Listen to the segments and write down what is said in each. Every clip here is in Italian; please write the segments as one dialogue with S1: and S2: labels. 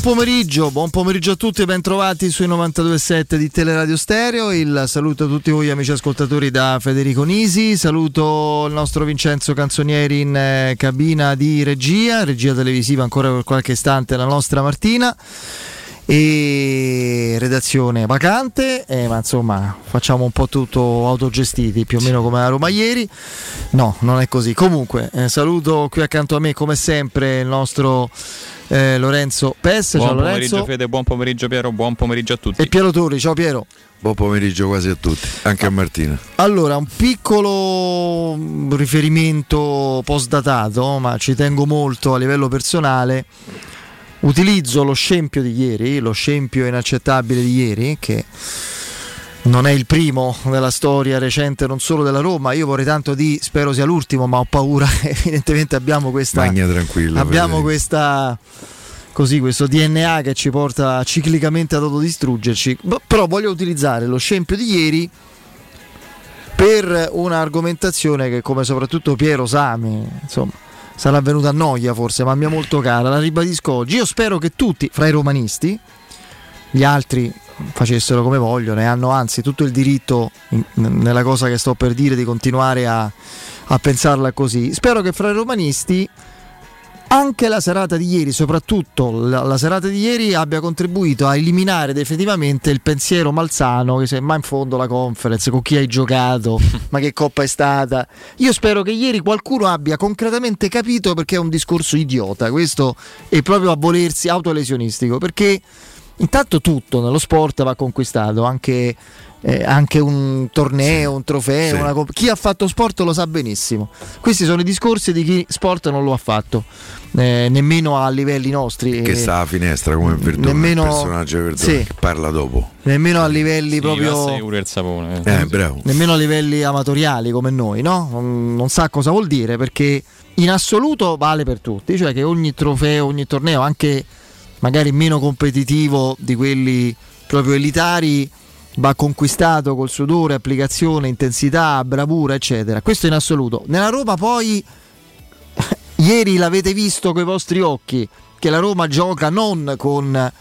S1: Buon pomeriggio, buon pomeriggio a tutti e bentrovati sui 92.7 di Teleradio Stereo. Il saluto a tutti voi amici ascoltatori da Federico Nisi, saluto il nostro Vincenzo Canzonieri in eh, cabina di regia, regia televisiva ancora per qualche istante la nostra Martina e redazione vacante, eh, ma insomma facciamo un po' tutto autogestiti, più o meno come la Roma ieri. No, non è così. Comunque, eh, saluto qui accanto a me come sempre il nostro eh, Lorenzo Pes.
S2: Buon
S1: Ciao
S2: pomeriggio
S1: Lorenzo.
S2: Fede, buon pomeriggio Piero, buon pomeriggio a tutti.
S1: E Piero Torri, ciao Piero.
S3: Buon pomeriggio quasi a tutti, anche a Martina.
S1: Allora, un piccolo mm, riferimento post-datato, ma ci tengo molto a livello personale. Utilizzo lo scempio di ieri, lo scempio inaccettabile di ieri, che non è il primo nella storia recente non solo della Roma. Io vorrei tanto di, spero sia l'ultimo, ma ho paura. Evidentemente abbiamo questa.
S3: Magna tranquilla.
S1: abbiamo questa. Così, questo DNA che ci porta ciclicamente ad autodistruggerci. Però voglio utilizzare lo scempio di ieri per un'argomentazione che, come soprattutto Piero Sami, insomma, sarà venuta a noia forse, ma mi è molto cara. La ribadisco oggi. Io spero che tutti, fra i romanisti, gli altri facessero come vogliono e hanno anzi tutto il diritto, nella cosa che sto per dire, di continuare a, a pensarla così. Spero che fra i romanisti anche la serata di ieri, soprattutto la, la serata di ieri, abbia contribuito a eliminare definitivamente il pensiero malsano che se ma in fondo la conference, con chi hai giocato, ma che coppa è stata. Io spero che ieri qualcuno abbia concretamente capito perché è un discorso idiota, questo è proprio a volersi autolesionistico, perché intanto tutto nello sport va conquistato, anche, eh, anche un torneo, un trofeo,
S3: Sì.
S1: una comp- chi ha fatto sport lo sa benissimo. Questi sono i discorsi di chi sport non lo ha fatto, eh, nemmeno a livelli nostri.
S3: Che
S1: eh,
S3: sta a finestra come Verdone,
S1: nemmeno-
S3: il personaggio Verdone
S1: sì.
S3: che parla dopo.
S1: nemmeno a livelli
S2: Sì,
S1: proprio
S2: pure il sapone. eh.
S3: Eh, bravo.
S1: nemmeno a livelli amatoriali come noi, no? Non, non sa cosa vuol dire perché in assoluto vale per tutti, cioè che ogni trofeo, ogni torneo, anche magari meno competitivo di quelli proprio elitari, va conquistato col sudore, applicazione, intensità, bravura, eccetera. Questo in assoluto. Nella Roma poi ieri l'avete visto con i vostri occhi che la Roma gioca non con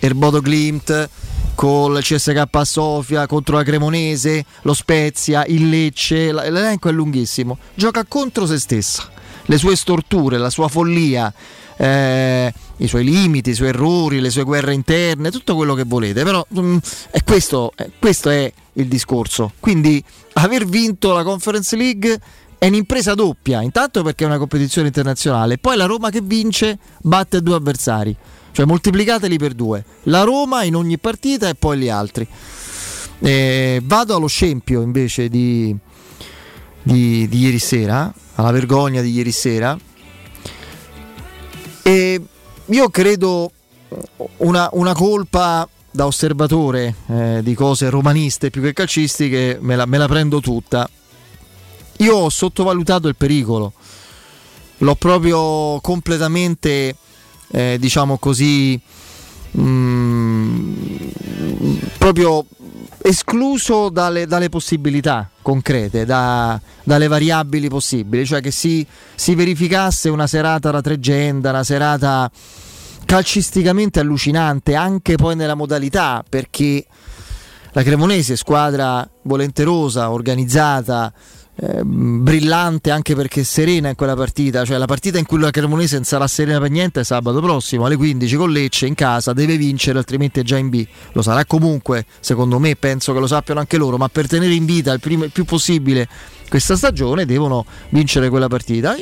S1: Erbodo Glimt, col CSK a Sofia, contro la Cremonese, lo Spezia, il Lecce, l'elenco è lunghissimo. Gioca contro se stessa, le sue storture, la sua follia, eh, i suoi limiti, i suoi errori, le sue guerre interne, tutto quello che volete. Però mm, è questo, eh, questo è il discorso. Quindi aver vinto la Conference League è un'impresa doppia, intanto perché è una competizione internazionale, poi la Roma che vince batte due avversari, cioè moltiplicateli per due, la Roma in ogni partita e poi gli altri. Eh, vado allo scempio invece di, di- di ieri sera, alla vergogna di ieri sera, e io credo una, una colpa da osservatore eh, di cose romaniste più che calcistiche, me la- me la prendo tutta. Io ho sottovalutato il pericolo, l'ho proprio completamente, eh, diciamo così, mm, proprio escluso dalle, dalle possibilità concrete, da- dalle variabili possibili, cioè che si, si verificasse una serata da tregenda, una serata calcisticamente allucinante, anche poi nella modalità, perché la Cremonese, squadra volenterosa, organizzata, eh, brillante anche perché serena in quella partita, cioè la partita in cui la Cremonese non sarà serena per niente è sabato prossimo alle 15 con Lecce in casa, deve vincere altrimenti è già in B, lo sarà comunque, secondo me penso che lo sappiano anche loro, ma per tenere in vita il, primo- il più possibile questa stagione devono vincere quella partita.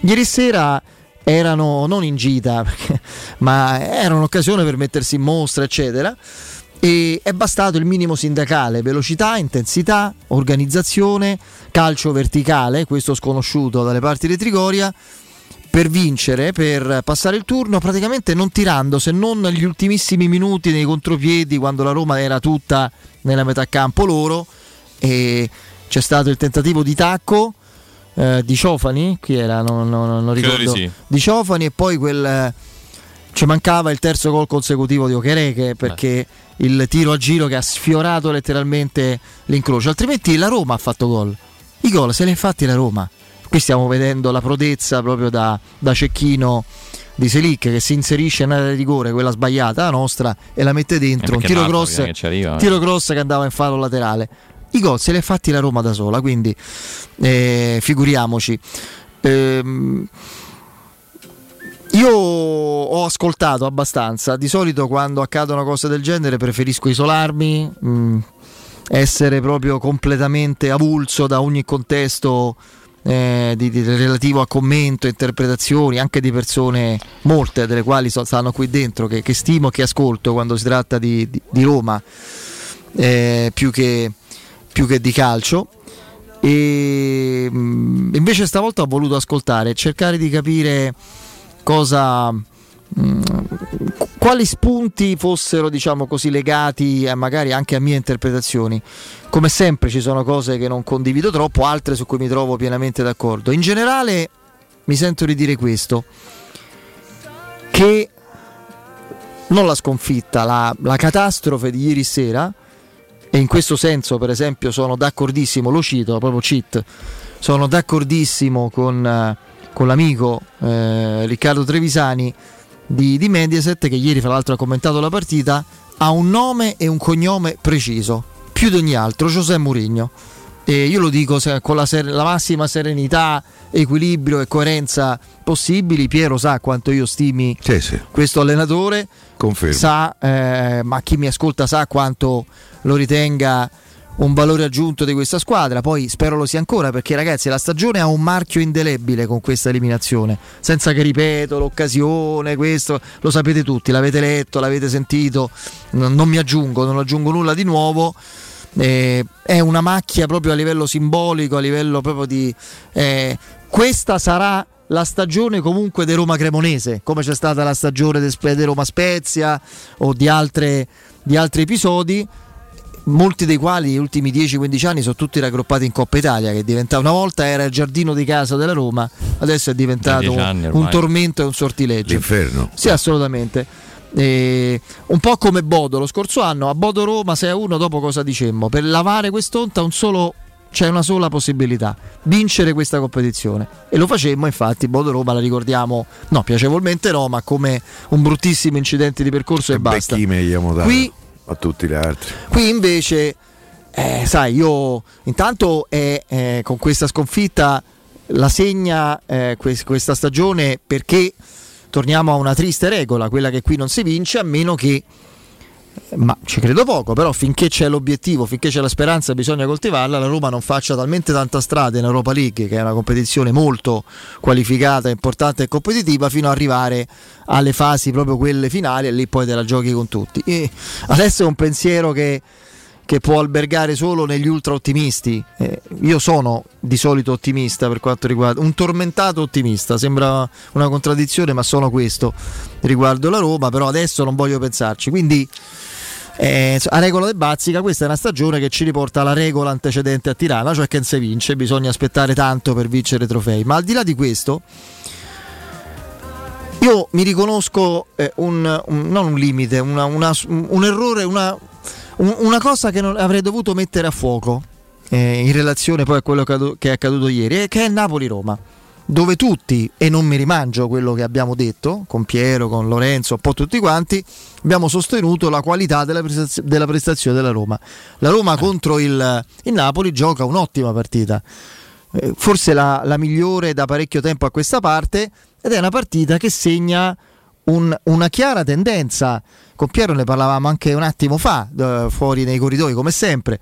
S1: Ieri sera erano non in gita, perché- ma era un'occasione per mettersi in mostra, eccetera. E è bastato il minimo sindacale, velocità, intensità, organizzazione, calcio verticale, questo sconosciuto dalle parti di Trigoria, per vincere, per passare il turno, praticamente non tirando se non negli ultimissimi minuti nei contropiedi, quando la Roma era tutta nella metà campo loro. E c'è stato il tentativo di tacco eh, di Ciofani, chi era? Non, non- non ricordo.
S2: di sì.
S1: Di Ciofani e poi quel... eh, ci mancava il terzo gol consecutivo di Okereke perché il tiro a giro che ha sfiorato letteralmente l'incrocio. Altrimenti la Roma ha fatto gol. I gol se li ha fatti la Roma. Qui stiamo vedendo la prodezza proprio da, da cecchino di Selic che si inserisce in area di rigore, quella sbagliata, la nostra, e la mette dentro. Un
S2: perché
S1: tiro
S2: Napoli,
S1: cross,
S2: eh, che arriva, eh.
S1: tiro cross che andava in fallo laterale. I gol se li ha fatti la Roma da sola, quindi eh, figuriamoci. Ehm, io ho ascoltato abbastanza, di solito quando accadono cose del genere preferisco isolarmi, mh, essere proprio completamente avulso da ogni contesto eh, di- di- relativo a commento, interpretazioni, anche di persone, molte delle quali so- stanno qui dentro, che, che stimo e che ascolto quando si tratta di, di- di Roma, eh, più, che, più che di calcio. E mh, invece stavolta ho voluto ascoltare cercare di capire cosa mh, quali spunti fossero diciamo così legati a magari anche a mie interpretazioni? Come sempre ci sono cose che non condivido troppo altre su cui mi trovo pienamente d'accordo. In generale mi sento di dire questo che non la sconfitta la, la catastrofe di ieri sera e in questo senso per esempio sono d'accordissimo lo cito proprio cheat sono d'accordissimo con, eh, con l'amico eh, Riccardo Trevisani di, di Mediaset che ieri fra l'altro ha commentato la partita ha un nome e un cognome preciso più di ogni altro José Mourinho e io lo dico con la, ser- la massima serenità equilibrio e coerenza possibili Piero sa quanto io stimi
S3: Sì, sì,
S1: questo allenatore
S3: confermo.
S1: sa, eh, ma chi mi ascolta sa quanto lo ritenga un valore aggiunto di questa squadra. Poi spero lo sia ancora perché, ragazzi, la stagione ha un marchio indelebile con questa eliminazione. Senza che ripeto l'occasione, questo lo sapete tutti, l'avete letto, l'avete sentito. Non, mi aggiungo, non aggiungo nulla di nuovo. Eh, è una macchia proprio a livello simbolico, a livello proprio di. eh, questa sarà la stagione comunque di Roma Cremonese, come c'è stata la stagione di Roma Spezia o di, altre, di altri episodi, molti dei quali negli ultimi 10-15 anni sono tutti raggruppati in Coppa Italia, che diventa, una volta era il giardino di casa della Roma, adesso è diventato un, tormento e un sortileggio.
S3: L'inferno.
S1: Sì, assolutamente. Eh, un po' come Bodo lo scorso anno, a Bodo Roma 6-1 dopo cosa dicemmo? Per lavare quest'onta un solo, c'è una sola possibilità, vincere questa competizione. E lo facemmo, infatti, Bodo Roma la ricordiamo, no, piacevolmente no, ma come un bruttissimo incidente di percorso e, basta.
S3: Abbiamo dato
S1: Qui-
S3: a tutti gli altri.
S1: Qui invece, eh, sai, io intanto eh, eh, con questa sconfitta la segna eh, que- questa stagione perché torniamo a una triste regola, quella che qui non si vince a meno che, ma ci credo poco, però finché c'è l'obiettivo, finché c'è la speranza bisogna coltivarla, la Roma non faccia talmente tanta strada in Europa League, che è una competizione molto qualificata, importante e competitiva, fino ad arrivare alle fasi proprio quelle finali e lì poi te la giochi con tutti. E adesso è un pensiero che che può albergare solo negli ultra ottimisti. Eh, io sono di solito ottimista per quanto riguarda un tormentato ottimista, sembra una contraddizione, ma sono questo riguardo la Roma, però adesso non voglio pensarci. Quindi eh, a regola di Bazzica, questa è una stagione che ci riporta alla regola antecedente a Tirana, cioè che si vince, bisogna aspettare tanto per vincere trofei. Ma al di là di questo, io mi riconosco eh, un, un- non un limite, una- una- un errore, una, un- una cosa che non avrei dovuto mettere a fuoco eh, in relazione poi a quello che, è accaduto ieri, e che è Napoli-Roma, dove tutti, e non mi rimangio quello che abbiamo detto, con Piero, con Lorenzo, un po' tutti quanti, abbiamo sostenuto la qualità della, prestazio- della prestazione della Roma. La Roma contro il, il Napoli gioca un'ottima partita, eh, forse la, la migliore da parecchio tempo a questa parte, ed è una partita che segna un- una chiara tendenza. Con Piero ne parlavamo anche un attimo fa, eh, fuori nei corridoi, come sempre.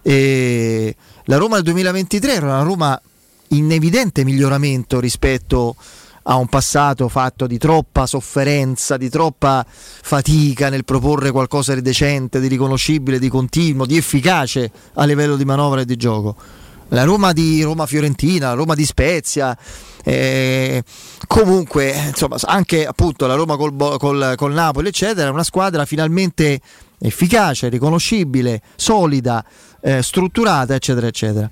S1: E la Roma del 2023 era una Roma in evidente miglioramento rispetto a un passato fatto di troppa sofferenza, di troppa fatica nel proporre qualcosa di decente, di riconoscibile, di continuo, di efficace a livello di manovra e di gioco. La Roma di Roma Fiorentina, la Roma di Spezia, eh, comunque insomma, anche appunto la Roma col, col, col Napoli, eccetera, è una squadra finalmente efficace, riconoscibile, solida, eh, strutturata, eccetera, eccetera.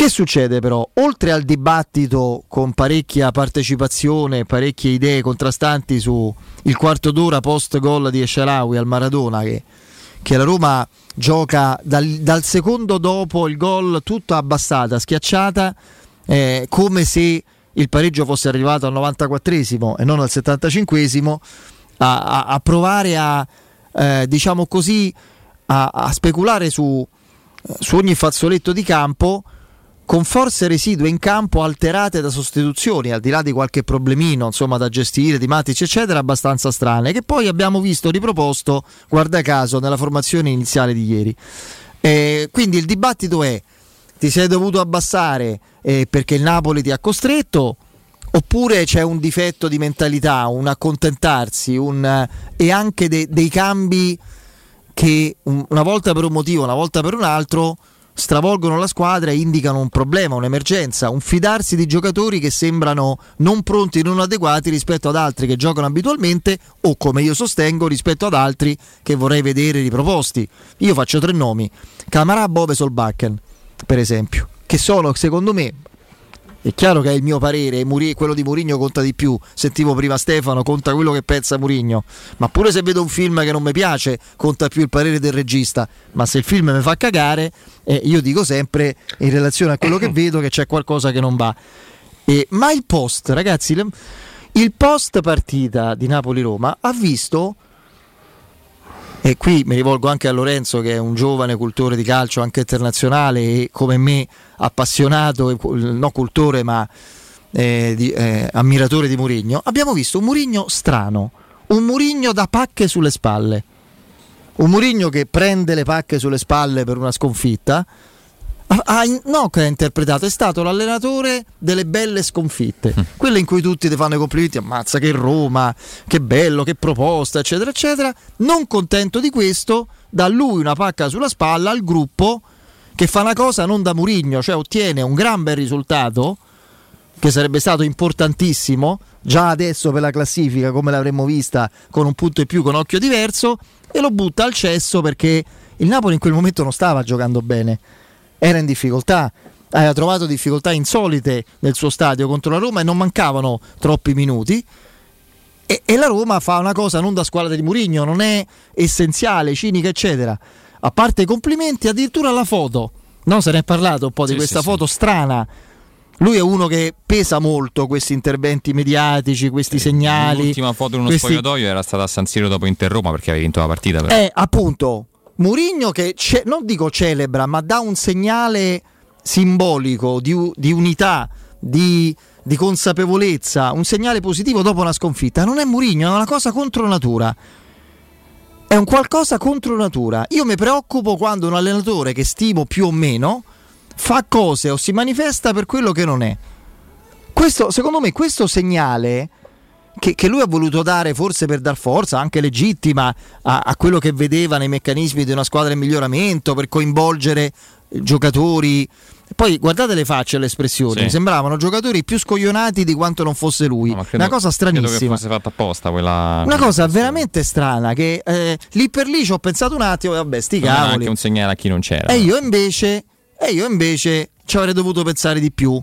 S1: Che succede però? Oltre al dibattito con parecchia partecipazione, parecchie idee contrastanti sul quarto d'ora post gol di Esharawi al Maradona, che, che la Roma gioca dal, dal, secondo dopo il gol tutta abbassata, schiacciata, eh, come se il pareggio fosse arrivato al 94esimo e non al 75esimo, a, a, a provare a, eh, diciamo così, a, speculare su, su ogni fazzoletto di campo con forze residue in campo alterate da sostituzioni, al di là di qualche problemino insomma, da gestire, di Matic eccetera, abbastanza strane, che poi abbiamo visto riproposto, guarda caso, nella formazione iniziale di ieri. Eh, quindi il dibattito è, ti sei dovuto abbassare eh, perché il Napoli ti ha costretto? Oppure c'è un difetto di mentalità, un accontentarsi un, e anche de, dei cambi che un, una volta per un motivo, una volta per un altro stravolgono la squadra e indicano un problema, un'emergenza, un fidarsi di giocatori che sembrano non pronti, non adeguati rispetto ad altri che giocano abitualmente o come io sostengo rispetto ad altri che vorrei vedere riproposti. Io faccio tre nomi, Camarà, Bove, Solbakken per esempio, che sono secondo me è chiaro che è il mio parere, quello di Murigno conta di più. Sentivo prima Stefano, conta quello che pensa Murigno. Ma pure se vedo un film che non mi piace, conta più il parere del regista. Ma se il film mi fa cagare, eh, io dico sempre in relazione a quello che vedo che c'è qualcosa che non va. Eh, ma il post, ragazzi, il post partita di Napoli-Roma ha visto e qui mi rivolgo anche a Lorenzo che è un giovane cultore di calcio anche internazionale e come me appassionato, non cultore ma eh, di, eh, ammiratore di Murigno, abbiamo visto un Murigno strano, un Murigno da pacche sulle spalle, un Murigno che prende le pacche sulle spalle per una sconfitta, Ah, no, che ha interpretato, è stato l'allenatore delle belle sconfitte, mm. quelle in cui tutti ti fanno i complimenti, ammazza che Roma, che bello, che proposta, eccetera, eccetera. Non contento di questo, da lui una pacca sulla spalla al gruppo che fa una cosa non da Murigno, cioè ottiene un gran bel risultato che sarebbe stato importantissimo già adesso per la classifica come l'avremmo vista con un punto in più con occhio diverso e lo butta al cesso perché il Napoli in quel momento non stava giocando bene era in difficoltà, aveva trovato difficoltà insolite nel suo stadio contro la Roma e non mancavano troppi minuti. E, e la Roma fa una cosa non da squadra di Murigno, non è essenziale, cinica, eccetera. A parte i complimenti, addirittura la foto. No, se ne è parlato un po' di
S2: Sì,
S1: questa
S2: sì,
S1: foto strana. Lui è uno che pesa molto questi interventi mediatici, questi segnali.
S2: L'ultima foto in uno
S1: questi-
S2: spogliatoio era stata a San Siro dopo Inter Roma perché aveva vinto la partita. Però.
S1: è appunto Murigno che ce- non dico celebra, ma dà un segnale simbolico di, di unità, di, di consapevolezza, un segnale positivo dopo una sconfitta. Non è Murigno, è una cosa contro natura. È un qualcosa contro natura. Io mi preoccupo quando un allenatore che stimo più o meno fa cose o si manifesta per quello che non è. Questo, secondo me, questo segnale che, che lui ha voluto dare, forse per dar forza, anche legittima, a, a quello che vedeva nei meccanismi di una squadra in miglioramento, per coinvolgere giocatori. Poi guardate le facce e le espressioni,
S2: Sì.
S1: sembravano giocatori più scoglionati di quanto non fosse lui.
S2: No, credo-
S1: Una cosa
S2: Credo
S1: stranissima.
S2: fosse fatta apposta quella.
S1: Una cosa veramente strana che eh, lì per lì ci ho pensato un attimo, vabbè, sti
S2: Non
S1: cavoli.
S2: anche un segnale a chi non c'era.
S1: E io invece, e io invece ci avrei dovuto pensare di più.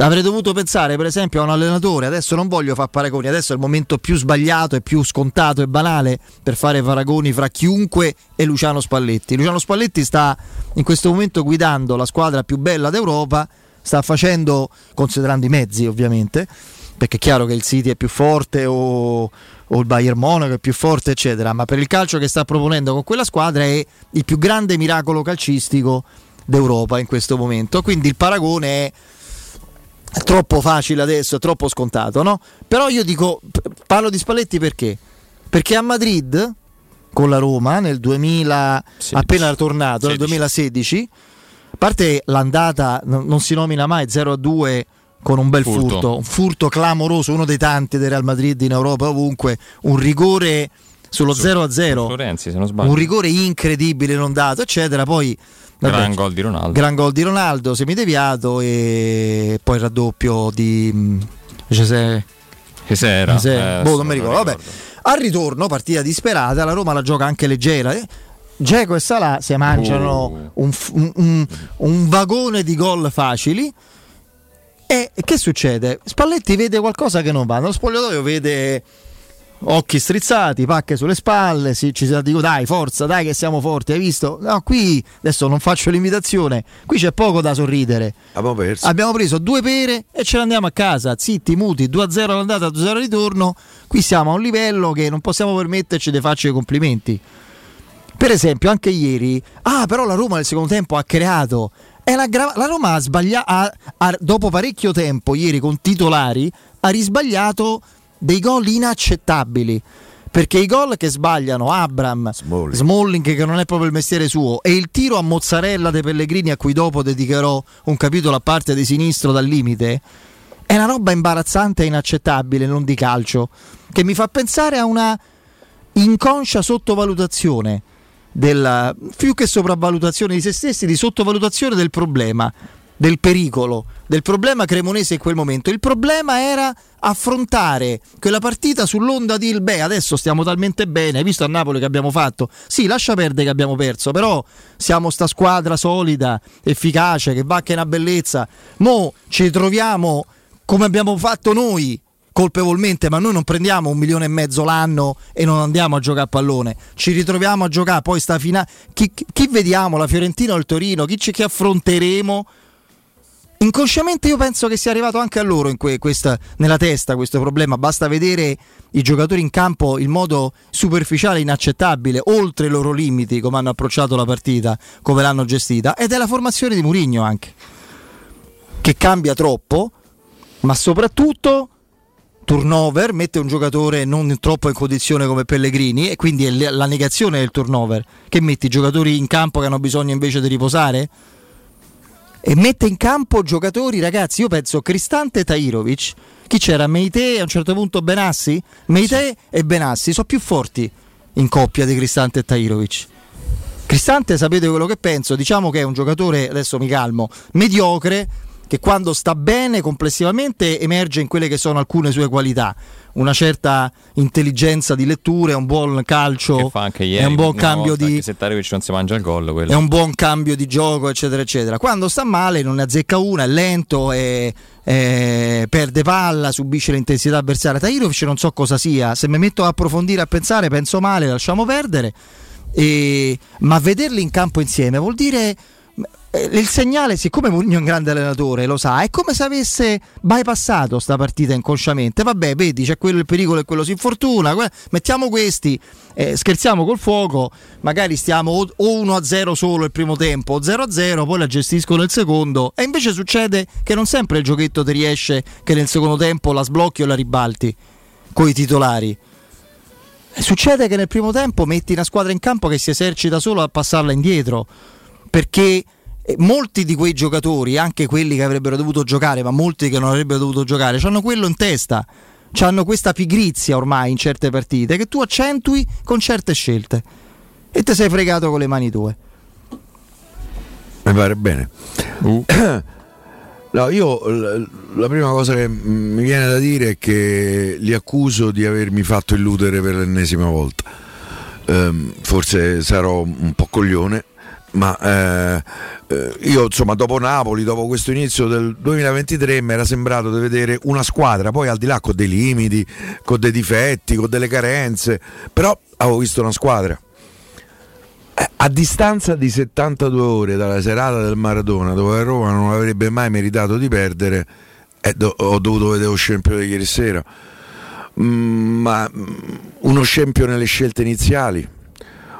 S1: Avrei dovuto pensare, per esempio, a un allenatore. Adesso non voglio fare paragoni, adesso è il momento più sbagliato e più scontato e banale per fare paragoni fra chiunque e Luciano Spalletti. Luciano Spalletti sta in questo momento guidando la squadra più bella d'Europa, sta facendo, considerando i mezzi ovviamente, perché è chiaro che il City è più forte o, o il Bayern Monaco è più forte, eccetera, ma per il calcio che sta proponendo con quella squadra è il più grande miracolo calcistico d'Europa in questo momento. Quindi il paragone è è troppo facile adesso, è troppo scontato, no? Però io dico, parlo di Spalletti perché? Perché a Madrid, con la Roma, nel 2000,
S2: 16.
S1: appena tornato, nel
S2: 16.
S1: 2016, parte l'andata non, si nomina mai 0 a 2 con un bel furto.
S2: Furto.
S1: un furto clamoroso, uno dei tanti del Real Madrid in Europa ovunque, un rigore sullo 0 a 0,
S2: Florenzi, se non sbaglio.
S1: un rigore incredibile non dato, eccetera. Poi vabbè,
S2: Gran gol di Ronaldo.
S1: gran gol di Ronaldo, semideviato e poi il raddoppio di mm, José
S2: Che se era?
S1: José-
S2: Eh,
S1: boh, non mi ricordo. Vabbè. Al ritorno, partita disperata, la Roma la gioca anche leggera. eh. Geco e Salà si mangiano
S2: Oh.
S1: un, un- un- un vagone di gol facili. E che succede? Spalletti vede qualcosa che non va. Nello spogliatoio vede occhi strizzati, pacche sulle spalle. Si, ci si dico dai, forza, dai, che siamo forti. Hai visto? No, qui adesso non faccio l'imitazione. Qui c'è poco da sorridere.
S3: Abbiamo perso.
S1: Abbiamo preso due pere e ce ne andiamo a casa, zitti, muti, 2-0 all'andata, 2-0 al ritorno. Qui siamo a un livello che non possiamo permetterci di farci i complimenti. Per esempio, anche ieri, ah, però la Roma nel secondo tempo ha creato. È la, gra- la Roma ha sbagliato, dopo parecchio tempo, ieri con titolari, ha risbagliato dei gol inaccettabili. Perché i gol che sbagliano Abram,
S3: Smalling.
S1: Smalling, che non è proprio il mestiere suo, e il tiro a mozzarella dei Pellegrini, a cui dopo dedicherò un capitolo a parte di sinistro dal limite, è una roba imbarazzante e inaccettabile, non di calcio, che mi fa pensare a una inconscia sottovalutazione della, più che sopravvalutazione di se stessi, di sottovalutazione del problema, del pericolo, del problema cremonese in quel momento. Il problema era affrontare quella partita sull'onda di il beh, adesso stiamo talmente bene, hai visto a Napoli che abbiamo fatto? Sì, lascia perdere che abbiamo perso, però siamo sta squadra solida, efficace, che va che è una bellezza. Mo ci troviamo come abbiamo fatto noi colpevolmente, ma noi non prendiamo un milione e mezzo l'anno e non andiamo a giocare a pallone, ci ritroviamo a giocare, poi sta finale. Chi, chi- vediamo, la Fiorentina o il Torino, chi, ci- chi affronteremo? Inconsciamente io penso che sia arrivato anche a loro que- questa- nella testa questo problema, basta vedere i giocatori in campo in modo superficiale, inaccettabile, oltre i loro limiti, come hanno approcciato la partita, come l'hanno gestita, ed è la formazione di Murigno anche, che cambia troppo, ma soprattutto turnover, mette un giocatore non troppo in condizione come Pellegrini e quindi è la negazione del turnover, che metti i giocatori in campo che hanno bisogno invece di riposare? E mette in campo giocatori, ragazzi, io penso Cristante e Tairovic, chi c'era? Meite a un certo punto Benassi? Meite e Benassi sono più forti in coppia di Cristante e Tairovic. Cristante, sapete quello che penso? Diciamo che è un giocatore, adesso mi calmo, mediocre, che quando sta bene complessivamente emerge in quelle che sono alcune sue qualità. Una certa intelligenza di letture, un buon calcio,
S2: Che fa anche ieri.
S1: è un buon cambio
S2: volta,
S1: di
S2: anche Se Tarevic non si mangia il gol, quello.
S1: è un buon cambio di gioco, eccetera, eccetera. Quando sta male non ne azzecca una, è lento, è- è- perde palla, subisce l'intensità avversaria. Tairovic non so cosa sia, se mi metto a approfondire, a pensare, penso male, lasciamo perdere. E- ma vederli in campo insieme vuol dire il segnale, siccome Mourinho è un grande allenatore, lo sa, è come se avesse bypassato sta partita inconsciamente. Vabbè, vedi, c'è quello il pericolo e quello si infortuna. Mettiamo questi, eh, scherziamo col fuoco, magari stiamo o o 1-0 solo il primo tempo, o 0-0, poi la gestiscono il secondo. E invece succede che non sempre il giochetto ti riesce che nel secondo tempo la sblocchi o la ribalti coi titolari. E Succede che nel primo tempo metti una squadra in campo che si esercita solo a passarla indietro perché eh, molti di quei giocatori, anche quelli che avrebbero dovuto giocare, ma molti che non avrebbero dovuto giocare, hanno quello in testa. Hanno questa pigrizia ormai in certe partite che tu accentui con certe scelte e te sei fregato con le mani tue.
S3: Mi pare bene.
S2: Uh.
S3: No, io la prima cosa che mi viene da dire è che li accuso di avermi fatto illudere per l'ennesima volta. Ehm, forse sarò un po' coglione, ma eh, eh, io insomma dopo Napoli, dopo questo inizio del 2023 mi era sembrato di vedere una squadra, poi al di là con dei limiti, con dei difetti, con delle carenze, però avevo visto una squadra. Eh, A distanza di 72 ore dalla serata del Maradona, dove Roma non avrebbe mai meritato di perdere, eh, ho dovuto vedere lo scempio di ieri sera. Mm, ma mm, uno scempio nelle scelte iniziali,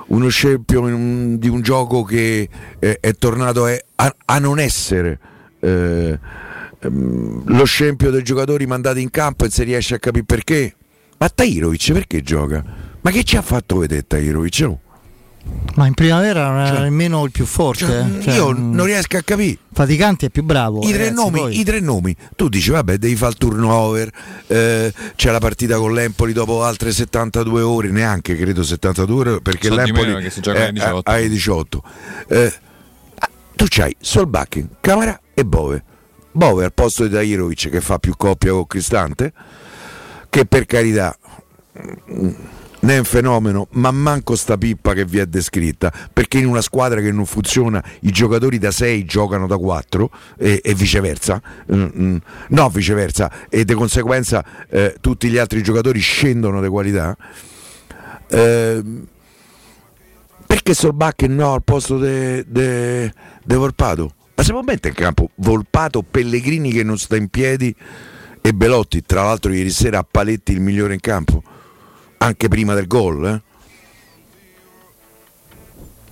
S3: uno scempio un- di un gioco che eh, è tornato a, a- non essere. eh, ehm, lo scempio dei giocatori mandati in campo e si riesce a capire perché. Ma Tairovic perché gioca? Ma che ci ha fatto vedere Tairovic? Oh?
S1: Ma in primavera non era nemmeno il più forte.
S3: Cioè,
S1: eh. Cioè,
S3: io
S1: mm,
S3: non riesco a capire.
S1: Faticanti è più bravo.
S3: I tre,
S1: ragazzi,
S3: nomi,
S1: poi.
S3: I tre nomi, tu dici vabbè devi fare il turnover, eh, c'è la partita con l'Empoli dopo altre 72 ore, neanche credo 72 ore perché
S2: Sono di
S3: l'Empoli
S2: meno che si gioca
S3: è
S2: alle 18.
S3: ai 18. Eh, tu c'hai Solbakken, Camara e Bove. Bove al posto di Dairovic che fa più coppia con Cristante, che per carità ne è un fenomeno, ma manco sta pippa che vi è descritta, perché in una squadra che non funziona i giocatori da 6 giocano da 4 e, e viceversa, Mm, mm, no viceversa, e di conseguenza eh, tutti gli altri giocatori scendono di qualità. Ehm, perché Solbakken no al posto di Volpato? Ma se mette in campo Volpato, Pellegrini che non sta in piedi e Belotti, tra l'altro ieri sera a Paletti il migliore in campo, anche prima del gol. eh?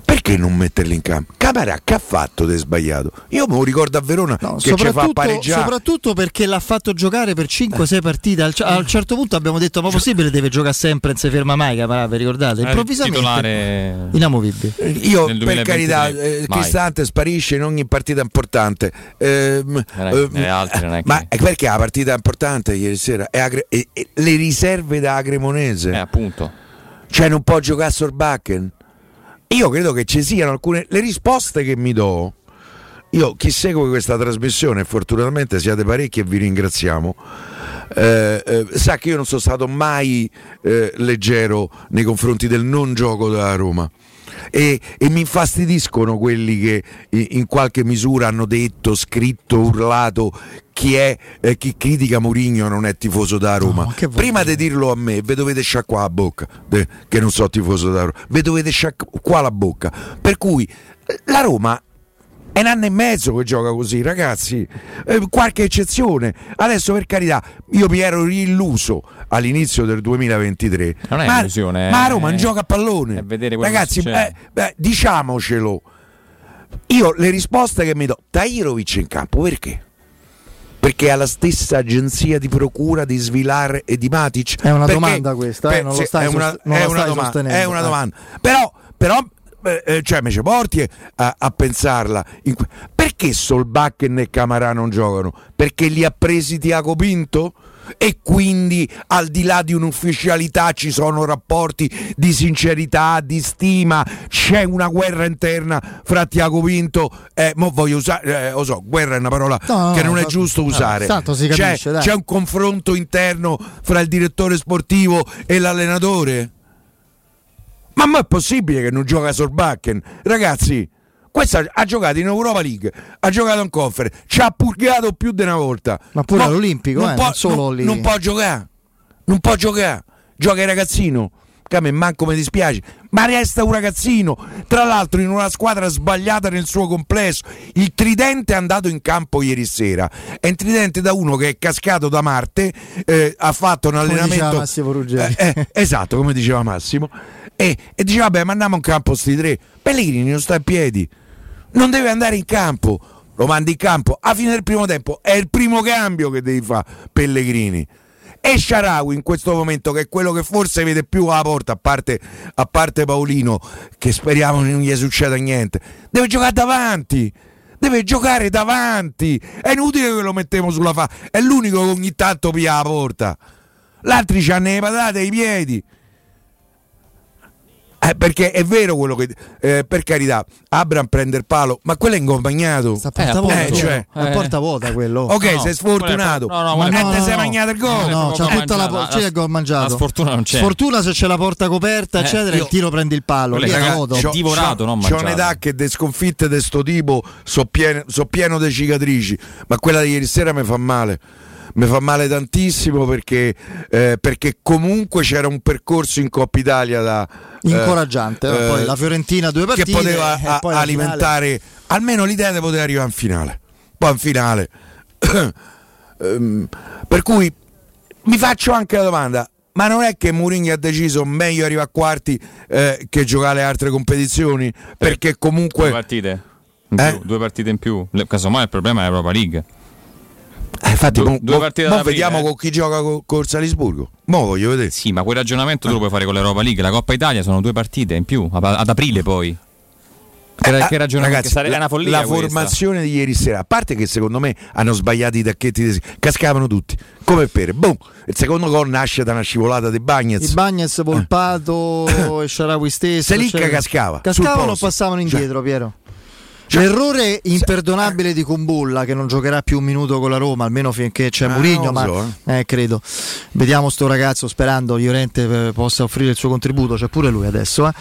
S3: Perché non metterli in campo? Camara che ha fatto di sbagliato? Io me lo ricordo a Verona
S1: No,
S3: che ci fa pareggiare.
S1: soprattutto perché l'ha fatto giocare per 5-6 partite. Al, a un certo punto abbiamo detto: Ma possibile deve giocare sempre, non si ferma mai. Caparà, vi ricordate?
S2: Il
S1: Improvvisamente
S2: titolare
S1: inamovibile.
S3: Io
S2: nel
S3: per
S2: 2023,
S3: carità, eh. Cristante sparisce in ogni partita importante. Ehm,
S2: Non è-
S3: ehm,
S2: nelle altre è che-
S3: ma è perché la partita importante ieri sera è Agre- e- e le riserve da Agremonese,
S2: Eh, appunto.
S3: cioè non può giocare Sorbakken. Io credo che ci siano alcune le risposte che mi do. Io chi segue questa trasmissione, fortunatamente siate parecchi e vi ringraziamo. eh, eh, sa che io non sono stato mai eh, leggero nei confronti del non gioco della Roma. E, e mi infastidiscono quelli che in qualche misura hanno detto, scritto, urlato chi è eh, chi critica Mourinho non è tifoso da Roma.
S1: No,
S3: Prima di dirlo a me, ve dovete sciacquare la bocca, de- che non so tifoso da Roma, ve dovete sciacquare la bocca. Per cui la Roma è un anno e mezzo che gioca così, ragazzi. Eh, qualche eccezione. Adesso, per carità, io mi ero illuso all'inizio del 2023.
S2: Non è
S3: ma,
S2: illusione,
S3: ma
S2: è-
S3: Roma non gioca a pallone. ragazzi,
S2: succede.
S3: eh, beh, diciamocelo. Io le risposte che mi do, Tairovic in campo, perché? Perché ha la stessa agenzia di procura di Svilar e di Matic.
S1: È una
S3: Perché-
S1: domanda questa, eh, non lo stai
S3: è una,
S1: sost- non
S3: è una
S1: stai
S3: domanda,
S1: sostenendo,
S3: è una
S1: eh.
S3: domanda. Però, però eh, eh, cioè me ci porti a, a pensarla. que- perché Solbakken e Camarà non giocano? Perché li ha presi Tiago Pinto? E quindi al di là di un'ufficialità ci sono rapporti di sincerità, di stima, c'è una guerra interna fra Tiago Pinto e mo voglio usare, eh, lo so, guerra è una parola
S1: No,
S3: che non è
S1: no,
S3: giusto
S1: no,
S3: usare. C'è-
S1: capisce, dai.
S3: c'è un confronto interno fra il direttore sportivo e l'allenatore? Ma mo è possibile che non gioca Sorbakken? Ragazzi, questa ha giocato in Europa League, ha giocato in Conference, ci ha purgato più di una volta.
S1: Ma pure
S3: Mo
S1: all'Olimpico,
S3: non
S1: eh,
S3: può,
S1: non solo
S3: non-
S1: lì.
S3: non può giocare, non può giocare. Gioca il ragazzino, che a me manco mi dispiace, ma resta un ragazzino. Tra l'altro in una squadra sbagliata nel suo complesso. Il tridente è andato in campo ieri sera. È un tridente da uno che è cascato da Marte, eh, ha fatto un
S1: Come diceva
S3: allenamento...
S1: Massimo Ruggeri.
S3: Eh, eh, esatto, come diceva Massimo. E, e diceva, vabbè, ma andiamo in campo sti tre. Pellegrini non sta in piedi, non deve andare in campo. Lo mandi in campo a fine del primo tempo. È il primo cambio che devi fare, Pellegrini. E Sharawi in questo momento, che è quello che forse vede più alla porta, a parte, a parte Paolino, che speriamo non gli succeda niente, deve giocare davanti. Deve giocare davanti. È inutile che lo mettiamo sulla fa. È l'unico che ogni tanto pia la porta. L'altri c'hanno le patate ai piedi. Eh, perché è vero quello che. eh, per carità, Abram prende il palo, ma quello è incompagnato.
S1: Sta a
S2: Eh,
S1: porta vuota,
S3: eh, cioè,
S1: a
S2: eh.
S1: porta vuota quello.
S3: Ok,
S2: no,
S3: sei sfortunato.
S2: no, no,
S3: ma
S2: quello è-
S3: non te
S1: no,
S3: sei
S1: no.
S3: mangiato il gol.
S1: no,
S2: proprio
S1: tutta la,
S2: mangiata.
S1: c'è il gol mangiato.
S2: La sfortuna non c'è.
S1: Sfortuna se c'è la porta coperta,
S2: Eh,
S1: eccetera,
S3: io-
S1: il tiro prende il palo. Lì
S2: è divorato, mangiato.
S3: un'età che de sconfitte di sto tipo so pieno, so pieno di cicatrici, ma quella di ieri sera mi fa male. Mi fa male tantissimo perché, eh, perché comunque c'era un percorso in Coppa Italia da eh,
S1: Incoraggiante.
S3: eh,
S1: poi la Fiorentina due partite.
S3: che poteva
S1: e
S3: a- alimentare almeno l'idea di poter arrivare in finale. Poi in finale. Ehm, per cui mi faccio anche la domanda. Ma non è che Mourinho ha deciso meglio arrivare a quarti eh, che giocare le altre competizioni? Perché
S2: Due
S3: comunque
S2: partite in
S3: Eh?
S2: più, due partite in più. Casomai il problema è l'Europa League.
S3: Eh, infatti,
S2: Due-
S3: mo-
S2: due partite
S3: mo vediamo
S2: eh.
S3: con chi gioca co- col Salisburgo. Mo voglio vedere.
S2: Sì, ma quel ragionamento tu lo puoi fare con l'Europa League. La Coppa Italia sono due partite in più, ad aprile poi. Che,
S3: Eh,
S2: che
S3: ragazzi,
S2: Sare-
S3: la,
S2: una follia
S3: la formazione di ieri sera, a parte che secondo me hanno sbagliato i tacchetti, dei- cascavano tutti come per. Boom! Il secondo gol nasce da una scivolata di
S1: I
S3: Bagnez.
S1: Bagnes, Volpato e Sharawi stesso.
S3: Selicca
S1: eccetera.
S3: cascava, sul
S1: Cascavano o passavano
S3: Cioè-
S1: indietro, Piero.
S3: Cioè-
S1: L'errore imperdonabile di Kumbulla che non giocherà più un minuto con la Roma, almeno finché c'è
S3: Ah,
S1: Mourinho,
S3: non
S1: ma
S3: so,
S1: eh, credo. Vediamo sto ragazzo sperando Llorente eh, possa offrire il suo contributo, c'è pure lui adesso. eh.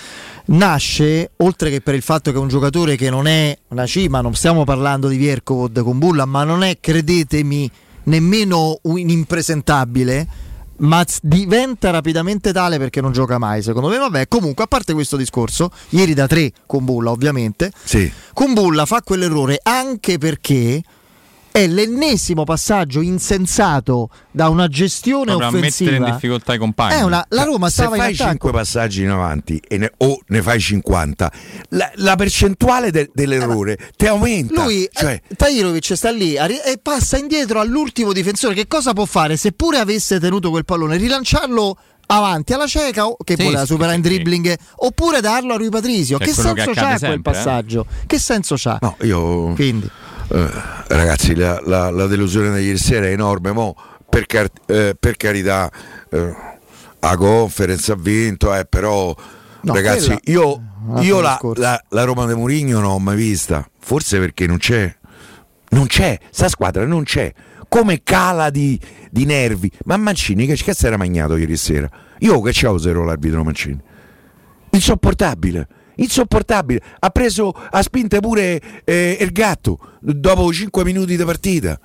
S1: Nasce, oltre che per il fatto che è un giocatore che non è una cima, non stiamo parlando di Viercovod Kumbulla, ma non è, credetemi, nemmeno un impresentabile ma diventa rapidamente tale perché non gioca mai secondo me vabbè comunque a parte questo discorso ieri da tre con Bulla ovviamente
S3: Sì.
S1: Kumbulla fa quell'errore anche perché è l'ennesimo passaggio insensato da una gestione
S2: Proprio a mettere in
S1: offensiva
S2: difficoltà i compagni.
S1: è una, la Roma
S3: Se
S1: stava in
S3: fai
S1: attacco
S3: 5 passaggi in avanti e ne- o ne fai 50, la, la percentuale de- dell'errore ti aumenta.
S1: Lui,
S3: Cioè,
S1: eh, Tahirovic sta lì arri- e passa indietro all'ultimo difensore. Che cosa può fare? Seppure avesse tenuto quel pallone, rilanciarlo avanti alla cieca o- che
S2: Sì,
S1: voleva
S2: sì,
S1: superare in
S2: sì.
S1: dribbling oppure darlo a Rui Patrisio.
S2: Che è
S1: Che
S2: che
S1: senso
S2: accade
S1: c'ha quel
S2: sempre, eh?
S1: passaggio? Che senso c'ha?
S3: no, io.
S1: Quindi,
S3: Eh, ragazzi, la, la- la delusione di ieri sera è enorme. Mo, per, car- eh, per carità, eh, a conference ha vinto, eh, però,
S1: No,
S3: ragazzi,
S1: quella-
S3: io, io la, la- Roma di Mourinho non l'ho mai vista. Forse perché non c'è, non c'è, sta squadra non c'è. Come cala di, di nervi. Ma Mancini, che cazzo era magnato ieri sera? Io che c'avevo zero l'arbitro Mancini insopportabile. Insopportabile, ha preso a spinte pure eh, il gatto dopo 5 minuti di partita.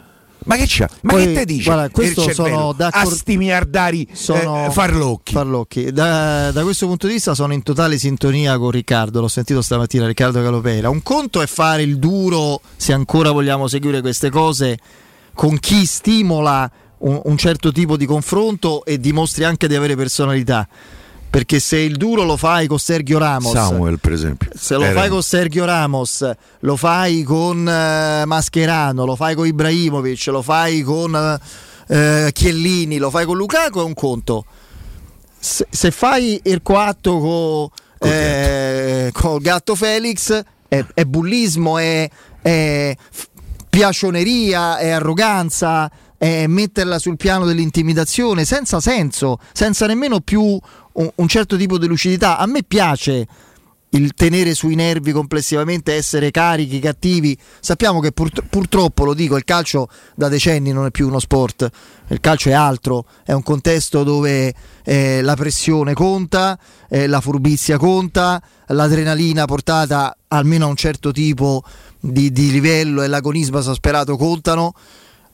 S3: Ma che c'ha? Ma
S1: Poi,
S3: che te dice?
S1: guarda, questo sono d'accordo-
S3: a sti miliardari
S1: sono
S3: eh, farlocchi.
S1: Farlocchi. Da, da questo punto di vista sono in totale sintonia con Riccardo, l'ho sentito stamattina Riccardo Calopeira. Un conto è fare il duro, se ancora vogliamo seguire queste cose, con chi stimola un, un certo tipo di confronto e dimostri anche di avere personalità. Perché se il duro lo fai con Sergio Ramos,
S3: Samuel, per esempio.
S1: se lo
S3: Era-
S1: fai con Sergio Ramos, lo fai con eh, Mascherano, lo fai con Ibrahimovic, lo fai con eh, Chiellini, lo fai con Lukaku è un conto. Se, se fai il coatto con eh, col gatto Felix è, è bullismo, è, è piacioneria, è arroganza, è metterla sul piano dell'intimidazione senza senso, senza nemmeno più un, un certo tipo di lucidità. A me piace il tenere sui nervi complessivamente, essere carichi, cattivi. Sappiamo che pur- purtroppo, lo dico, il calcio da decenni non è più uno sport, il calcio è altro, è un contesto dove eh, la pressione conta, eh, la furbizia conta, l'adrenalina portata almeno a un certo tipo di, di livello e l'agonismo esasperato contano,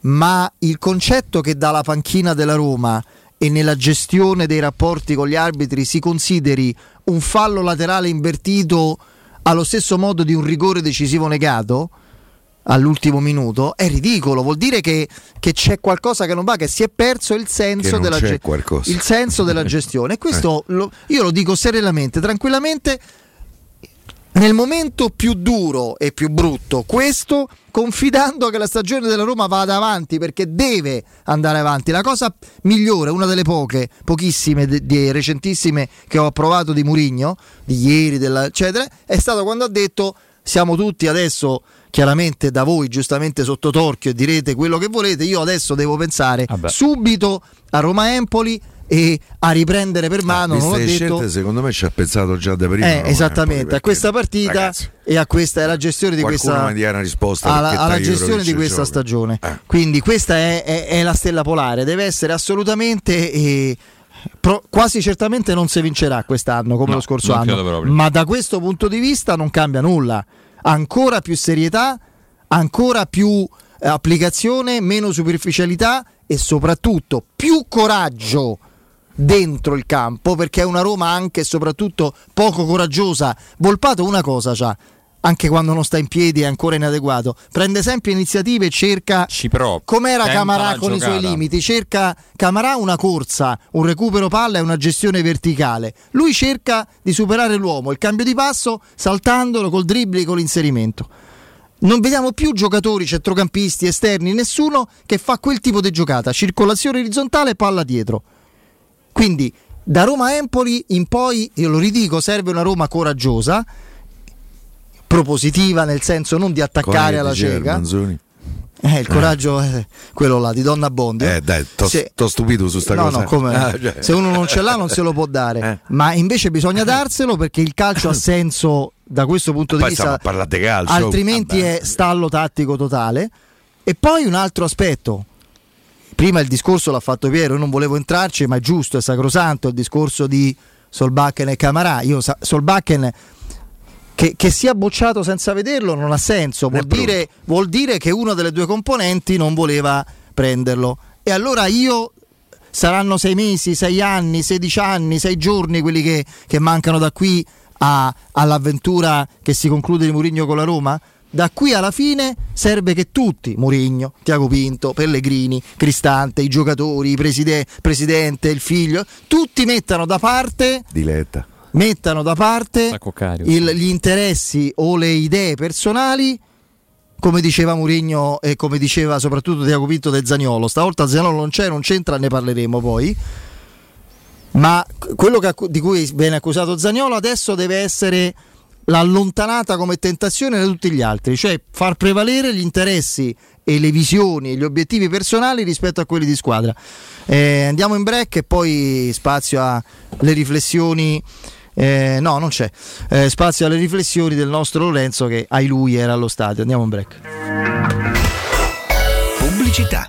S1: ma il concetto che dalla panchina della Roma e nella gestione dei rapporti con gli arbitri si consideri un fallo laterale invertito allo stesso modo di un rigore decisivo negato all'ultimo minuto? È ridicolo, vuol dire che, che c'è qualcosa che non va, che si è perso il senso, della, ge- il senso della gestione. E questo lo- io lo dico serenamente, tranquillamente, nel momento più duro e più brutto, questo confidando che la stagione della Roma vada avanti perché deve andare avanti. La cosa migliore, una delle poche, pochissime, de- de- recentissime che ho approvato di Murigno, di ieri, della- eccetera, è stato quando ha detto siamo tutti adesso chiaramente da voi giustamente sotto torchio e direte quello che volete, io adesso devo pensare
S2: Vabbè.
S1: subito a Roma Empoli e a riprendere per mano,
S3: Viste
S1: non ho
S3: le
S1: detto
S3: scelte, secondo me ci ha pensato già da prima.
S1: eh, esattamente, a questa partita
S3: ragazzi,
S1: e a questa è la gestione di
S3: qualcuno
S1: questa
S3: mi dia una risposta
S1: alla, alla gestione di questa stagione.
S3: Eh.
S1: Quindi questa è, è- è la stella polare, deve essere assolutamente eh, pro- quasi certamente non si vincerà quest'anno come
S2: No,
S1: lo scorso anno, ma da questo punto di vista non cambia nulla. Ancora più serietà, ancora più eh, applicazione, meno superficialità e soprattutto più coraggio dentro il campo perché è una Roma anche e soprattutto poco coraggiosa. Volpato una cosa c'ha, anche quando non sta in piedi è ancora inadeguato, prende sempre iniziative e cerca
S2: Ci prova.
S1: Com'era Camarà con i suoi
S2: giocata.
S1: limiti? Cerca Camarà una corsa, un recupero palla e una gestione verticale. Lui cerca di superare l'uomo, il cambio di passo saltandolo col dribbling e con l'inserimento. Non vediamo più giocatori, centrocampisti, esterni, nessuno che fa quel tipo di giocata, circolazione orizzontale, palla dietro. Quindi da Roma Empoli in poi, io lo ridico, serve una Roma coraggiosa, propositiva nel senso non di attaccare
S3: Come
S1: alla cieca. Eh, il coraggio è quello là di Donna Bond.
S3: Eh dai, t'ho
S1: Se-
S3: t'ho stupito su sta
S1: no,
S3: cosa.
S1: No, come?
S3: Ah, cioè.
S1: Se uno non ce l'ha non se lo può dare,
S3: Eh.
S1: ma invece bisogna darselo perché il calcio ha senso da questo punto di
S3: Poi stiamo
S1: vista,
S3: di calcio.
S1: altrimenti
S3: Vabbè.
S1: è stallo tattico totale. E poi un altro aspetto. Prima il discorso l'ha fatto Piero, io non volevo entrarci, ma è giusto, è sacrosanto il discorso di Solbakken e Camarà. Io Solbakken che, che sia bocciato senza vederlo non ha senso, vuol dire, vuol dire che una delle due componenti non voleva prenderlo. E allora io saranno sei mesi, sei anni, sedici anni, sei giorni quelli che, che mancano da qui a- all'avventura che si conclude di Murigno con la Roma? Da qui alla fine serve che tutti, Murigno, Tiago Pinto, Pellegrini, Cristante, i giocatori, il preside- presidente, il figlio, tutti mettano da parte
S3: Diletta.
S1: mettano da parte il- gli interessi o le idee personali come diceva Mourinho e come diceva soprattutto Tiago Pinto del Zaniolo. Stavolta Zaniolo non c'è, non c'entra, ne parleremo poi. Ma quello che di cui viene accusato Zaniolo adesso deve essere l'allontanata come tentazione da tutti gli altri, cioè far prevalere gli interessi e le visioni e gli obiettivi personali rispetto a quelli di squadra. Eh, andiamo in break e poi spazio alle riflessioni. eh, no, non c'è. Eh, spazio alle riflessioni del nostro Lorenzo che ai lui era allo stadio. Andiamo in break.
S4: Pubblicità.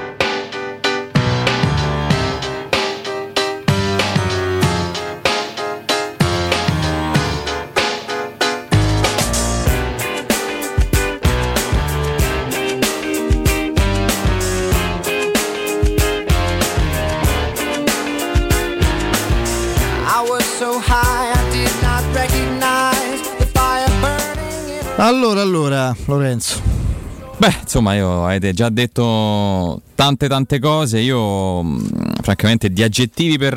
S1: Allora, allora, Lorenzo.
S2: Beh, insomma, io avete già detto tante tante cose. Io, mh, francamente, di aggettivi per,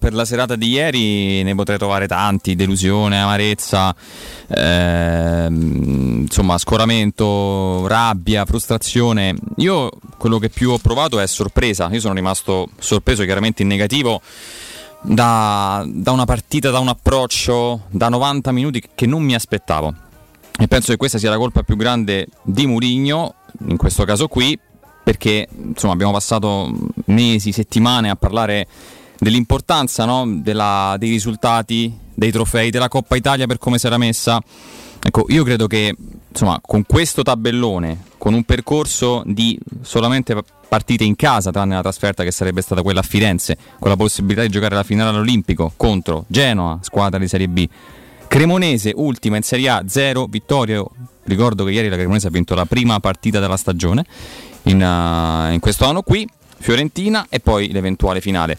S2: per la serata di ieri ne potrei trovare tanti: delusione, amarezza, ehm, insomma, scoramento, rabbia, frustrazione. Io quello che più ho provato è sorpresa. Io sono rimasto sorpreso, chiaramente in negativo. Da, da una partita, da un approccio, da 90 minuti che non mi aspettavo. E penso che questa sia la colpa più grande di Murigno, in questo caso qui, perché insomma, abbiamo passato mesi, settimane a parlare dell'importanza no? Della- dei risultati, dei trofei, della Coppa Italia per come si era messa. Ecco, io credo che insomma, con questo tabellone, con un percorso di solamente partite in casa, tranne la trasferta che sarebbe stata quella a Firenze, con la possibilità di giocare la finale all'Olimpico contro Genoa, squadra di Serie B. Cremonese, ultima in Serie A, 0 vittorie. Ricordo che ieri la Cremonese ha vinto la prima partita della stagione in, uh, in questo anno qui, Fiorentina e poi l'eventuale finale.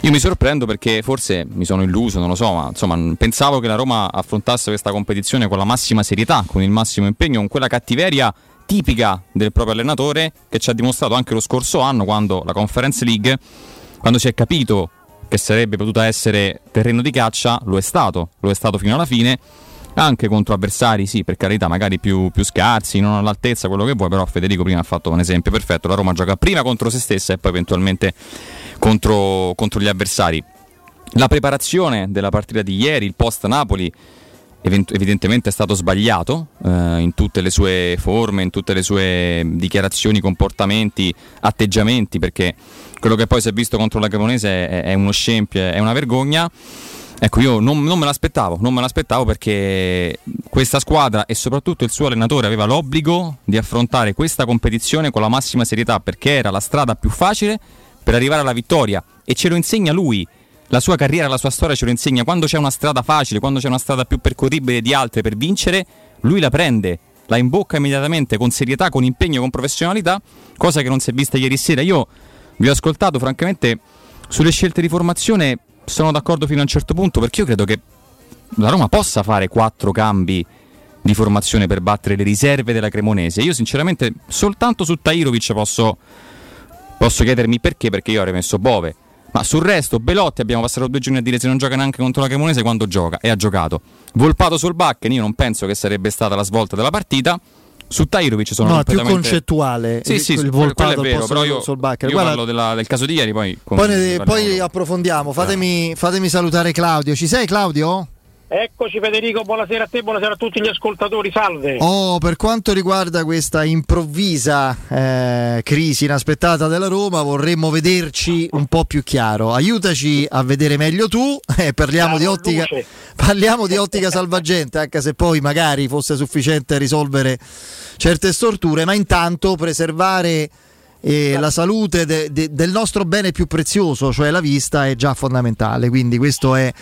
S2: Io mi sorprendo perché forse mi sono illuso, non lo so, ma insomma pensavo che la Roma affrontasse questa competizione con la massima serietà, con il massimo impegno, con quella cattiveria tipica del proprio allenatore che ci ha dimostrato anche lo scorso anno quando la Conference League, quando si è capito che sarebbe potuta essere terreno di caccia, lo è stato, lo è stato fino alla fine, anche contro avversari, sì, per carità, magari più, più scarsi, non all'altezza, quello che vuoi, però Federico prima ha fatto un esempio perfetto, la Roma gioca prima contro se stessa e poi eventualmente contro, contro gli avversari. La preparazione della partita di ieri, il post Napoli, evidentemente è stato sbagliato eh, in tutte le sue forme, in tutte le sue dichiarazioni, comportamenti, atteggiamenti, perché quello che poi si è visto contro la Cremonese è, è uno scempio, è una vergogna. Ecco, io non, non me l'aspettavo, non me l'aspettavo perché questa squadra e soprattutto il suo allenatore aveva l'obbligo di affrontare questa competizione con la massima serietà perché era la strada più facile per arrivare alla vittoria e ce lo insegna lui. La sua carriera, la sua storia ce lo insegna. Quando c'è una strada facile, quando c'è una strada più percorribile di altre per vincere, lui la prende, la imbocca immediatamente con serietà, con impegno, con professionalità, cosa che non si è vista ieri sera. Io vi ho ascoltato, francamente, sulle scelte di formazione sono d'accordo fino a un certo punto perché io credo che la Roma possa fare quattro cambi di formazione per battere le riserve della Cremonese. Io sinceramente soltanto su Tairovic posso, posso chiedermi perché, perché io avrei messo Bove. Ma sul resto, Belotti abbiamo passato due giorni a dire se non gioca neanche contro la Cremonese quando gioca e ha giocato. Volpato sul Bakken, io non penso che sarebbe stata la svolta della partita. Su Tairovic sono
S1: No, è più
S2: completamente...
S1: concettuale.
S2: Sì,
S1: il-
S2: sì,
S1: il volpato
S2: è vero, però io,
S1: sul Bakker.
S2: io
S1: Guarda-
S2: parlo della- del caso di ieri, poi...
S1: Poi, ne- poi approfondiamo. Fatemi, fatemi salutare Claudio. Ci sei, Claudio?
S5: Eccoci Federico, buonasera a te, buonasera a tutti gli ascoltatori, salve.
S1: Oh, per quanto riguarda questa improvvisa eh, crisi inaspettata della Roma, vorremmo vederci un po' più chiaro. Aiutaci a vedere meglio tu. Eh, parliamo, di ottica, parliamo di ottica salvagente, anche se poi magari fosse sufficiente risolvere certe storture, ma intanto preservare eh, la salute de- de- del nostro bene più prezioso, cioè la vista, è già fondamentale. Quindi questo è,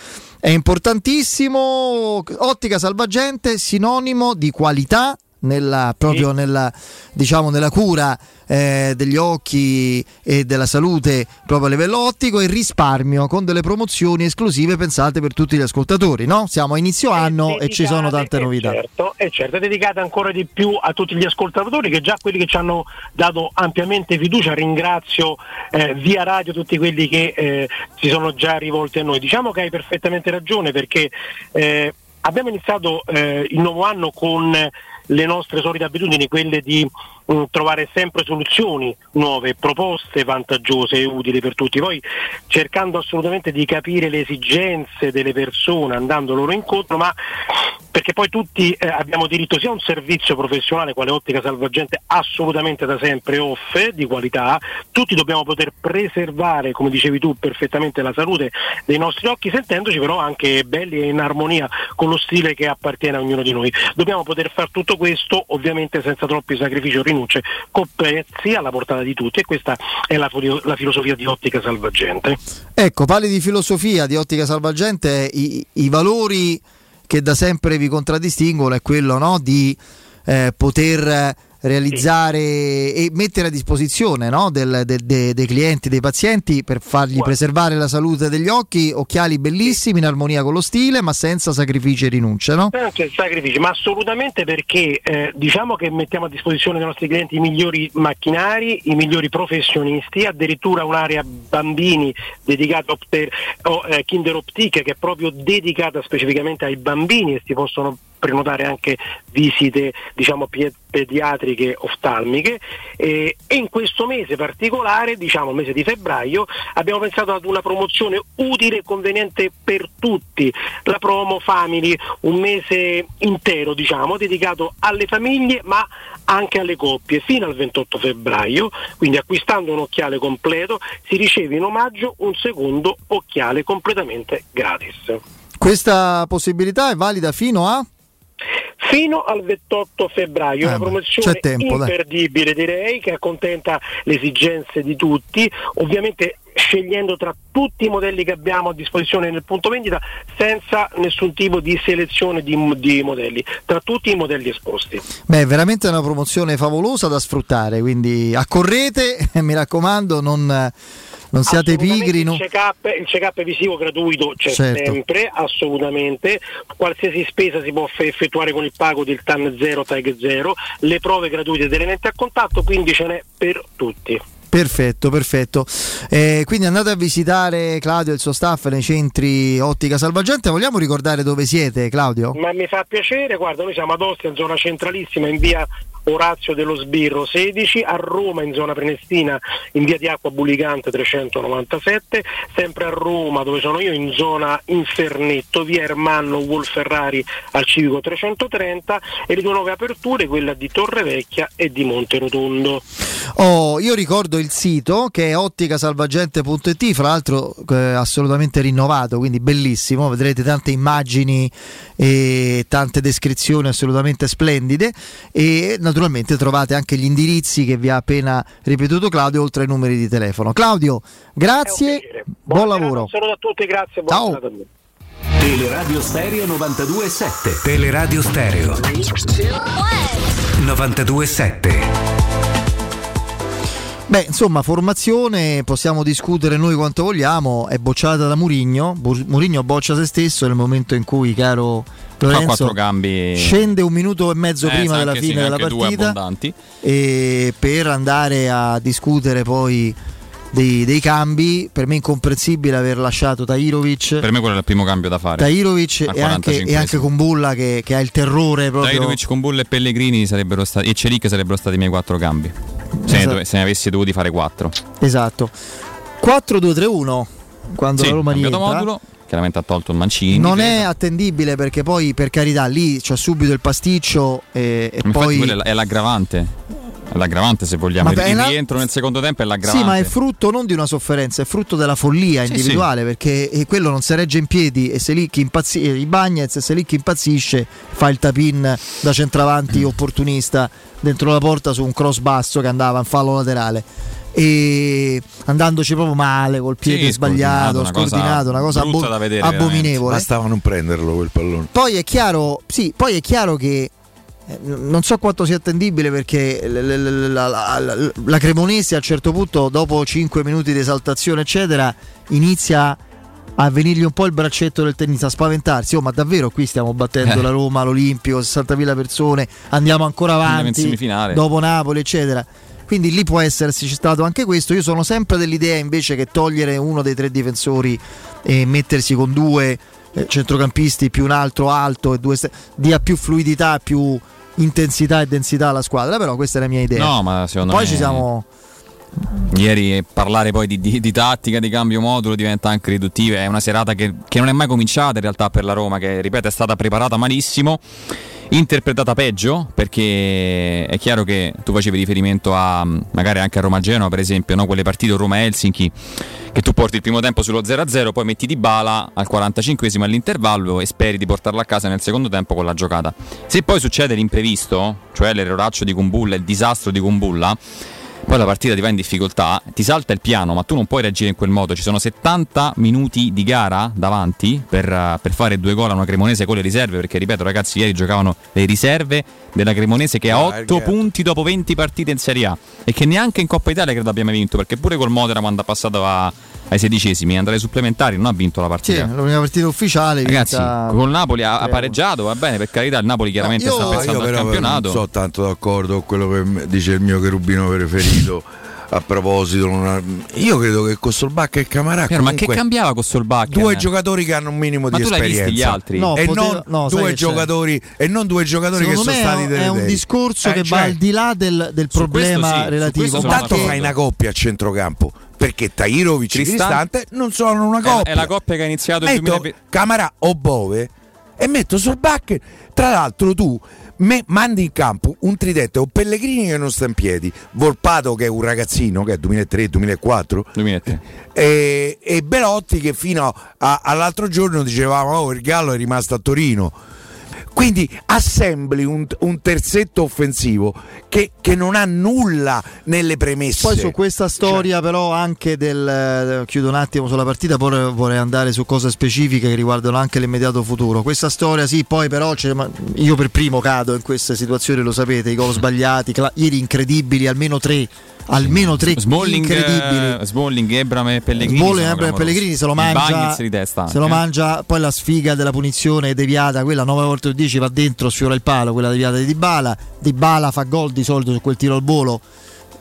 S1: è importantissimo. Ottica salvagente, sinonimo di qualità. Nella, proprio nella, diciamo, nella cura eh, degli occhi e della salute proprio a livello ottico e risparmio con delle promozioni esclusive pensate per tutti gli ascoltatori no? siamo a inizio anno e ci sono tante novità
S5: Certo, e certo, è dedicata ancora di più a tutti gli ascoltatori che già quelli che ci hanno dato ampiamente fiducia, ringrazio eh, via radio tutti quelli che eh, si sono già rivolti a noi. Diciamo che hai perfettamente ragione perché eh, abbiamo iniziato eh, il nuovo anno con le nostre solite abitudini, quelle di trovare sempre soluzioni nuove, proposte vantaggiose e utili per tutti, poi cercando assolutamente di capire le esigenze delle persone, andando loro incontro, ma perché poi tutti eh, abbiamo diritto sia a un servizio professionale quale ottica salvagente assolutamente da sempre offre di qualità, tutti dobbiamo poter preservare, come dicevi tu perfettamente, la salute dei nostri occhi, sentendoci però anche belli e in armonia con lo stile che appartiene a ognuno di noi. Dobbiamo poter fare tutto questo ovviamente senza troppi sacrifici rinunce, con prezzi alla portata di tutti e questa è la, la filosofia di ottica salvagente.
S1: Ecco, parli di filosofia di ottica salvagente, i, i valori che da sempre vi contraddistinguono è quello no, di eh, poter realizzare e mettere a disposizione no, del- del- de- dei clienti, dei pazienti per fargli preservare la salute degli occhi, occhiali bellissimi in armonia con lo stile ma senza sacrifici e rinunce. No?
S5: Anche sacrifici, ma assolutamente perché eh, diciamo che mettiamo a disposizione dei nostri clienti i migliori macchinari, i migliori professionisti, addirittura un'area bambini dedicata a Opter- o, eh, Kinder Optique che è proprio dedicata specificamente ai bambini e si possono prenotare anche visite diciamo pediatriche oftalmiche. E, e in questo mese particolare, diciamo il mese di febbraio, abbiamo pensato ad una promozione utile e conveniente per tutti, la promo Family, un mese intero diciamo dedicato alle famiglie ma anche alle coppie fino al 28 febbraio, quindi acquistando un occhiale completo si riceve in omaggio un secondo occhiale completamente gratis.
S1: Questa possibilità è valida fino a...
S5: Fino al 28 febbraio,
S1: Eh,
S5: una promozione
S1: tempo, dai.
S5: imperdibile direi che accontenta le esigenze di tutti, ovviamente scegliendo tra tutti i modelli che abbiamo a disposizione nel punto vendita senza nessun tipo di selezione di, di modelli, tra tutti i modelli esposti.
S1: Beh, veramente una promozione favolosa da sfruttare, quindi accorrete, mi raccomando, non, non siate pigri. non-
S5: Il check-up, il check-up visivo gratuito c'è
S1: Certo.
S5: sempre, assolutamente. Qualsiasi spesa si può effettuare con il pago del TAN 0, TAG 0, le prove gratuite delle lenti a contatto, quindi ce n'è per tutti.
S1: Perfetto, perfetto. Eh, quindi andate a visitare Claudio e il suo staff nei centri Ottica Salvagente. Vogliamo ricordare dove siete, Claudio?
S5: Ma mi fa piacere, guarda, noi siamo ad Ostia, in zona centralissima, in via Orazio dello Sbirro 16, a Roma in zona Prenestina, in via di Acqua Bulicante 397, sempre a Roma dove sono io, in zona Infernetto, via Ermanno Wolferrari al Civico 330 e le due nuove aperture, quella di Torrevecchia e di Monte Rotondo.
S1: Oh, io ricordo il sito che è otticasalvagente.it, fra l'altro eh, assolutamente rinnovato, quindi bellissimo, vedrete tante immagini e tante descrizioni assolutamente splendide e naturalmente trovate anche gli indirizzi che vi ha appena ripetuto Claudio oltre ai numeri di telefono. Claudio, grazie, buon lavoro.
S5: Un saluto a tutti, grazie, buona
S1: Ciao.
S5: serata a voi.
S4: Teleradio Stereo 92.7 Teleradio Stereo 92.7
S1: Beh, insomma, formazione possiamo discutere noi quanto vogliamo, è bocciata da Murigno, Murigno boccia se stesso nel momento in cui, caro Lorenzo, scende un minuto e mezzo
S2: Eh,
S1: prima della fine della partita e per andare a discutere poi dei, dei cambi, per me è incomprensibile aver lasciato Tairovic.
S2: Per me quello è il primo cambio da fare.
S1: Tairovic e anche,
S2: 45esimo.
S1: e anche con Bulla che, che ha il terrore proprio
S2: Dairovic con Bulle e Pellegrini sarebbero stati, e Celic sarebbero stati i miei quattro cambi. Se, ne,
S1: Esatto.
S2: dove- se ne avessi dovuti fare quattro.
S1: Esatto. 4-2-3-1 quando
S2: Sì,
S1: la Roma rientra.
S2: modulo. Chiaramente ha tolto il Mancini.
S1: Non è attendibile perché poi per carità lì c'è subito il pasticcio e, e poi...
S2: è la- è l'aggravante. È l'aggravante se vogliamo.
S1: Ma
S2: il
S1: è la-
S2: rientro nel secondo tempo è l'aggravante.
S1: Sì, ma è frutto non di una sofferenza, è frutto della follia
S2: Sì,
S1: individuale perché eh, quello non si regge in piedi e se lì chi impazzisce, i Bagnets, se lì chi impazzisce fa il tapin da centravanti
S2: Mm.
S1: opportunista dentro la porta su un cross basso che andava in fallo laterale e andandoci proprio male col piede
S3: Sì,
S1: sbagliato,
S3: scordinato, una cosa
S1: scordinato, una cosa, abo-
S3: vedere,
S1: abominevole.
S3: Bastava non prenderlo quel pallone.
S1: Poi è chiaro, sì, poi è chiaro che eh, non so quanto sia attendibile perché la, la- la- la Cremonese a un certo punto, dopo 5 minuti di esaltazione, eccetera, inizia a venirgli un po' il braccetto del tennis, a spaventarsi. Oh, ma davvero qui stiamo battendo
S2: Eh.
S1: la Roma, l'Olimpio, 60.000 persone, andiamo ancora
S2: Andiamo in
S1: avanti
S2: semifinale.
S1: dopo Napoli, eccetera. Quindi lì può esserci stato anche questo. Io sono sempre dell'idea invece che togliere uno dei tre difensori e mettersi con due eh, centrocampisti più un altro alto e due est- dia più fluidità, più intensità e densità alla squadra. Però questa è la mia idea.
S2: No, ma secondo
S1: Poi
S2: me-
S1: ci siamo.
S2: Ieri parlare poi di, di- di tattica, di cambio modulo diventa anche riduttivo. È una serata che, che non è mai cominciata in realtà per la Roma, che ripeto è stata preparata malissimo, interpretata peggio, perché è chiaro che tu facevi riferimento a magari anche a Roma Genova, per esempio, no? quelle partite Roma-Helsinki, che tu porti il primo tempo sullo 0-0, poi metti di bala al 45esimo all'intervallo e speri di portarla a casa nel secondo tempo con la giocata. Se poi succede l'imprevisto, cioè l'erroraccio di Kumbulla, il disastro di Kumbulla, poi la partita ti va in difficoltà, ti salta il piano, ma tu non puoi reagire in quel modo. Ci sono 70 minuti di gara davanti per, per fare due gol a una Cremonese con le riserve, perché ripeto ragazzi, ieri giocavano le riserve della Cremonese che ha
S3: Ah,
S2: 8
S3: perché-
S2: punti dopo 20 partite in Serie A e che neanche in Coppa Italia credo abbia mai vinto, perché pure col Modena quando ha passato a- ai sedicesimi, andare ai supplementari, non ha vinto la
S1: Sì,
S2: partita.
S1: l'unica partita ufficiale.
S2: Ragazzi,
S1: vinta-
S2: col Napoli ha, ha pareggiato, va bene, per carità, il Napoli chiaramente
S1: io-
S2: sta
S3: io
S2: pensando al
S3: però
S2: campionato.
S3: non sono tanto d'accordo con quello che dice il mio cherubino preferito. A proposito, non ha- io credo che con Solbacca e Camarà
S2: Piero, ma che cambiava con Solbakken?
S3: due giocatori che hanno un minimo
S2: Ma
S3: di
S2: tu l'hai visti
S3: esperienza
S2: gli altri?
S1: No,
S3: e,
S1: poteva-
S3: non
S1: no,
S3: due
S1: c'è?
S3: giocatori, e non due giocatori
S1: Secondo
S3: che sono stati
S1: è,
S3: delle
S1: è un discorso
S3: Eh,
S1: che
S3: cioè,
S1: va al di là del, del problema
S2: sì,
S1: relativo.
S3: Intanto fai una coppia a centrocampo perché Tairovic e
S2: Cristante-
S3: Cristante non sono una
S2: È-
S3: coppia.
S2: È la coppia che ha iniziato il
S3: metto
S2: 2020.
S3: Camarà o Bove e metto sul back. Tra l'altro, tu me- mandi in campo un tridente o Pellegrini che non sta in piedi, Volpato che è un ragazzino che è 2003-2004
S2: 2003.
S3: e, e Belotti che fino a- all'altro giorno dicevamo oh, il Gallo è rimasto a Torino. Quindi assembli un, un terzetto offensivo che, che non ha nulla nelle premesse.
S1: Poi su questa storia però anche del... eh, chiudo un attimo sulla partita, poi vorrei andare su cose specifiche che riguardano anche l'immediato futuro. Questa storia sì, poi però io per primo cado in queste situazioni, lo sapete, i gol sbagliati, cla- ieri incredibili, almeno tre, almeno tre
S2: Smalling,
S1: incredibili.
S2: eh, Smalling, Ebram e Pellegrini.
S1: Smalling, Ebram e. Pellegrini se lo mangia,
S2: Bagnez di testa
S1: se lo
S2: eh.
S1: mangia, poi la sfiga della punizione deviata, quella 9 volte su 10 va dentro, sfiora il palo, quella deviata di Dybala, Dybala fa gol di solito su quel tiro al volo.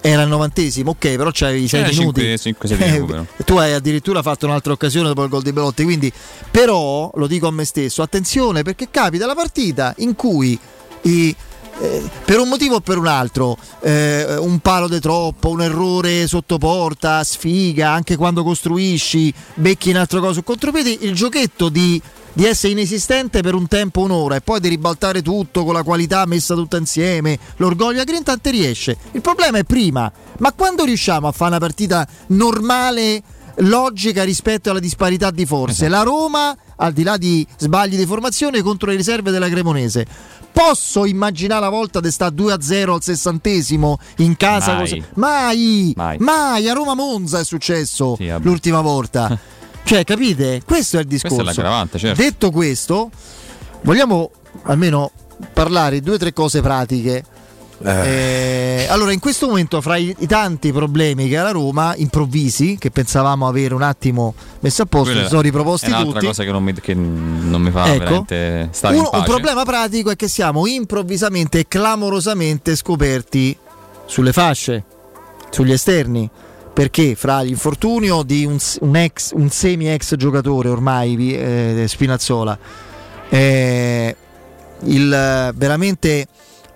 S1: Era il novantesimo, ok, però c'hai 6
S2: Eh,
S1: minuti.
S2: cinque- cinque, sei di
S1: Eh,
S2: recupero.
S1: tu hai addirittura fatto un'altra occasione dopo il gol di Belotti. Quindi, però, lo dico a me stesso, attenzione perché capita la partita in cui i- eh, per un motivo o per un altro, eh, un palo di troppo, un errore sotto porta, sfiga, anche quando costruisci, becchi un altro cosa su contropiedi, il giochetto di, di essere inesistente per un tempo, un'ora e poi di ribaltare tutto con la qualità messa tutta insieme, l'orgoglio a grinta ti riesce. Il problema è prima, ma quando riusciamo a fare una partita normale, logica rispetto alla disparità di forze, la Roma, al di là di sbagli di formazione, contro le riserve della Cremonese. Posso immaginare la volta di sta 2-0 al sessantesimo in casa?
S2: Mai.
S1: così? Mai,
S2: Mai.
S1: mai, a Roma Monza è successo
S2: Sì,
S1: l'ultima volta. cioè, capite? Questo è il discorso.
S2: È l'aggravante, certo.
S1: Detto questo, vogliamo almeno parlare di due o tre cose pratiche. Eh, allora, in questo momento, fra i, i tanti problemi che ha la Roma, improvvisi, che pensavamo avere un attimo messo a posto,
S2: Quella
S1: si sono riproposti
S2: è un'altra
S1: tutti.
S2: cosa che non mi, che non mi fa
S1: Ecco.
S2: veramente stare
S1: Un,
S2: in
S1: un problema pratico è che siamo improvvisamente e clamorosamente scoperti sulle fasce, sugli esterni. Perché fra l'infortunio di un, un ex, un semi-ex giocatore ormai, eh, Spinazzola, eh, il veramente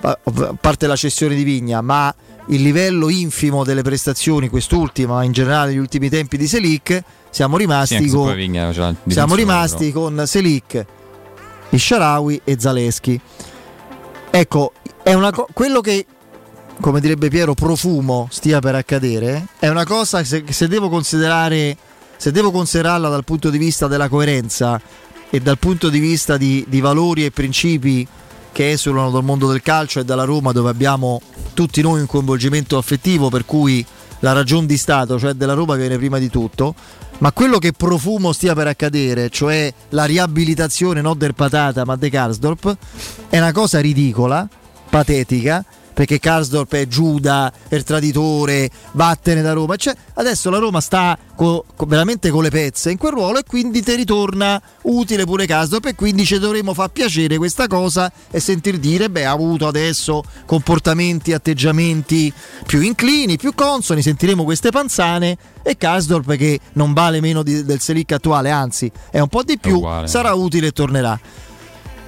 S1: a parte la cessione di Vigna, ma il livello infimo delle prestazioni, quest'ultima, ma in generale gli ultimi tempi di Selic, siamo
S2: Sì,
S1: rimasti
S2: se
S1: con
S2: Vigna il
S1: siamo rimasti con Selic, Isharawi e Zaleschi. Ecco, è una co- quello che come direbbe Piero profumo stia per accadere è una cosa che se, se devo considerare se devo considerarla dal punto di vista della coerenza e dal punto di vista di, di valori e principi che esulano dal mondo del calcio e dalla Roma dove abbiamo tutti noi un coinvolgimento affettivo per cui la ragione di Stato, cioè della Roma, viene prima di tutto, ma quello che profumo stia per accadere, cioè la riabilitazione non del Patata ma di Karsdorp, è una cosa ridicola, patetica, perché Karsdorp è Giuda, è il traditore, vattene da Roma. Cioè, adesso la Roma sta co- co- veramente con le pezze in quel ruolo e quindi ti ritorna utile pure Karsdorp e quindi ci dovremmo far piacere questa cosa e sentir dire, beh, ha avuto adesso comportamenti, atteggiamenti più inclini, più consoni, sentiremo queste panzane e Karsdorp che non vale meno di- del Selic attuale, anzi è un po' di più, sarà utile e tornerà.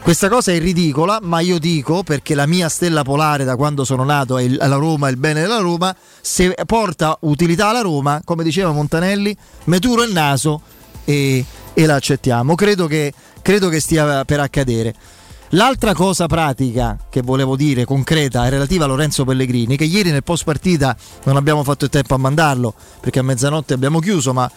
S1: Questa cosa è ridicola, ma io dico perché la mia stella polare da quando sono nato è la Roma, il bene della Roma, se porta utilità alla Roma, come diceva Montanelli, meturo il naso e, e la accettiamo. Credo che, credo che stia per accadere. L'altra cosa pratica che volevo dire, concreta, è relativa a Lorenzo Pellegrini, che ieri nel post partita non abbiamo fatto il tempo a mandarlo, perché a mezzanotte abbiamo chiuso, ma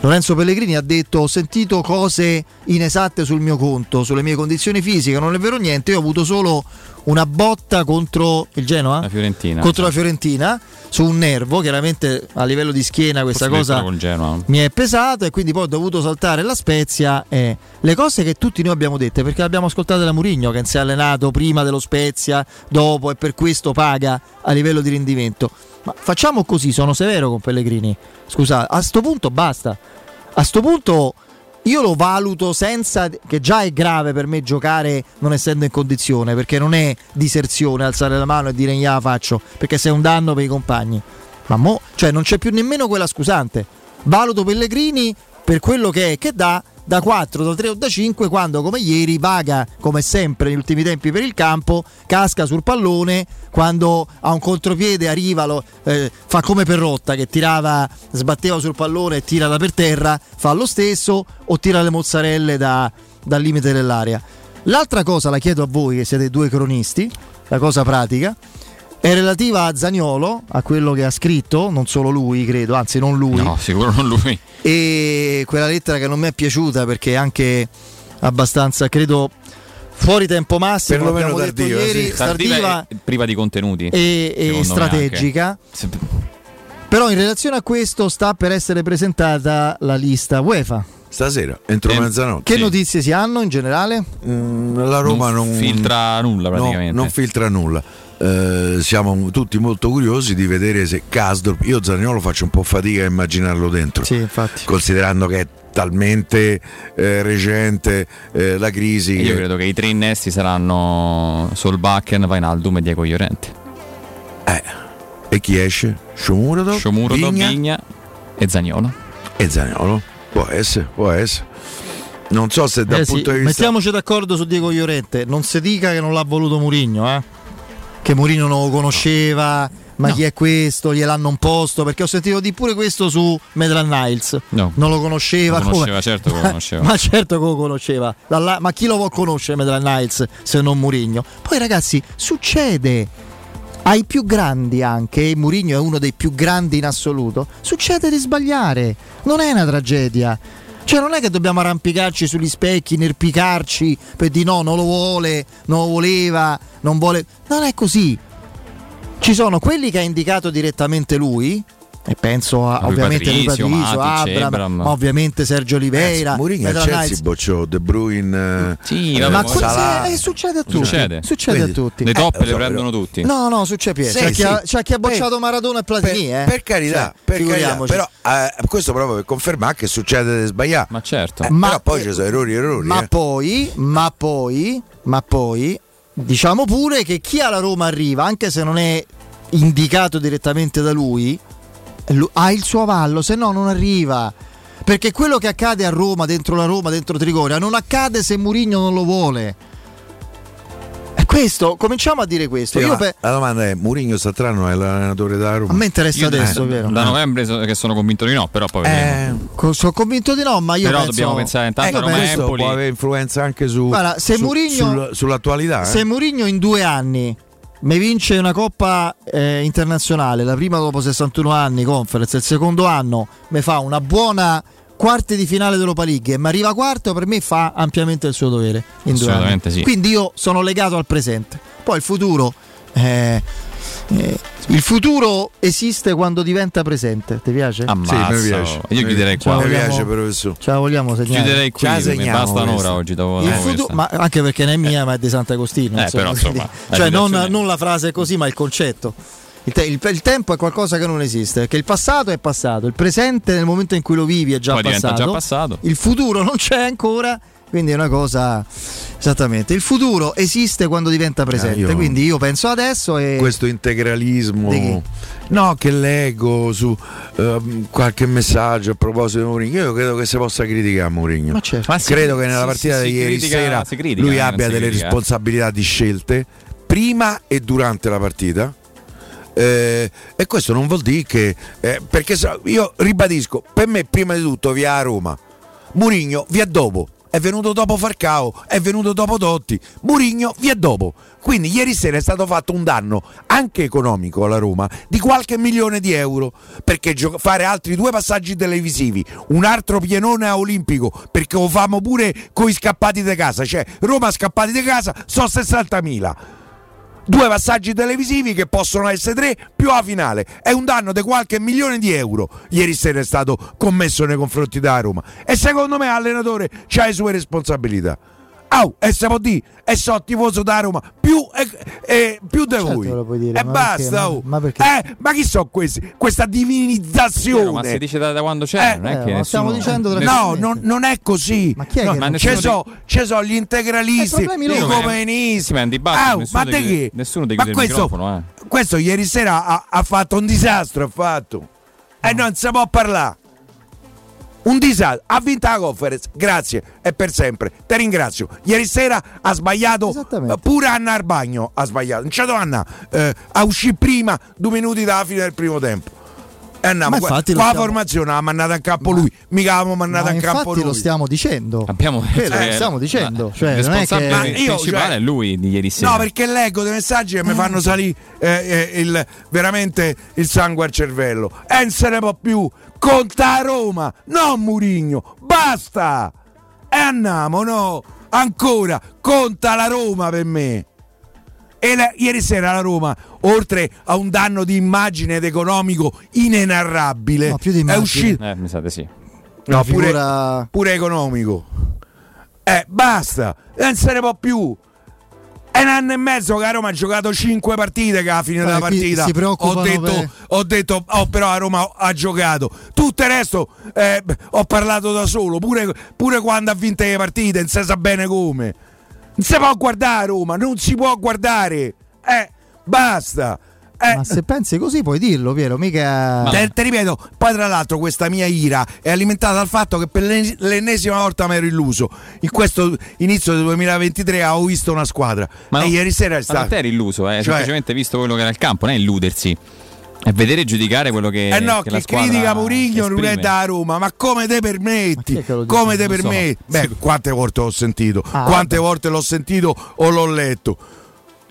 S1: Lorenzo Pellegrini ha detto ho sentito cose inesatte sul mio conto, sulle mie condizioni fisiche, non è vero niente, io ho avuto solo una botta contro il Genoa,
S2: La Fiorentina.
S1: contro la Fiorentina, su un nervo, chiaramente a livello di schiena questa
S2: Forse
S1: cosa mi è pesato e quindi poi ho dovuto saltare la Spezia e le cose che tutti noi abbiamo dette perché abbiamo ascoltato da Murigno che si è allenato prima dello Spezia, dopo e per questo paga a livello di rendimento. Ma facciamo così, sono severo con Pellegrini. Scusa, a sto punto basta. A sto punto io lo valuto senza che già è grave per me giocare non essendo in condizione, perché non è diserzione alzare la mano e dire gliela faccio, perché sei un danno per i compagni. Ma mo, cioè non c'è più nemmeno quella scusante. Valuto Pellegrini per quello che è, che dà da 4, da 3 o da 5 quando come ieri vaga come sempre negli ultimi tempi per il campo, casca sul pallone, quando a un contropiede arriva, lo, eh, fa come Perrotta che tirava, sbatteva sul pallone e tira da per terra, fa lo stesso o tira le mozzarelle da- dal limite dell'area. L'altra cosa la chiedo a voi che siete due cronisti, la cosa pratica, è relativa a Zagnolo, a quello che ha scritto, non solo lui credo, anzi non lui,
S2: No, sicuro non lui.
S1: e quella lettera che non mi è piaciuta perché è anche abbastanza, credo, fuori tempo massimo,
S3: Perlomeno
S1: abbiamo detto
S3: tardiva,
S1: ieri,
S3: sì.
S2: Tardiva
S1: tardiva
S2: e priva di contenuti.
S1: e, e strategica. Però in relazione a questo sta per essere presentata la lista UEFA.
S3: Stasera, entro
S2: Eh,
S3: mezzanotte.
S1: Che notizie si hanno in generale?
S3: Mm, la Roma non,
S2: filtra nulla
S3: no,
S2: praticamente.
S3: non filtra nulla. Eh, siamo tutti molto curiosi di vedere se Casdorp. Io Zaniolo faccio un po' fatica a immaginarlo dentro.
S1: Sì, infatti.
S3: Considerando che è talmente eh, recente eh, la crisi.
S2: Io
S3: che-
S2: credo che i tre innesti saranno Solbakken, Vainaldum e Diego Llorente.
S3: Eh, e chi esce? Shomurodov,
S2: Shomurodov,
S3: Vigna
S2: Vigna e Zagnolo.
S3: e Zaniolo. Può essere, può essere. Non so se dal
S1: Eh sì,
S3: punto di vista.
S1: Mettiamoci d'accordo su Diego Llorente. Non si dica che non l'ha voluto Murigno, eh? Che Murigno non lo conosceva. Ma chi è questo? Gliel'hanno un posto? Perché ho sentito di pure questo su Medran Niles.
S2: No.
S1: Non lo conosceva.
S2: Lo conosceva,
S1: come?
S2: certo che lo conosceva.
S1: Ma certo che lo conosceva. Dalla- ma chi lo può conoscere Medran Niles se non Murigno? Poi ragazzi, succede. Ai più grandi anche, e Murigno è uno dei più grandi in assoluto, succede di sbagliare. Non è una tragedia. Cioè non è che dobbiamo arrampicarci sugli specchi, nerpicarci per dire no, non lo vuole, non lo voleva, non vuole... Non è così. Ci sono quelli che ha indicato direttamente lui, e penso a,
S2: Rui
S1: ovviamente
S2: Patrizio, Matic,
S1: Abram, ma ovviamente Sergio Oliveira,
S3: Mourinho al Chelsea
S1: Niles.
S3: bocciò De Bruyne. eh,
S2: Sì,
S3: eh,
S1: Ma se- eh, succede a tutti.
S2: Succede.
S1: Succede
S3: Quindi-
S1: a tutti.
S2: Le top
S3: Eh, lo
S2: le
S3: so,
S2: prendono
S3: però-
S2: tutti.
S1: No, no, succede.
S3: Sì,
S1: c'è, chi ha,
S3: sì.
S1: c'è chi ha bocciato
S3: Per-
S1: Maradona e Platini,
S3: per,
S1: eh.
S3: per carità,
S1: Cioè,
S3: per carità, però eh, questo proprio per confermare che succede di sbagliare.
S2: Ma certo.
S3: Eh,
S1: Ma-
S3: però poi ci sono errori errori.
S1: Ma
S3: eh.
S1: poi, ma poi, ma poi, diciamo pure che chi alla Roma arriva, anche se non è indicato direttamente da lui, lu- ha il suo avallo, se no non arriva. Perché quello che accade a Roma, dentro la Roma, dentro Trigoria, non accade se Murigno non lo vuole. Questo, cominciamo a dire questo.
S3: Sì,
S1: pe-
S3: la domanda è: Mourinho Satrano è l'allenatore da Roma?
S1: A me interessa
S2: Io
S1: adesso,
S2: da-
S1: vero?
S2: Da novembre so- che sono convinto di no, però poi vedremo.
S1: Co- sono convinto di no, ma io
S2: Però
S1: penso-
S2: dobbiamo pensare intanto
S1: Io
S2: a Roma
S1: penso-
S2: Empoli.
S3: può avere influenza anche su,
S1: Guarda, se
S3: su-
S1: Mourinho-
S3: sul- sull'attualità. eh?
S1: Se Mourinho in due anni mi vince una coppa eh, internazionale, la prima dopo 61 anni, conference, il secondo anno mi fa una buona quarti di finale d'Europa League e mi arriva quarto, per me fa ampiamente il suo dovere.
S2: Assolutamente sì.
S1: Quindi io sono legato al presente. Poi il futuro. eh, eh, il futuro esiste quando diventa presente. Ti piace?
S2: Ammazza.
S3: Sì, mi piace.
S2: Io chiuderei qua.
S3: Mi
S1: vogliamo-
S3: piace, professore.
S1: Ce la vogliamo segnare?
S2: Chiuderei qui,
S3: Ce la segniamo
S2: basta un'ora oggi dopo
S1: Il futu- ma anche perché non è mia, ma è di Sant'Agostino.
S2: Eh,
S1: insomma,
S2: però, insomma,
S1: cioè non, non la frase così, ma il concetto. Il, te- il- il tempo è qualcosa che non esiste, perché il passato è passato, il presente nel momento in cui lo vivi è già passato,
S2: già passato.
S1: il futuro non c'è ancora, quindi è una cosa esattamente. Il futuro esiste quando diventa presente,
S3: io-
S1: quindi io penso adesso e
S3: Questo integralismo. No, che leggo su ehm, qualche messaggio a proposito di Mourinho. Io credo che si possa criticare Mourinho.
S1: Ma certo.
S2: Ma si-
S3: credo che nella
S2: si-
S3: partita
S2: si-
S3: di
S2: si
S3: ieri
S2: critica-
S3: sera
S2: si critica,
S3: lui
S2: eh,
S3: abbia
S2: si
S3: delle
S2: critica.
S3: responsabilità di scelte prima e durante la partita. Eh, e questo non vuol dire che eh, perché io ribadisco per me prima di tutto via a Roma Murigno via dopo è venuto dopo Farcao è venuto dopo Totti Murigno via dopo. Quindi ieri sera è stato fatto un danno anche economico alla Roma di qualche milione di euro perché gio- fare altri due passaggi televisivi un altro pienone a olimpico perché lo famo pure coi scappati di casa cioè Roma scappati di casa sono 60.000 due passaggi televisivi che possono essere tre più la finale. È un danno di qualche milione di euro. Ieri sera è stato commesso nei confronti della Roma. E secondo me l'allenatore ha le sue responsabilità. Au, e se può dire, e so tifoso da Roma più, e, e- più di
S1: Certo
S3: voi.
S1: che lo puoi dire,
S3: e
S1: ma
S3: basta,
S1: perché? Ma-
S3: oh.
S1: ma perché?
S3: Eh, ma chi sono questi? Questa divinizzazione.
S2: Ma si dice da, da quando c'è,
S3: Eh,
S2: non è
S1: eh,
S2: che nessuno...
S1: stiamo dicendo
S3: No,
S1: tranquillamente.
S3: non, non è così.
S1: Ma chi è
S3: No,
S1: che
S3: ci sono ci so gli integralisti,
S1: Eh,
S3: i
S1: loro.
S3: comenisti.
S2: Sì, ma è un dibattito,
S3: Au,
S2: nessuno
S3: ma
S2: ti
S3: te che?
S2: nessuno il
S3: questo,
S2: microfono, eh.
S3: questo ieri sera ha, ha fatto un disastro, ha fatto. E non si può parlare. Un disastro, ha vinto la conference, grazie, e per sempre. Ti ringrazio. Ieri sera ha sbagliato pure Anna al bagno, ha sbagliato. Non c'è Anna, eh, a uscire prima, due minuti dalla fine del primo tempo. E andiamo,
S1: Ma
S3: qua, qua la
S1: stiamo-
S3: formazione l'ha mandata a campo lui, mica l'abbiamo mandata
S1: Ma
S3: a campo
S1: infatti
S3: lui.
S1: lo stiamo dicendo.
S2: Abbiamo che
S1: stiamo dicendo,
S2: ma-
S1: cioè,
S2: il
S1: non è
S2: responsabile
S1: che-
S3: Ma io,
S2: principale
S3: cioè-
S2: è lui di ieri sera.
S3: No, perché leggo dei messaggi che mi fanno salire eh, eh, il- veramente il sangue al cervello. E non se ne può più. Conta a Roma, non Murigno. Basta! E andiamo, no? Ancora, conta la Roma per me. E la- ieri sera la Roma, oltre a un danno di immagine ed economico inenarrabile,
S1: No, più di
S3: è uscito.
S2: Eh, mi sa di sì.
S3: No, pure,
S1: figura-
S3: pure economico. Eh, basta, non se ne può più. È un anno e mezzo che a Roma ha giocato 5 partite che alla fine
S1: Eh,
S3: della partita
S1: si
S3: ho detto,
S1: per-
S3: ho detto oh, però a Roma ha giocato tutto il resto eh, ho parlato da solo pure, pure quando ha vinto le partite non si sa bene come non si può guardare Roma non si può guardare eh, basta eh,
S1: Ma se pensi così puoi dirlo, Piero, mica...
S3: te, te ripeto, poi tra l'altro questa mia ira è alimentata dal fatto che per l'en- l'ennesima volta mi ero illuso. In questo inizio del 2023 avevo visto una squadra.
S2: Ma
S3: e
S2: no-
S3: ieri sera è
S2: Ma non
S3: stato.
S2: te eri illuso, eh,
S3: Cioè-
S2: semplicemente visto quello che era il campo, non è illudersi. È vedere e giudicare quello che,
S3: Eh no,
S2: che squadra
S3: critica Murigno non è da Roma, ma come te permetti?
S1: Che?
S3: Come te
S2: Non so.
S3: permetti? Beh, quante volte l'ho sentito?
S1: Ah,
S3: quante
S1: vabbè.
S3: volte l'ho sentito o l'ho letto?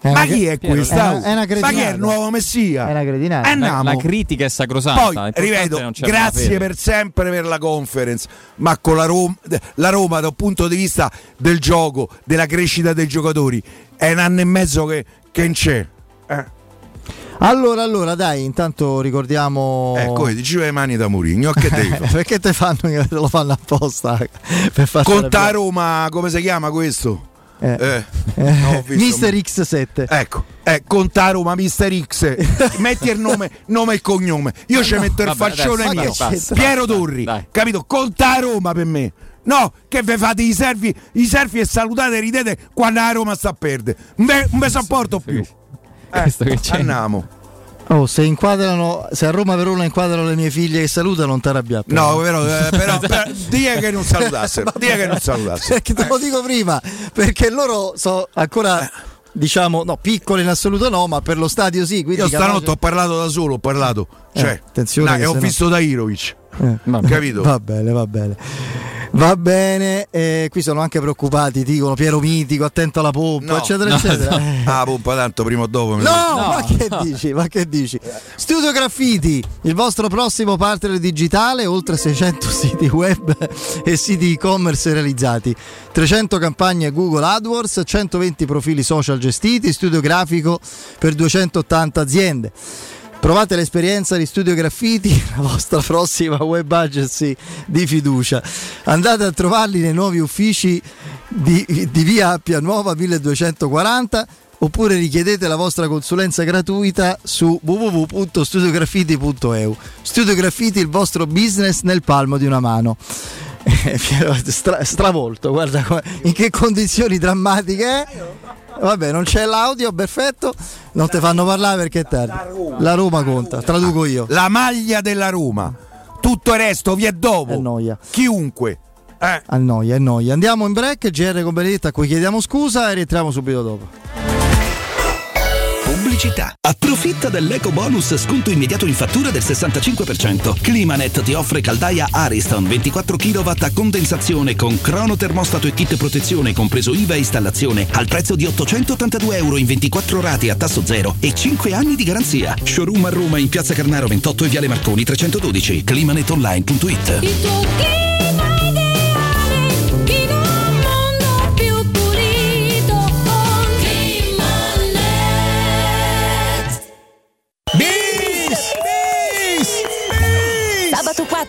S1: È
S3: ma chi è questa?
S1: è una- è una
S3: ma chi è il nuovo Messia?
S1: È una cretinata.
S2: La,
S3: andiamo.
S2: la critica è sacrosanta.
S3: Poi, ripeto,
S2: c'è
S3: grazie per sempre per la conference, ma con la Roma, la Roma dal punto di vista del gioco, della crescita dei giocatori, è un anno e mezzo che, che non c'è. Eh,
S1: Allora, allora, dai, intanto ricordiamo...
S3: Ecco, vedi, ci vai le mani da Murigno, che devi fare?
S1: Perché te fanno, lo fanno apposta per
S3: Conta. Roma, come si chiama questo?
S1: Eh.
S3: Eh,
S1: Eh,
S3: no,
S1: Mister X7
S3: Ecco, eh, conta a Roma, Mister X. Metti il nome, nome e cognome. Io ci metto il
S2: vabbè,
S3: faccione
S2: adesso,
S3: mio.
S2: basta, basta,
S3: Piero
S2: basta,
S3: Torri,
S2: dai.
S3: capito? Conta a Roma per me. No, che ve fate i selfie, i selfie e salutate e ridete quando la Roma sta a perdere. Non ve sopporto più. Eh,
S2: Questo che c'è.
S3: andiamo.
S1: Oh, se inquadrano, se a Roma Verona inquadrano le mie figlie che salutano, non ti arrabbiare.
S3: No, però, eh, però, però dia che non salutassero. Dia che non salutassero.
S1: Perché te lo dico prima, perché loro so ancora diciamo, no, piccole in assoluto no, ma per lo stadio sì. Quindi
S3: Io stanotte
S1: capace-
S3: ho parlato da solo, ho parlato. Cioè,
S1: Eh, attenzione
S3: dai,
S1: che
S3: ho
S1: no-
S3: visto Dairovic.
S1: Eh,
S3: Capito?
S1: Va bene, va bene. Va bene, eh, qui sono anche preoccupati, dicono Piero Mitico, attento alla pompa,
S3: No,
S1: eccetera,
S3: no,
S1: eccetera.
S3: no.
S1: Eh.
S3: Ah, pompa tanto prima o dopo. mi
S1: No, ma che dici? Ma che dici? Studio Graffiti, il vostro prossimo partner digitale, oltre 600 siti web e siti e-commerce realizzati, 300 campagne Google AdWords, 120 profili social gestiti, studio grafico per 280 aziende. Provate l'esperienza di Studio Graffiti, la vostra prossima web agency di fiducia. Andate a trovarli nei nuovi uffici di, di via Appia Nuova 1240 oppure richiedete la vostra consulenza gratuita su www.studiograffiti.eu. Studio Graffiti, il vostro business nel palmo di una mano. Stra- stravolto, guarda in che condizioni drammatiche è. Vabbè, non c'è l'audio, perfetto. Non ti fanno parlare perché è tardi. La Roma conta, traduco io.
S3: La maglia della Roma. Tutto il resto vi è dopo.
S1: È noia.
S3: Chiunque. Eh.
S1: Annoia, è noia. Andiamo in break, GR con Benedetta, a cui chiediamo scusa e rientriamo subito dopo.
S6: Pubblicità. Approfitta dell'eco bonus sconto immediato in fattura del 65%. Climanet ti offre caldaia Ariston 24 kW a condensazione con crono termostato e kit protezione compreso IVA e installazione al prezzo di 882 euro in 24 rate a tasso zero e 5 anni di garanzia. Showroom a Roma in Piazza Carnaro 28 e Viale Marconi 312. Climanetonline.it.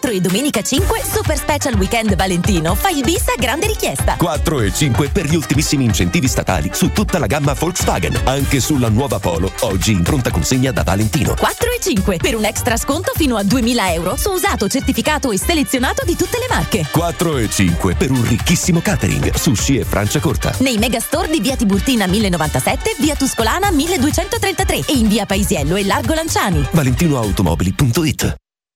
S7: 4 e domenica 5, Super Special Weekend Valentino, fai il bis a grande richiesta.
S4: 4 e 5 per gli ultimissimi incentivi statali su tutta la gamma Volkswagen, anche sulla nuova Polo, oggi in pronta consegna da Valentino.
S7: 4 e 5 per un extra sconto fino a 2000 euro su usato certificato e selezionato di tutte le marche.
S4: 4 e 5 per un ricchissimo catering, sushi e Francia corta.
S7: Nei megastore di via Tiburtina 1097, via Tuscolana 1233 e in via Paisiello e Largo Lanciani.
S4: ValentinoAutomobili.it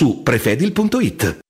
S4: su prefedil.it.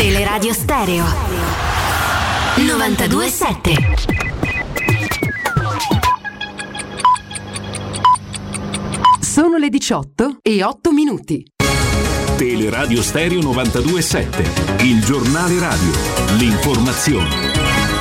S8: Teleradio Stereo 927
S9: Sono le 18 e 8 minuti.
S10: Teleradio Stereo 927, il giornale radio, l'informazione.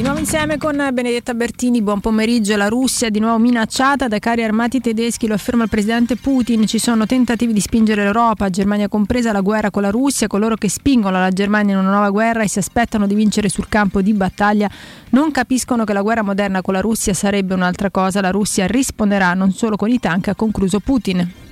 S11: Di nuovo insieme con Benedetta Bertini, buon pomeriggio. La Russia è di nuovo minacciata dai carri armati tedeschi, lo afferma il presidente Putin. Ci sono tentativi di spingere l'Europa, Germania compresa, alla guerra con la Russia. Coloro che spingono la Germania in una nuova guerra e si aspettano di vincere sul campo di battaglia non capiscono che la guerra moderna con la Russia sarebbe un'altra cosa. La Russia risponderà non solo con i tank, ha concluso Putin.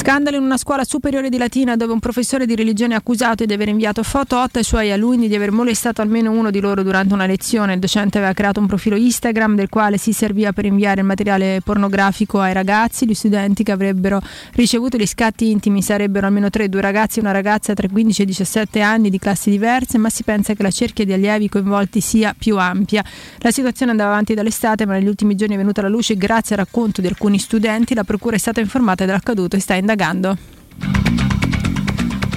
S11: Scandalo in una scuola superiore di Latina dove un professore di religione è accusato di aver inviato foto a otto ai suoi alunni di aver molestato almeno uno di loro durante una lezione. Il docente aveva creato un profilo Instagram del quale si serviva per inviare il materiale pornografico ai ragazzi. Gli studenti che avrebbero ricevuto gli scatti intimi sarebbero almeno tre, due ragazzi e una ragazza tra i 15 e i 17 anni di classi diverse, ma si pensa che la cerchia di allievi coinvolti sia più ampia. La situazione andava avanti dall'estate, ma negli ultimi giorni è venuta alla luce grazie al racconto di alcuni studenti. La procura è stata informata dell'accaduto e sta indagando.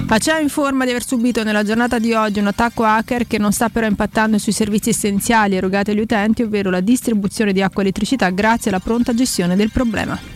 S11: Acea informa di aver subito nella giornata di oggi un attacco hacker che non sta però impattando sui servizi essenziali erogati agli utenti, ovvero la distribuzione di acqua e elettricità grazie alla pronta gestione del problema.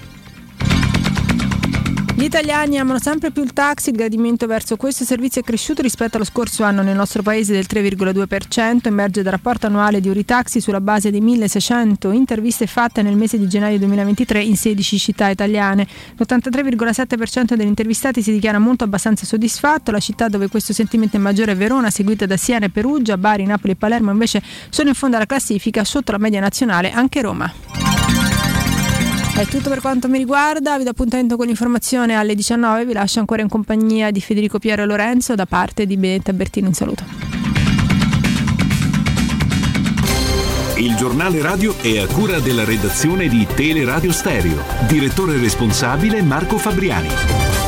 S11: Gli italiani amano sempre più il taxi, il gradimento verso questo servizio è cresciuto rispetto allo scorso anno nel nostro paese del 3,2%, emerge dal rapporto annuale di Uritaxi sulla base di 1600 interviste fatte nel mese di gennaio 2023 in 16 città italiane. L'83,7% degli intervistati si dichiara molto abbastanza soddisfatto, la città dove questo sentimento è maggiore è Verona, seguita da Siena e Perugia, Bari, Napoli e Palermo invece sono in fondo alla classifica, sotto la media nazionale anche Roma. È tutto per quanto mi riguarda, vi do appuntamento con l'informazione alle 19, vi lascio ancora in compagnia di Federico Piero Lorenzo da parte di Benetta Bertino, un saluto.
S10: Il giornale radio è a cura della redazione di Teleradio Stereo. Direttore responsabile Marco Fabriani.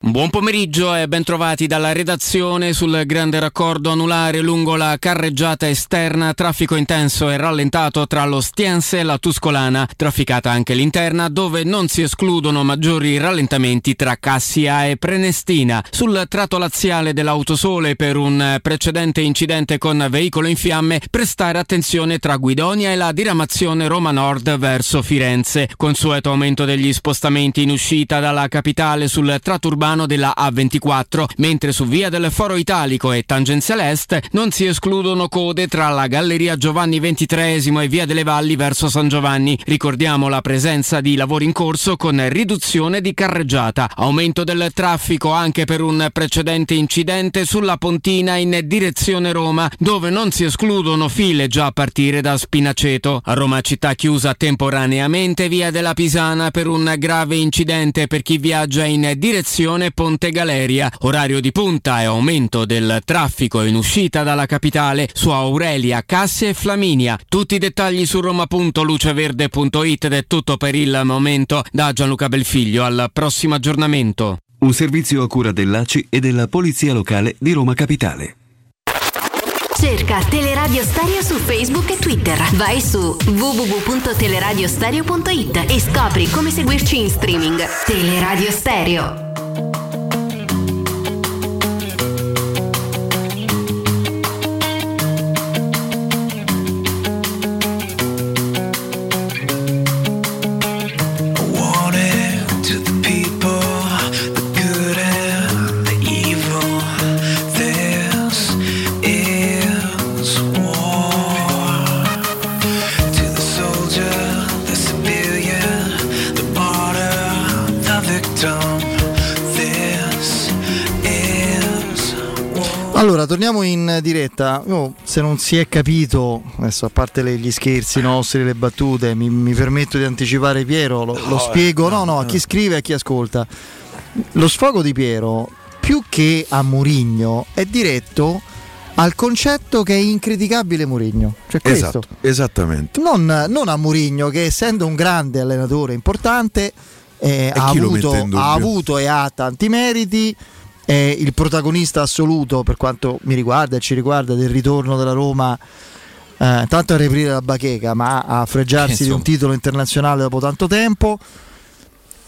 S12: Buon pomeriggio e bentrovati dalla redazione sul grande raccordo anulare lungo la carreggiata esterna, traffico intenso e rallentato tra lo Stiense e la Tuscolana, trafficata anche l'interna dove non si escludono maggiori rallentamenti tra Cassia e Prenestina. Sul tratto laziale dell'autosole per un precedente incidente con veicolo in fiamme, prestare attenzione tra Guidonia e la diramazione Roma Nord verso Firenze. Consueto aumento degli spostamenti in uscita dalla capitale sul tratto urbano Trivano della A24, mentre su via del Foro Italico e tangenziale est non si escludono code tra la Galleria Giovanni XXIII e via delle Valli verso San Giovanni. Ricordiamo la presenza di lavori in corso con riduzione di carreggiata, aumento del traffico anche per un precedente incidente sulla Pontina in direzione Roma, dove non si escludono file già a partire da Spinaceto. A Roma città chiusa temporaneamente via della Pisana per un grave incidente per chi viaggia in direzione Ponte Galeria. Orario di punta e aumento del traffico in uscita dalla capitale su Aurelia, Cassia e Flaminia. Tutti i dettagli su roma.luceverde.it ed è tutto per il momento. Da Gianluca Belfiglio al prossimo aggiornamento.
S8: Un servizio a cura dell'ACI e della Polizia Locale di Roma Capitale.
S13: Cerca Teleradio Stereo su Facebook e Twitter. Vai su www.teleradiostereo.it e scopri come seguirci in streaming. Teleradio Stereo.
S1: Torniamo in diretta. Io, se non si è capito, adesso a parte le- gli scherzi nostri, le battute, mi, mi permetto di anticipare Piero, lo, lo
S3: No,
S1: spiego no, no, a chi scrive e a chi ascolta. Lo sfogo di Piero, più che a Murigno, è diretto al concetto che è incriticabile Murigno. Cioè questo.
S3: Esatto, esattamente.
S1: Non, non a Murigno, che essendo un grande allenatore importante, eh, ha, avuto, ha avuto e ha tanti meriti. È il protagonista assoluto per quanto mi riguarda e ci riguarda del ritorno della Roma. eh, tanto a riaprire la bacheca, ma a fregiarsi di un titolo internazionale dopo tanto tempo.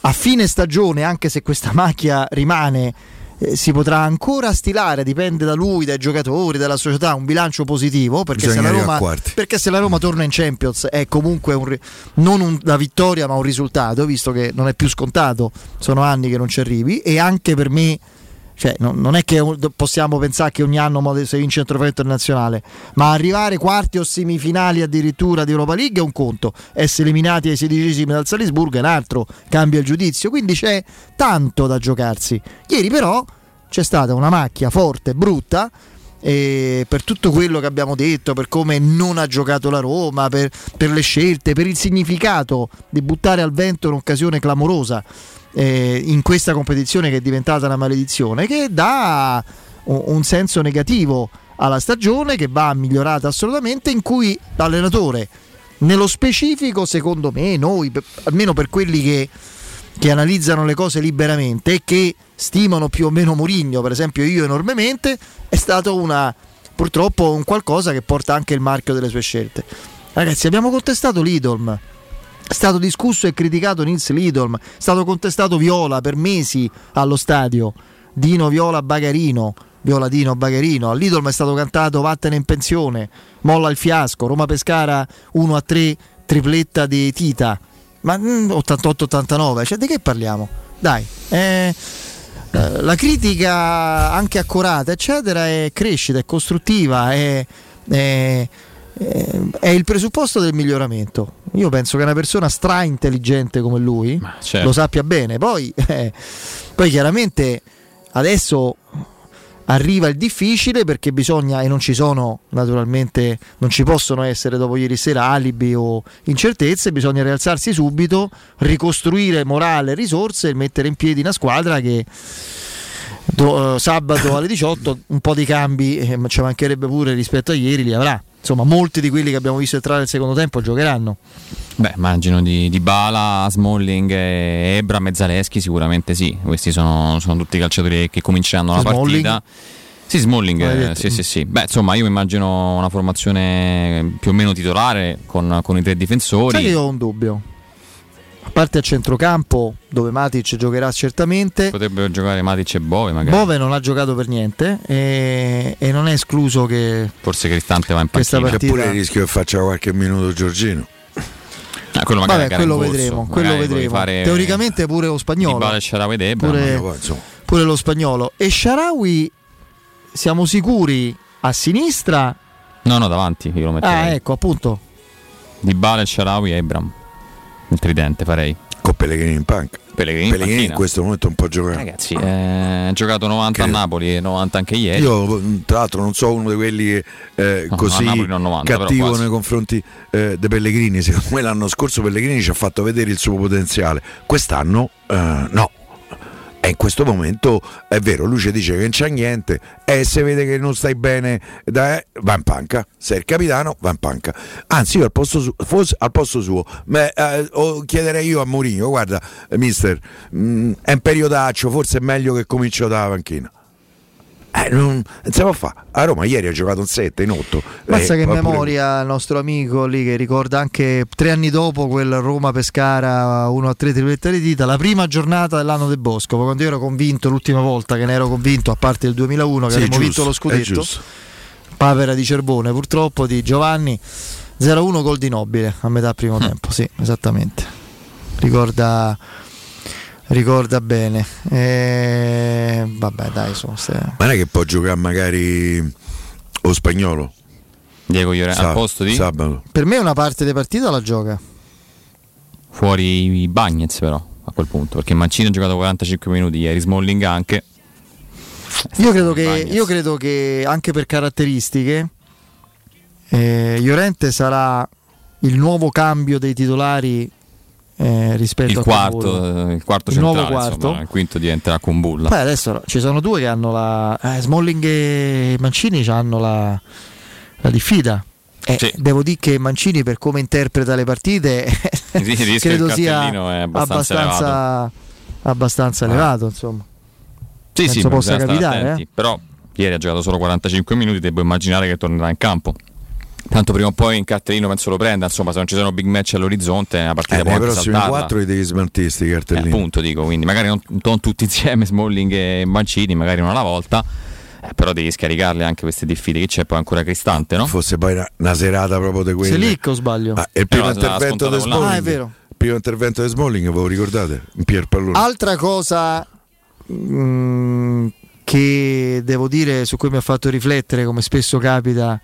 S1: A fine stagione, anche se questa macchia rimane, eh, si potrà ancora stilare, dipende da lui, dai giocatori, dalla società, un bilancio positivo. Perché se, la Roma, perché se la Roma torna in Champions è comunque un non un- una vittoria, ma un risultato, visto che non è più scontato, sono anni che non ci arrivi. E anche per me. Cioè, non, non è che possiamo pensare che ogni anno si vince il trofeo internazionale, ma arrivare quarti o semifinali addirittura di Europa League è un conto, essere eliminati ai sedicesimi dal Salisburgo è un altro, cambia il giudizio, quindi c'è tanto da giocarsi. Ieri però c'è stata una macchia forte, brutta, e per tutto quello che abbiamo detto, per come non ha giocato la Roma, per, per le scelte, per il significato di buttare al vento un'occasione clamorosa eh, in questa competizione che è diventata una maledizione, che dà un, senso negativo alla stagione che va migliorata assolutamente, in cui l'allenatore, nello specifico, secondo me, noi, almeno per quelli che che analizzano le cose liberamente e che stimano più o meno Murigno, per esempio io enormemente, è stato una, purtroppo un qualcosa che porta anche il marchio delle sue scelte. Ragazzi, abbiamo contestato Lidolm. È stato discusso e criticato Nils Lidolm, è stato contestato Viola per mesi allo stadio. Dino Viola Bagarino, Viola Dino Bagarino. A Lidolm è stato cantato Vattene in pensione, molla il fiasco, Roma Pescara 1 a 3, tripletta di Tita. Ma mm, 88-89, cioè di che parliamo? Dai, eh, eh, la critica anche accurata, eccetera, è crescita, è costruttiva, è, è- è- il presupposto del miglioramento. Io penso che una persona stra intelligente come lui
S2: certo.
S1: lo sappia bene. Poi, eh, poi chiaramente adesso arriva il difficile perché bisogna, e non ci sono naturalmente, non ci possono essere dopo ieri sera alibi o incertezze, bisogna rialzarsi subito, ricostruire morale, risorse e mettere in piedi una squadra che do- eh, sabato alle 18 un po' di cambi, eh, ma ci mancherebbe pure rispetto a ieri, li avrà. Insomma, molti di quelli che abbiamo visto entrare nel secondo tempo giocheranno.
S2: Beh, immagino di, di Bala, Smalling, Ebra, Mezzaleschi sicuramente sì. Questi sono, sono tutti i calciatori che cominceranno la
S1: Smalling?
S2: partita. Sì, Smalling, eh, sì, sì, sì. Beh, insomma, io mi immagino una formazione più o meno titolare con, con i tre difensori.
S1: Sai che io ho un dubbio. A parte a centrocampo, dove Matic giocherà certamente,
S2: Potrebbero giocare Matic e Bove, magari.
S1: Bove non ha giocato per niente e, e non è escluso che
S2: Forse Cristante va in
S1: Questa
S2: panchina.
S3: C'è pure il rischio che faccia qualche minuto Giorgino.
S2: Ah, quello magari
S1: Vabbè, quello
S2: corso.
S1: vedremo, quello vedremo.
S2: fare
S1: Teoricamente pure lo spagnolo.
S2: E
S1: Pure- pure lo spagnolo. E Sharawi, siamo sicuri a sinistra?
S2: No, no, davanti, io lo metterei.
S1: Ah, ecco, appunto.
S2: Di Bale, Sharawi e Ebram. Il tridente farei.
S3: Con Pellegrini in panca.
S2: Pellegrini, in
S3: Pellegrini in questo momento non può giocare.
S2: Ragazzi, eh, ha giocato 90 a Napoli e 90 anche ieri.
S3: Io, tra l'altro, non so uno di quelli eh,
S2: No,
S3: così
S2: a Napoli non 90, però
S3: cattivo nei confronti eh, dei Pellegrini. Secondo me l'anno scorso Pellegrini ci ha fatto vedere il suo potenziale. Quest'anno eh, no. In questo momento è vero, lui ci dice che non c'è niente e se vede che non stai bene dai, va in panca. Sei il capitano, va in panca. Anzi, io al posto, su- al posto suo beh, eh, chiederei io a Mourinho, guarda, mister, mm, è un periodaccio, forse è meglio che comincio dalla panchina. Eh, non, non si può fare. A Roma ieri ha giocato un 7 in 8.
S1: Mazza che memoria il nostro amico lì che ricorda anche tre anni dopo quel Roma-Pescara 1-3 tripletta di dita, la prima giornata dell'anno del Bosco, quando io ero convinto l'ultima volta che ne ero convinto, a parte il 2001 che
S3: Sì,
S1: abbiamo
S3: giusto,
S1: vinto lo scudetto. Papera di Cervone purtroppo di Giovanni, 0-1 gol di Nobile a metà primo
S3: Mm.
S1: tempo, sì, esattamente. Ricorda, ricorda bene. E... Vabbè dai, sono ste...
S3: Ma non è che può giocare magari o spagnolo?
S2: Diego Iore
S3: Sa-
S2: al posto di
S3: Sabato.
S1: Per me una parte di partita la gioca.
S2: fuori i Bagnets però a quel punto, perché Mancini ha giocato 45 minuti ieri, Smalling anche.
S1: Io credo, che, io credo che anche per caratteristiche eh, Llorente sarà il nuovo cambio dei titolari eh, rispetto
S2: Il
S1: a
S2: quarto,
S1: Kumbulla.
S2: eh, il quarto
S1: Il nuovo
S2: centrale,
S1: quarto.
S2: insomma, il quinto diventerà con Bulla.
S1: Poi adesso ci sono due che hanno la eh, Smalling e Mancini hanno la, la diffida. Eh, Devo dire che Mancini per come interpreta le partite
S2: rischio
S1: credo sia
S2: abbastanza
S1: abbastanza, abbastanza elevato insomma.
S2: Sì,
S1: penso
S2: sì,
S1: possa capitare,
S2: attenti.
S1: eh.
S2: Però ieri ha giocato solo 45 minuti, devo immaginare che tornerà in campo. Tanto prima o poi in cartellino penso lo prenda, insomma, se non ci sono big match all'orizzonte, la partita
S3: Eh,
S2: può anche saltarla.
S3: 4 li devi smaltire sti
S2: Eh,
S3: cartellini.
S2: appunto dico, quindi magari non, non tutti insieme, Smalling e Mancini, magari uno alla volta. eh, però devi scaricarle anche queste diffide che c'è poi ancora Cristante, no?
S3: Fosse poi una, una serata proprio di quelle.
S1: Selic o sbaglio?
S3: Ah, e il primo
S2: Eh, se l'ha
S3: intervento di Smalling.
S1: Ah, è vero.
S3: Il primo intervento di Smalling, ve lo ricordate? In Pier Pallone.
S1: Altra cosa mm, che devo dire su cui mi ha fatto riflettere, come spesso capita,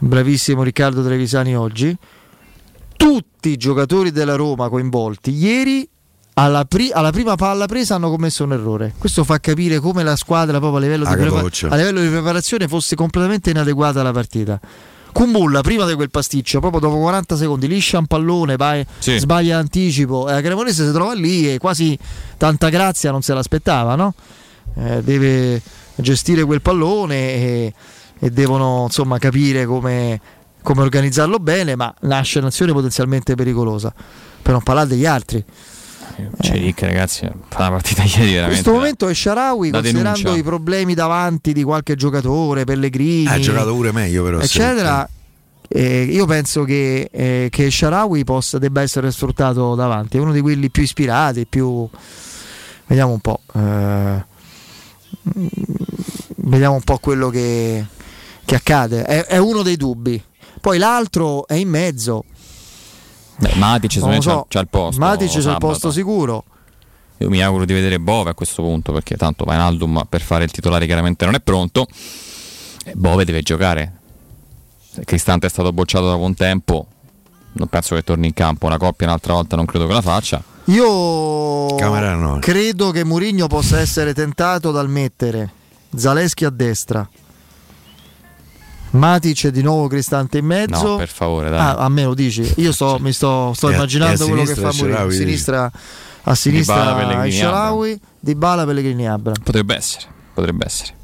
S1: bravissimo Riccardo Trevisani oggi, tutti i giocatori della Roma coinvolti ieri alla, pri- alla prima palla presa hanno commesso un errore. Questo fa capire come la squadra proprio a livello, di, prepa-
S3: capoccia.
S1: a livello di preparazione fosse completamente inadeguata alla partita. Kumbulla prima di quel pasticcio, proprio dopo 40 secondi, liscia un pallone, vai,
S2: Sì.
S1: sbaglia anticipo. E la Cremonese si trova lì e quasi tanta grazia non se l'aspettava, no? Eh, deve gestire quel pallone e, e devono insomma capire come, come organizzarlo bene, ma nasce un'azione potenzialmente pericolosa. Per non parlare degli altri.
S2: Celic, ragazzi, fa una partita ieri
S1: In
S2: veramente.
S1: questo momento è Sharawi, considerando
S2: denuncia.
S1: i problemi davanti di qualche giocatore, Pellegrini,
S3: Ha giocato pure meglio, però.
S1: eccetera. eh, io penso che, eh, che Sharawi possa, debba essere sfruttato davanti, è uno di quelli più ispirati, più... Vediamo un po'. eh, mm, vediamo un po' quello che, che accade. È, è uno dei dubbi. Poi l'altro è in mezzo.
S2: Beh, Matic secondo
S1: so.
S2: c'ha, il posto.
S1: Matic c'ha il posto sicuro.
S2: Io mi auguro di vedere Bove a questo punto perché tanto Vainaldum per fare il titolare chiaramente non è pronto. E Bove deve giocare. Cristante è stato bocciato da buon tempo, non penso che torni in campo. Una coppia un'altra volta non credo che la faccia.
S1: Io credo che Mourinho possa essere tentato dal mettere Zaleschi a destra, Matic di nuovo Cristante in mezzo.
S2: No, per favore, dai.
S1: Ah, a me lo dici? Io sto, mi sto, sto
S3: E a-
S1: immaginando
S3: e a
S1: quello che fa Mourinho. A sinistra, a sinistra
S2: Pellegrini,
S1: Sharawi, Di Bala, Pellegrini Abram.
S2: Potrebbe essere, potrebbe essere.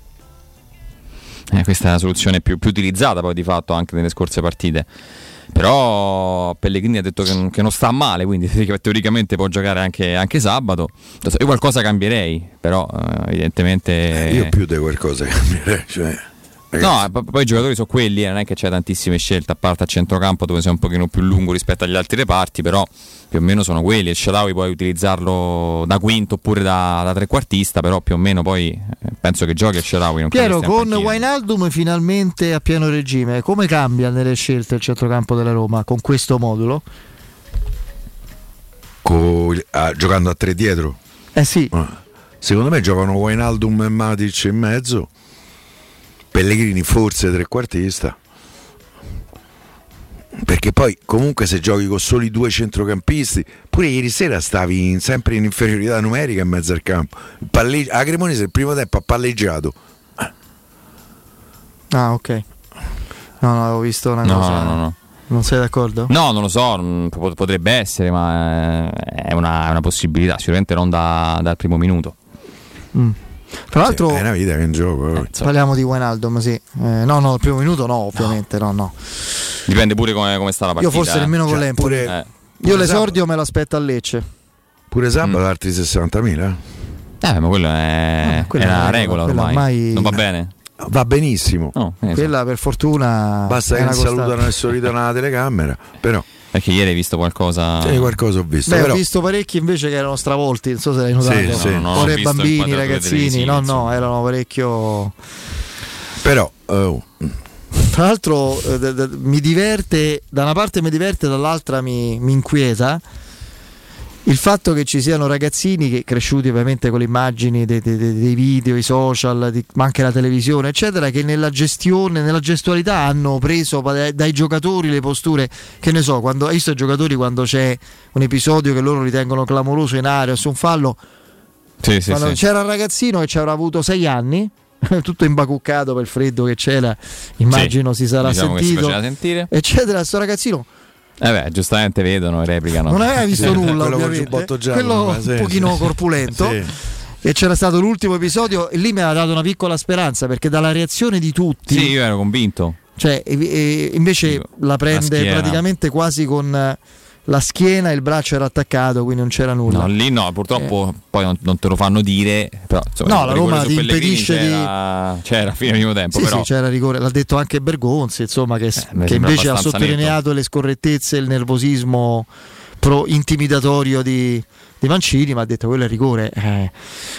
S2: Eh, questa è la soluzione più, più utilizzata poi di fatto anche nelle scorse partite. Però Pellegrini ha detto che, non- che non sta male, quindi teoric- teoricamente può giocare anche, anche sabato. Io qualcosa cambierei, però eh, evidentemente...
S3: Io più di qualcosa cambierei. Cioè,
S2: No, eh, p- poi i giocatori sono quelli, eh, non è che c'è tantissime scelte, a parte a centrocampo dove sei un pochino più lungo rispetto agli altri reparti, però più o meno sono quelli. Il Sharawi puoi utilizzarlo da quinto oppure da, da trequartista, però più o meno poi eh, penso che giochi il Sharawi. Non
S1: Piero, con. Wijnaldum finalmente a pieno regime, come cambia nelle scelte il centrocampo della Roma con questo modulo?
S3: co- ah, giocando a tre dietro.
S1: Eh sì.
S3: Ah, Secondo me giocano Wijnaldum e Matic in mezzo. Pellegrini forse trequartista. Perché poi comunque se giochi con soli due centrocampisti, pure ieri sera stavi in- sempre in inferiorità numerica in mezzo al campo. Palle- a Cremonese il primo tempo ha palleggiato.
S1: Ah, ok. No, no, avevo visto una
S2: No,
S1: cosa.
S2: no, no.
S1: Non sei d'accordo?
S2: No, non lo so, mm, pot- potrebbe essere, ma eh, è una, è una possibilità, sicuramente non da- dal primo minuto.
S1: Mm. Tra l'altro,
S3: è una vita che è in gioco. eh.
S1: parliamo di Wijnaldum, sì. Eh, no, no, il primo minuto no, ovviamente, no, no.
S2: Dipende pure come, come sta la
S1: Io
S2: partita.
S1: forse
S2: eh.
S1: nemmeno con
S2: Cioè,
S1: l'Empoli.
S2: eh.
S1: Io l'esordio me l'aspetto a Lecce.
S3: Pure sabato
S2: Mm.
S3: altri 60.000.
S2: Eh, ma quello è,
S1: quella
S2: è
S1: è
S2: una regola
S1: regola,
S2: ormai.
S1: ormai-
S2: Non va bene?
S3: Va benissimo.
S2: No, eh,
S1: Quella per fortuna.
S3: Basta che
S1: costante.
S3: salutano e sorridono alla telecamera. Però
S2: Perché ieri hai visto qualcosa.
S3: sì, qualcosa ho visto.
S1: Beh,
S3: però-
S1: ho visto parecchi invece che erano stravolti, non so se l'hai notato.
S3: Sì, sì.
S2: No, no, ho
S1: Ore
S2: visto
S1: bambini, ragazzini, no, no, erano parecchio.
S3: però oh,
S1: Tra l'altro eh, d- d- mi diverte, da una parte mi diverte, dall'altra mi, mi inquieta il fatto che ci siano ragazzini che cresciuti ovviamente con le immagini dei, dei- dei- video, i social, di- ma anche la televisione, eccetera, che nella gestione, nella gestualità hanno preso dai giocatori le posture, che ne so, quando, hai visto i giocatori quando c'è un episodio che loro ritengono clamoroso in area o su un fallo,
S2: Sì, sì,
S1: quando
S2: sì.
S1: c'era un ragazzino che ci avrà avuto sei anni, tutto imbacuccato per il freddo che c'era, immagino si sarà
S2: diciamo
S1: sentito, eccetera. Sto ragazzino
S2: Eh beh, giustamente vedono e replicano.
S1: non aveva visto nulla,
S3: quello
S1: ovviamente.
S3: giubbotto giallo,
S1: quello
S3: ma sì,
S1: un pochino
S3: sì.
S1: corpulento.
S3: Sì.
S1: E c'era stato l'ultimo episodio e lì mi ha dato una piccola speranza perché dalla reazione di tutti,
S2: Sì, io ero convinto.
S1: cioè, e- e- invece la prende
S2: schiena.
S1: praticamente quasi con la schiena e il braccio era attaccato, quindi non c'era nulla.
S2: No, lì no, purtroppo poi non, non te lo fanno dire. Però, insomma,
S1: No, la Roma ti impedisce di-
S2: c'era, c'era a fine primo tempo.
S1: Sì,
S2: però
S1: sì, c'era rigore, l'ha detto anche Bergonzi, insomma, che,
S2: mi
S1: che invece ha sottolineato le scorrettezze e il nervosismo pro- intimidatorio di, di Mancini, ma ha detto quello è rigore. Eh.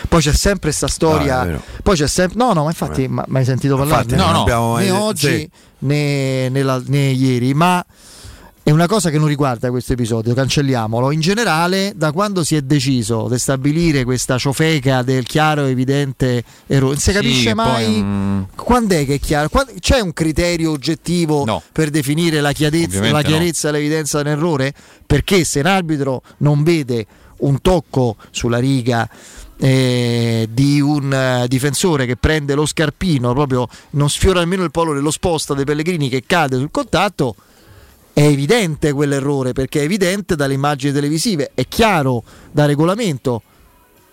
S1: Poi c'è sempre questa storia.
S3: No,
S1: poi c'è sempre. No, no, ma infatti, ma, ma hai sentito parlare?
S3: Infatti, non abbiamo mai-
S1: né oggi
S3: sì.
S1: né, né la- né ieri, ma. È una cosa che non riguarda questo episodio, cancelliamolo. In generale, da quando si è deciso di stabilire questa ciofeca del chiaro e evidente errore, non si
S2: Sì,
S1: capisce
S2: poi,
S1: mai
S2: mm,
S1: quando è che è chiaro? C'è un criterio oggettivo per definire la, chiarezza, la
S2: no.
S1: chiarezza e l'evidenza dell'errore? Perché se un arbitro non vede un tocco sulla riga eh, di un eh, difensore che prende lo scarpino, proprio non sfiora nemmeno il polo dello sposta dei Pellegrini che cade sul contatto, è evidente quell'errore perché è evidente dalle immagini televisive, è chiaro da regolamento.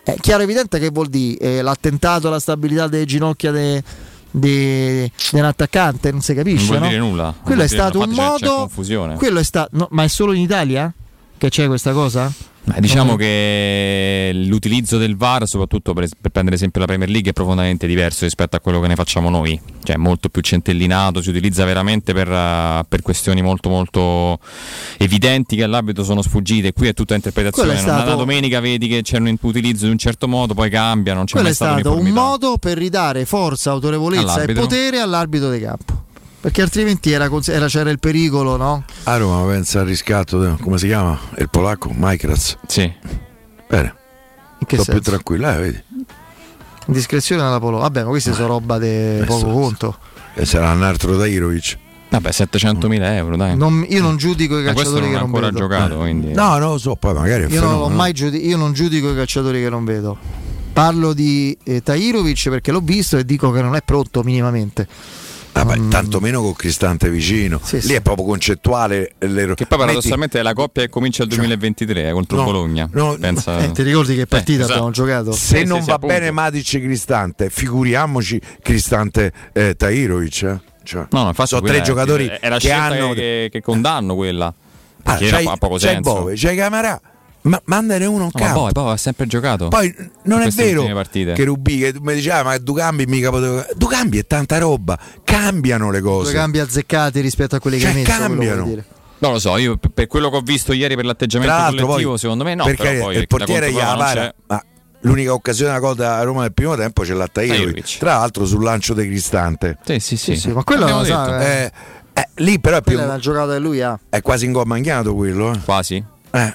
S1: È chiaro e evidente che vuol dire eh, l'attentato alla stabilità delle ginocchia de- de- di un attaccante, non si capisce.
S2: non vuol
S1: no?
S2: dire nulla.
S1: Quello è stato un
S2: Infatti c'è- c'è
S1: modo. Quello è stato. no, ma è solo in Italia che c'è questa cosa?
S2: Beh, diciamo
S1: No.
S2: che l'utilizzo del VAR, soprattutto per, per prendere esempio la Premier League, è profondamente diverso rispetto a quello che ne facciamo noi. Cioè, è molto più centellinato, si utilizza veramente per, eh, per questioni molto molto evidenti che all'arbitro sono sfuggite. Qui è tutta interpretazione.
S1: È stato-
S2: La domenica vedi che c'è un utilizzo di un certo modo, poi cambia, non c'è
S1: Quello
S2: mai
S1: è stato un modo per ridare forza, autorevolezza e
S2: All'arbitro.
S1: potere all'arbitro di campo. Perché altrimenti era era- c'era il pericolo, no?
S3: a Roma pensa al riscatto, de- come si chiama? Il polacco? Majkras.
S2: Sì.
S3: Bene.
S1: In che
S3: Sto più
S1: senso?
S3: tranquillo, eh, vedi.
S1: Discrezione nella polo. Vabbè, ma queste sono roba di poco
S3: so-
S1: conto.
S3: E sarà un altro Dairovic.
S2: Vabbè, 700.000 euro, dai.
S1: Non- io non giudico i
S2: Ma questo
S1: calciatori
S2: non
S1: che
S2: ha
S1: non
S2: ancora
S1: vedo.
S2: giocato, quindi.
S3: No, non lo so, poi magari è
S1: Io non,
S3: fenomeno.
S1: mai giudi- io non giudico i calciatori che non vedo. Parlo di eh, Tahirovic perché l'ho visto e dico che non è pronto minimamente.
S3: Ah, beh, tanto meno con Cristante vicino. Lì è proprio concettuale. l'ero-
S2: Che poi
S3: Metti-
S2: paradossalmente è la coppia che comincia il 2023 eh, contro
S3: No,
S2: Bologna.
S3: no,
S2: Pensa...
S1: Eh, ti ricordi che partita
S2: esatto.
S1: abbiamo giocato?
S3: Se
S2: Sì,
S3: non
S2: sì, sì,
S3: va
S2: appunto.
S3: bene Matic e Cristante, figuriamoci Cristante eh, Tahirovic. eh. Cioè,
S2: No, no, infatti
S3: sono tre
S2: è-
S3: giocatori
S2: è la
S3: che hanno.
S2: che, che, condanno quella.
S3: Ah, c'hai. Bove, c'hai Camarà, ma mandane uno in
S2: No, ma
S3: campo.
S2: poi, poi ha sempre giocato.
S3: Poi non
S2: in
S3: è vero che Rubi che tu mi dicevi, ah, ma Ducambi mica poteva. Ducambi è tanta roba, cambiano le
S1: Due
S3: cose.
S1: cambi azzeccati rispetto a quelli che
S3: Cioè,
S1: hai messo.
S3: cambiano.
S2: Non lo so, io per- quello che ho visto ieri per l'atteggiamento collettivo,
S3: poi,
S2: secondo me no.
S3: perché
S2: però poi
S3: il portiere para,
S2: c'è.
S3: ma l'unica occasione della coda a Roma del primo tempo c'è la Tahirovic.
S2: Tahirovic.
S3: Tra l'altro sul lancio di Cristante.
S2: Sì, sì, sì.
S1: Sì, sì, ma quello lo sa, eh.
S3: Eh, eh, lì però è, più,
S1: Quella è una giocata che lui ha.
S3: è quasi ingomagnato quello. Eh.
S2: Quasi.
S3: Eh.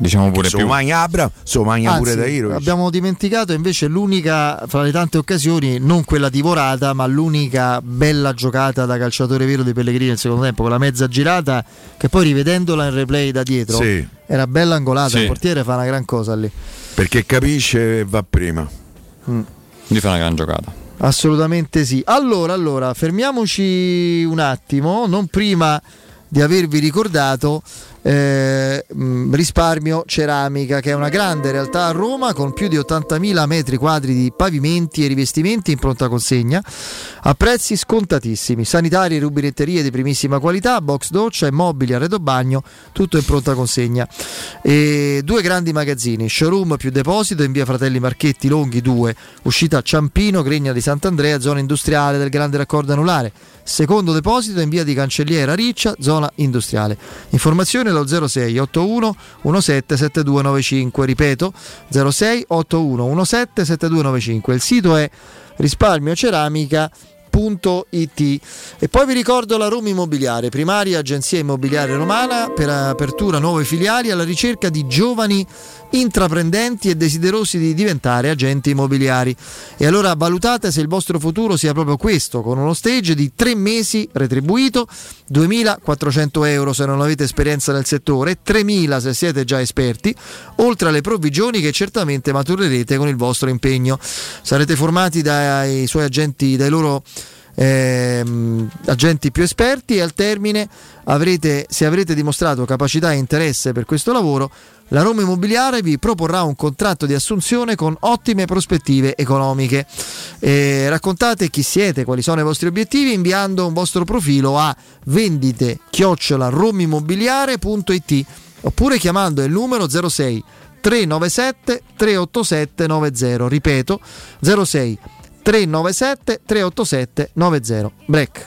S2: Diciamo pure
S3: Se
S2: più.
S3: magna Abra, se lo magna pure
S1: Anzi,
S3: da Irovic.
S1: abbiamo dimenticato invece l'unica fra le tante occasioni, non quella divorata, ma l'unica bella giocata da calciatore vero di Pellegrini nel secondo tempo, con la mezza girata che poi rivedendola in replay da dietro
S3: Sì.
S1: era bella angolata,
S3: Sì.
S1: il portiere fa una gran cosa lì.
S3: Perché capisce e va prima.
S2: Gli fa una gran giocata.
S1: Assolutamente sì. Allora, allora, fermiamoci un attimo, non prima di avervi ricordato eh, mh, risparmio ceramica che è una grande realtà a Roma con più di 80.000 metri quadri di pavimenti e rivestimenti in pronta consegna a prezzi scontatissimi. Sanitari e rubinetterie di primissima qualità box doccia e mobili arredo bagno tutto in pronta consegna. E due grandi magazzini showroom più deposito in via Fratelli Marchetti Longhi 2 uscita Ciampino Gregna di Sant'Andrea zona industriale del grande raccordo anulare secondo deposito in via di Cancelliera Riccia zona industriale. Informazioni allo 06 81 17 7295 ripeto 06 81 17 7295 il sito è risparmioceramica.it e poi vi ricordo la Roma Immobiliare, primaria agenzia immobiliare romana per apertura nuove filiali alla ricerca di giovani intraprendenti e desiderosi di diventare agenti immobiliari. E allora valutate se il vostro futuro sia proprio questo, con uno stage di tre mesi retribuito, 2.400 euro se non avete esperienza nel settore, 3.000 se siete già esperti, oltre alle provvigioni che certamente maturerete con il vostro impegno. Sarete formati dai suoi agenti, dai loro ehm, agenti più esperti e al termine avrete, se avrete dimostrato capacità e interesse per questo lavoro, la Roma Immobiliare vi proporrà un contratto di assunzione con ottime prospettive economiche. Eh, raccontate chi siete, quali sono i vostri obiettivi inviando un vostro profilo a vendite romimmobiliare.it oppure chiamando il numero 06 397 387 90. Ripeto 06 397 387 90. Break.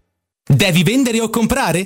S14: Devi vendere o comprare?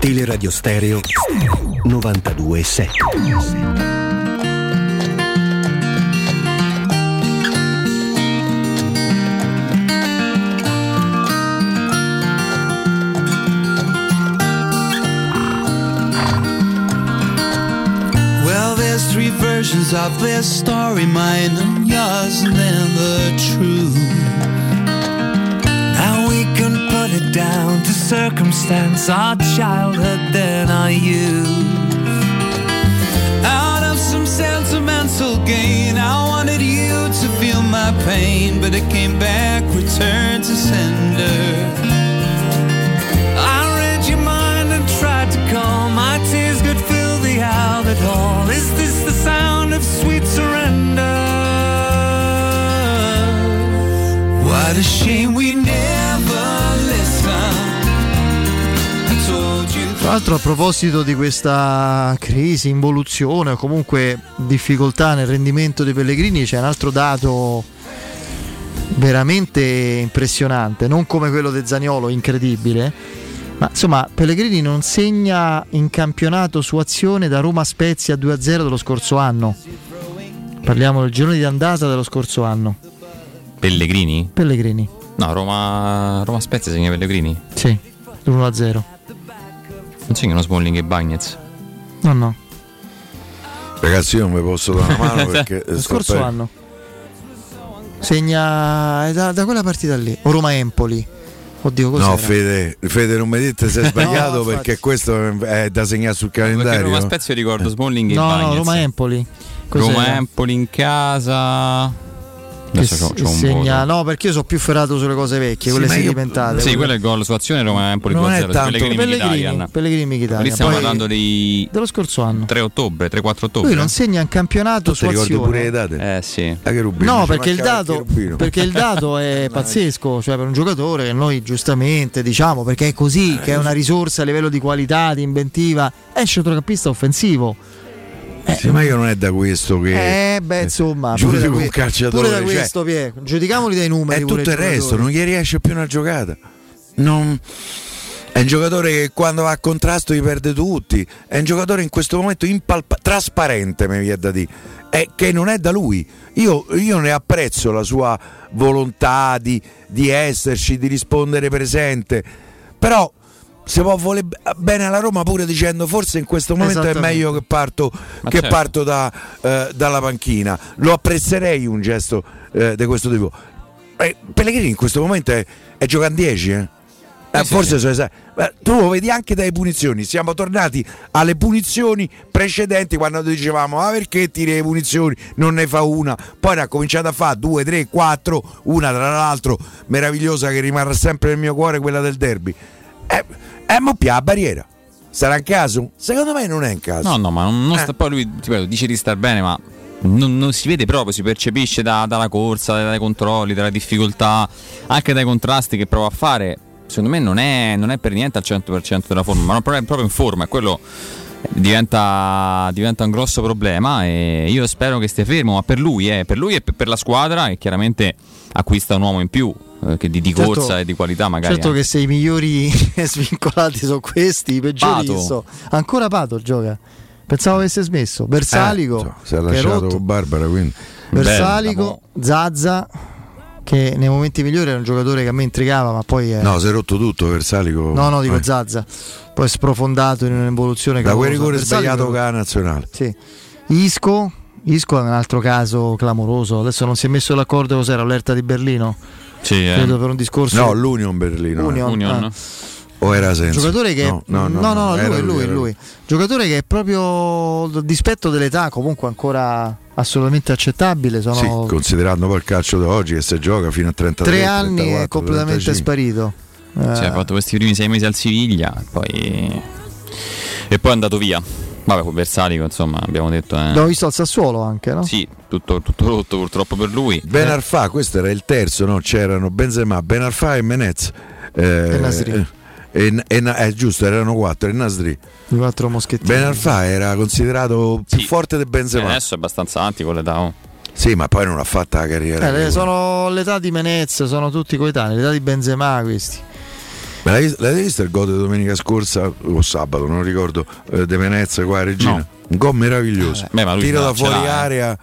S15: Teleradio Stereo 92.7
S13: Well, there's three versions of this story mine and yours, and then the truth. Now we can it down to circumstance, our childhood, then our youth. Out of some sentimental gain, I wanted you to feel my pain, but it came back, returned to sender. I read your mind and tried to calm. My tears could fill the Albert Hall. Is this the sound of sweet surrender? What a shame we never
S1: Tra l'altro a proposito di questa crisi, involuzione o comunque difficoltà nel rendimento dei Pellegrini c'è un altro dato veramente impressionante, non come quello di Zaniolo, incredibile, ma insomma Pellegrini non segna in campionato su azione da Roma Spezia 2-0 dello scorso anno. Parliamo del girone di andata dello scorso anno.
S2: Pellegrini?
S1: Pellegrini,
S2: No, Roma, Roma Spezia segna Pellegrini.
S1: sì, 1-0.
S2: Non segnano Smalling e Bagnez.
S1: No, no,
S3: Ragazzi, io non vi posso dare una mano perché
S1: lo scorso
S3: per-
S1: anno. Segna è da, da quella partita lì, o Roma-Empoli. Oddio, cos'era?
S3: No, Fede, Fede, non mi dite se è sbagliato
S1: No,
S3: perché questo è da segnare sul
S2: Perché
S3: calendario.
S2: Roma Spezia ricordo Smalling e
S1: No, no, Roma-Empoli. Cos'era?
S2: Roma Empoli in casa.
S1: Che
S2: Adesso c'ho, c'ho un
S1: segna,
S2: voto.
S1: no, perché io sono più ferrato sulle cose vecchie,
S3: Sì,
S1: quelle
S3: io-
S1: sedimentate.
S2: Sì, quello è il gol su azione Roma Empoli
S1: Non
S2: 2-0
S1: è
S2: su
S1: tanto
S2: Pellegrini
S1: Pellegrini,
S2: Mkhitaryan.
S1: Pellegrini Mkhitaryan.
S2: Lì stiamo
S1: Poi-
S2: parlando di
S1: dello scorso anno.
S2: 3 ottobre, 3-4 ottobre.
S1: Lui non segna in campionato
S3: Tu
S1: su
S3: ti ricordi
S1: azione.
S3: pure le date?
S2: Eh sì.
S3: Ah, rubino,
S1: No, perché il, dato, perché il dato è pazzesco, cioè per un giocatore che noi giustamente diciamo perché è così, che è una risorsa a livello di qualità, di inventiva, è un centrocampista offensivo.
S3: Sì, ma io non è da questo che
S1: Eh, beh, insomma, pure da,
S3: giudico
S1: que-
S3: un calciatore.
S1: pure da
S3: cioè,
S1: questo, Pier, giudicamoli dai numeri.
S3: è
S1: pure
S3: tutto il resto, non gli riesce più una giocata. Non, È un giocatore che quando va a contrasto li perde tutti. È un giocatore in questo momento impalpa- trasparente, mi viene da dire. È che non è da lui. Io, io ne apprezzo la sua volontà di, di esserci, di rispondere presente. Però si può volere bene alla Roma pure dicendo forse in questo momento è meglio che parto, che
S2: certo.
S3: parto da, eh, dalla panchina. Lo apprezzerei un gesto eh, di questo tipo. Eh, Pellegrini in questo momento è, è giocare 10, eh? Eh,
S2: sì,
S3: forse
S2: sì.
S3: sono esatti. Beh, tu lo vedi anche dalle punizioni. Siamo tornati alle punizioni precedenti quando dicevamo: Ah, perché tiri le punizioni? Non ne fa una. Poi ne ha cominciato a fare due, tre, quattro. Una tra l'altro meravigliosa che rimarrà sempre nel mio cuore, quella del derby. Eh, eh mo pia, la barriera. Sarà un caso? Secondo me non è un caso.
S2: No, no, ma non,
S3: Eh.
S2: sta, poi lui ripeto, dice di star bene, ma non, non si vede proprio, si percepisce da- dalla corsa, dai, dai controlli, dalle difficoltà, anche dai contrasti che prova a fare. Secondo me non è, non è per niente al 100% della forma, ma è proprio in forma, e quello diventa, diventa un grosso problema e io spero che stia fermo, ma per lui, eh, per lui e per, la squadra che chiaramente acquista un uomo in più eh, che di, di
S1: Certo-
S2: corsa e di qualità magari.
S1: Certo
S2: anche.
S1: che se i migliori svincolati sono questi, i peggiori
S2: Pato.
S1: so. Ancora Pato gioca. Pensavo avesse smesso. Bersalico,
S3: Eh, si è lasciato
S1: rotto.
S3: con Barbara quindi.
S1: Bersalico, Zazza, che nei momenti migliori era un giocatore che a me intrigava, ma poi è...
S3: No, si è rotto tutto Versalico.
S1: No, no, dico
S3: Eh.
S1: Zazza. Poi è sprofondato in un'evoluzione
S3: Da quel rigore sbagliato che ha la nazionale.
S1: Sì. Isco, Isco è un altro caso clamoroso. Adesso non si è messo d'accordo cos'era l'Erta di Berlino.
S2: Sì, eh.
S1: Credo per un discorso.
S3: No, l'Union Berlino. eh.
S1: Union, ah.
S3: O era senza?
S1: Giocatore che
S3: no, no, no,
S1: no, no, lui, lui,
S3: era
S1: lui. Giocatore che è proprio a dispetto dell'età, comunque ancora assolutamente accettabile. Sono
S3: Sì, considerando poi il calcio di oggi che si gioca fino a 33
S1: tre anni
S3: 34,
S1: è completamente
S3: 35.
S1: sparito. Eh,
S2: Sì, ha fatto questi primi sei mesi al Siviglia poi... e poi è andato via. Vabbè, con Versalico, insomma, abbiamo detto. Eh.
S1: L'abbiamo visto al Sassuolo anche, no?
S2: Sì, tutto, tutto rotto purtroppo per lui.
S3: Ben Arfa, questo era il terzo, no? C'erano Benzema, Ben Arfa e Menez. Eh,
S1: E Nasri.
S3: eh, e- e eh, giusto, erano quattro, e Nasri.
S1: I quattro moschettini.
S3: Ben Arfa era considerato più forte di Benzema.
S2: adesso è abbastanza avanti con l'età. oh.
S3: Sì, ma poi non ha fatto la carriera.
S1: Eh, sono l'età di Menez, sono tutti coetanei, l'età di Benzema questi.
S3: Ma l'hai, l'hai visto il gol di domenica scorsa o sabato, non ricordo, eh, De Venezia qua a Regina?
S2: No.
S3: Un gol meraviglioso.
S2: Eh, beh, l'ha-
S3: da fuori
S2: l'ha, eh.
S3: area.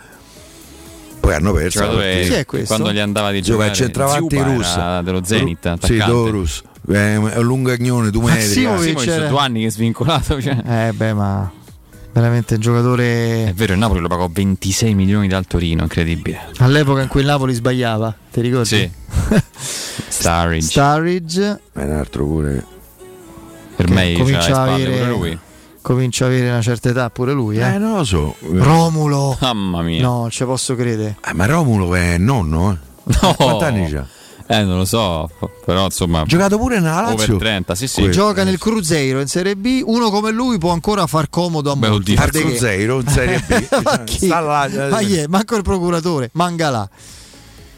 S3: Poi hanno perso. Perché-
S1: Chi è questo?
S2: Quando gli andava di
S3: Gioca
S2: giocare
S3: il centravanti russo.
S2: dello Zenit,
S3: Ru-
S2: attaccante.
S3: Sì, Dorus. È un lungagnone, tu metri.
S1: Massimo
S2: Simovic
S1: c'era-
S2: due anni che è svincolato. Cioè.
S1: Eh beh, ma veramente un giocatore
S2: È vero, il Napoli lo pagò 26 milioni dal Torino, incredibile.
S1: all'epoca in cui il Napoli sbagliava, ti ricordi?
S2: Sì. Starridge.
S1: Starridge
S3: È un altro pure.
S2: per me c'era le
S1: comincia a avere-
S2: lui.
S1: Comincia a avere una certa età pure lui, eh.
S3: Eh, non lo so.
S1: Romulo.
S2: Mamma mia.
S1: No, non ci posso credere.
S3: Eh, ma Romulo è nonno, eh.
S2: No.
S3: Quanti anni c'ha?
S2: Eh, non lo so, però insomma.
S3: Ha giocato pure nella Lazio.
S2: Over 30, sì, sì.
S1: Gioca nel Cruzeiro in Serie B, uno come lui può ancora far comodo a
S2: Beh,
S1: molti.
S3: Al Cruzeiro in Serie B.
S1: ma chi?
S3: Sta là, eh.
S1: Ma chi è? Manco il procuratore, Mangala.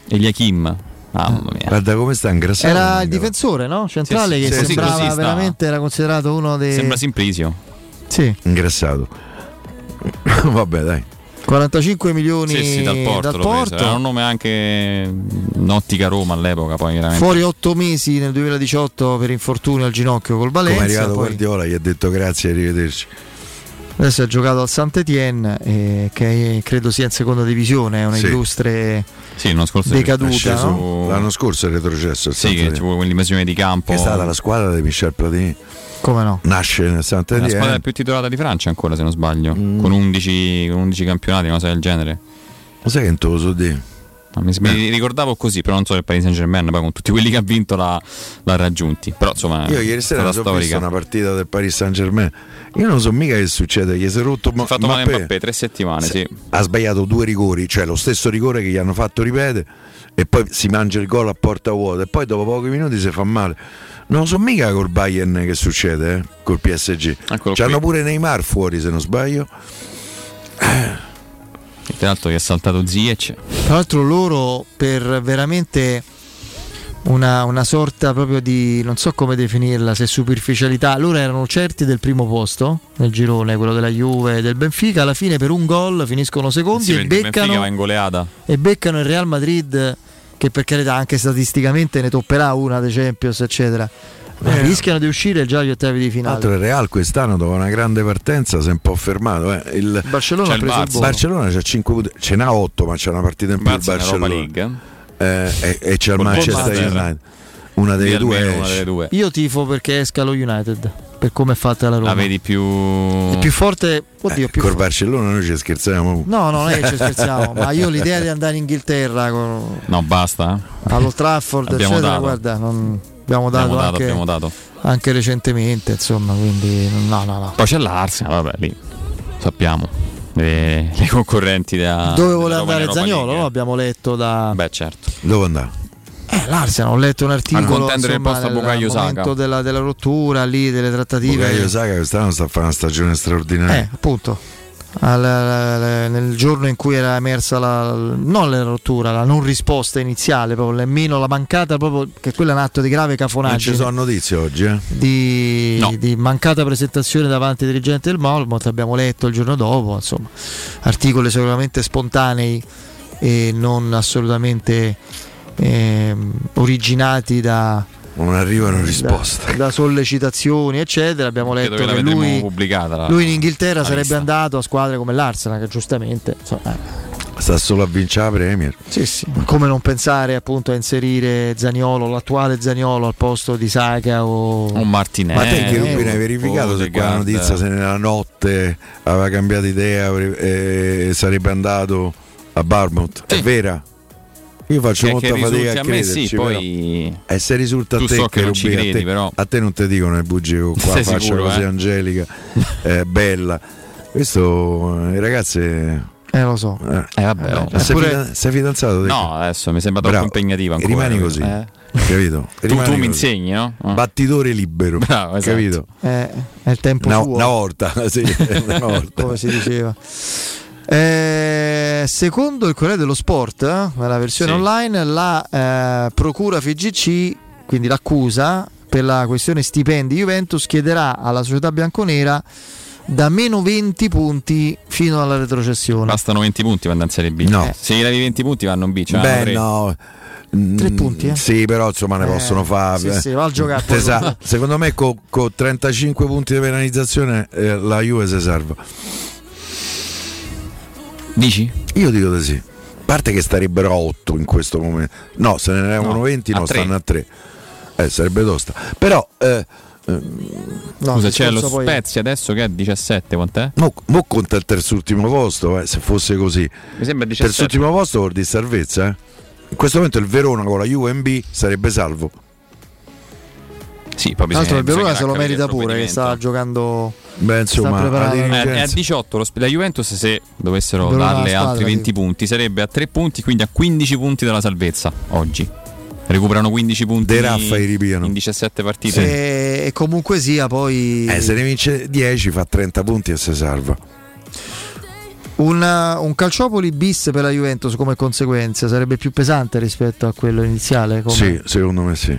S2: Eliakim. Mamma mia.
S3: Guarda come sta ingrassato.
S1: Era il difensore, no? Centrale
S2: Sì, sì,
S1: che
S2: sì,
S1: sembrava veramente era considerato uno dei
S2: Sembra Simplisio.
S1: Sì,
S3: Ingrassato. Vabbè, dai.
S1: 45 milioni
S2: Sì, sì, dal Porto.
S1: dal Porto.
S2: Era un nome anche Nottica Roma all'epoca, poi veramente.
S1: Fuori 8 mesi nel 2018 per infortunio al ginocchio col
S3: Come è
S1: Valencia.
S3: arrivato
S1: poi
S3: Guardiola gli ha detto grazie e arrivederci.
S1: adesso ha giocato al Saint-Étienne, eh, che credo sia in seconda divisione, è una
S3: Sì.
S1: illustre
S2: Sì, l'anno scorso
S1: Decaduta,
S3: È sceso-
S1: no?
S3: L'anno scorso è retrocesso. il
S2: Sì, che
S3: Sampdoria.
S2: ci vuole quell'invasione di campo.
S3: È stata la squadra di Michel Platini.
S1: Come no?
S3: Nasce nel
S2: È la squadra
S3: Saint-Étienne.
S2: più titolata di Francia ancora, se non sbaglio.
S3: Mm.
S2: Con, 11, con 11 campionati, una cosa del genere.
S3: Ma sai che non te lo so dire?
S2: Ma Mi, mi ricordavo così, però non so del Paris Saint Germain, poi con tutti quelli che ha vinto l'ha, l'ha raggiunti. Però insomma,
S3: Io ieri sera
S2: stata
S3: sono visto
S2: storica.
S3: una partita del Paris Saint Germain. Io non so mica che succede. Gli si è rotto
S2: è fatto male
S3: Mbappé.
S2: Mbappé, tre settimane, sì.
S3: Ha sbagliato due rigori, cioè lo stesso rigore che gli hanno fatto ripete e poi si mangia il gol a porta vuota e poi dopo pochi minuti si fa male. Non so mica col Bayern che succede, eh, col PSG.
S2: Eccolo
S3: C'hanno
S2: qui.
S3: pure Neymar fuori se non sbaglio.
S2: Tra l'altro che ha saltato Ziyech.
S1: Tra l'altro loro per veramente una, una sorta proprio di, non so come definirla, se superficialità, loro erano certi del primo posto nel girone, quello della Juve e del Benfica, alla fine per un gol finiscono secondi
S2: Sì,
S1: e, beccano,
S2: va in goleata.
S1: e beccano il Real Madrid che per carità anche statisticamente ne topperà una dei Champions eccetera. Ma rischiano di uscire già agli ottavi di
S3: Tra
S1: finale.
S3: l'altro il Real quest'anno dopo una grande partenza si è un po' fermato. eh. Il
S1: Barcellona
S2: C'è
S1: ha
S2: il.
S3: Barcellona c'ha 5 punti, ce n'ha 8 ma c'è una partita in più il Barcellona.
S2: League.
S3: Eh, e, e c'è il Manchester. United. Una delle due
S2: una delle due.
S1: Io tifo perché esca lo United, per come è fatta la Roma.
S2: La vedi più...
S1: È più forte, oddio, più
S3: Col Barcellona noi ci scherziamo.
S1: No, no, non è che ci scherziamo, ma io l'idea di andare in Inghilterra con,
S2: No, basta. eh.
S1: allo Trafford,
S2: Abbiamo
S1: eccetera,
S2: dato.
S1: guarda, non, abbiamo dato,
S2: Abbiamo dato,
S1: anche,
S2: abbiamo dato.
S1: anche recentemente, insomma, quindi no, no, no.
S2: Poi c'è l'Arsenal, vabbè, lì sappiamo. Le, le concorrenti da
S1: Dove vuole andare Zagnolo? No? Abbiamo letto da
S2: Beh, certo.
S3: Dove andare?
S1: Eh, l'Arsenal, ho letto un articolo
S2: contendere il
S1: insomma,
S2: posto a Saka.
S1: momento della, della rottura lì, delle trattative.
S3: Bukayo Saka quest'anno sta a fare una stagione straordinaria.
S1: Eh, appunto. Al- al- nel giorno in cui era emersa la, non la rottura, la non risposta iniziale, proprio nemmeno la mancata, proprio che quella è un atto di grave
S3: non ci sono notizie oggi, eh?
S1: di,
S2: No.
S1: di mancata presentazione davanti ai dirigenti del Molmot, abbiamo letto il giorno dopo, insomma, articoli sicuramente spontanei e non assolutamente ehm, originati da,
S3: Non arrivano risposte.
S1: da, da sollecitazioni, eccetera. Abbiamo
S2: Credo
S1: letto
S2: che
S1: lui,
S2: pubblicata. la-
S1: lui in Inghilterra sarebbe
S2: lista.
S1: andato a squadre come l'Arsenal, che giustamente insomma, eh,
S3: Sta solo a vincere la Premier.
S1: sì, sì. come non pensare appunto a inserire Zaniolo, l'attuale Zaniolo al posto di Saka o
S2: Un Martinelli.
S3: Ma te che
S1: Eh,
S3: Rubin hai verificato se quella notizia se nella notte aveva cambiato idea avre- e sarebbe andato a Barmouth? È
S2: Sì.
S3: vera? Io faccio
S2: Che-
S3: molta
S2: che
S3: fatica a
S2: a me
S3: crederci,
S2: sì, poi
S3: E se risulta a
S2: Tu
S3: te
S2: so che non
S3: Rubin,
S2: ci
S3: a
S2: credi,
S3: te-
S2: però.
S3: a te non ti dicono le bugie con qua
S2: Sei
S3: faccia
S2: sicuro,
S3: così
S2: eh?
S3: angelica, eh, bella. Questo, eh, ragazzi, eh,
S1: eh lo so.
S2: vabbè, oh.
S3: sei,
S1: Eppure-
S3: fidan- sei fidanzato? te?
S2: No, adesso mi sembra troppo
S3: Bravo.
S2: impegnativa ancora.
S3: Rimani così,
S2: Eh.
S3: capito?
S2: Tu,
S3: Rimani
S2: tu mi
S3: così.
S2: insegni, no? Ah.
S3: Battitore libero,
S2: Bravo, esatto.
S3: capito?
S1: Eh, è il tempo
S3: Una,
S1: suo.
S3: una volta, sì, una volta.
S1: come si diceva. Eh, secondo il Corriere dello Sport, eh, nella versione
S2: Sì.
S1: online, la eh, procura FIGC, quindi l'accusa per la questione stipendi Juventus, chiederà alla società bianconera da meno 20 punti fino alla retrocessione.
S2: Bastano 20 punti per andare in Serie B.
S3: No.
S2: Eh, Se gli levi 20 punti vanno in B. Cioè
S3: Beh,
S2: tre.
S3: no. Mm,
S1: Tre punti, eh?
S3: Sì, però insomma ne
S1: Eh,
S3: possono fare.
S1: sì, sì, va a giocare.
S3: Tesa- secondo me con 35 punti di penalizzazione eh, la Juve si salva.
S2: Dici?
S3: Io dico di sì. A parte che starebbero a 8 in questo momento. No, se ne levano
S2: No,
S3: 20
S2: a
S3: no,
S2: tre.
S3: stanno a 3. Eh, sarebbe tosta. Però eh,
S1: No,
S2: Scusa, c'è lo
S1: poi-
S2: Spezia adesso che è 17, quant'è?
S3: mo, mo conta il terzultimo posto, eh, se fosse così.
S2: Mi sembra 17.
S3: Terzultimo posto vuol dire salvezza, eh. In questo momento il Verona con la Juve in B sarebbe salvo.
S2: Sì, poi
S1: Tra l'altro il Verona se lo merita pure, che sta giocando
S3: Beh, insomma,
S1: Sta
S3: dirigenza-
S2: a 18 lo sp- la Juventus se dovessero
S1: Verona
S2: darle
S1: squadra,
S2: altri 20 punti sarebbe a 3 punti quindi a 15 punti dalla salvezza oggi. Recuperano 15 punti
S3: De Raffa i ripiano.
S2: in 17 partite.
S1: E, e comunque sia poi
S3: Eh, se ne vince 10 fa 30 punti e si salva.
S1: un, un calciopoli bis per la Juventus come conseguenza sarebbe più pesante rispetto a quello iniziale come-
S3: Sì, secondo me sì.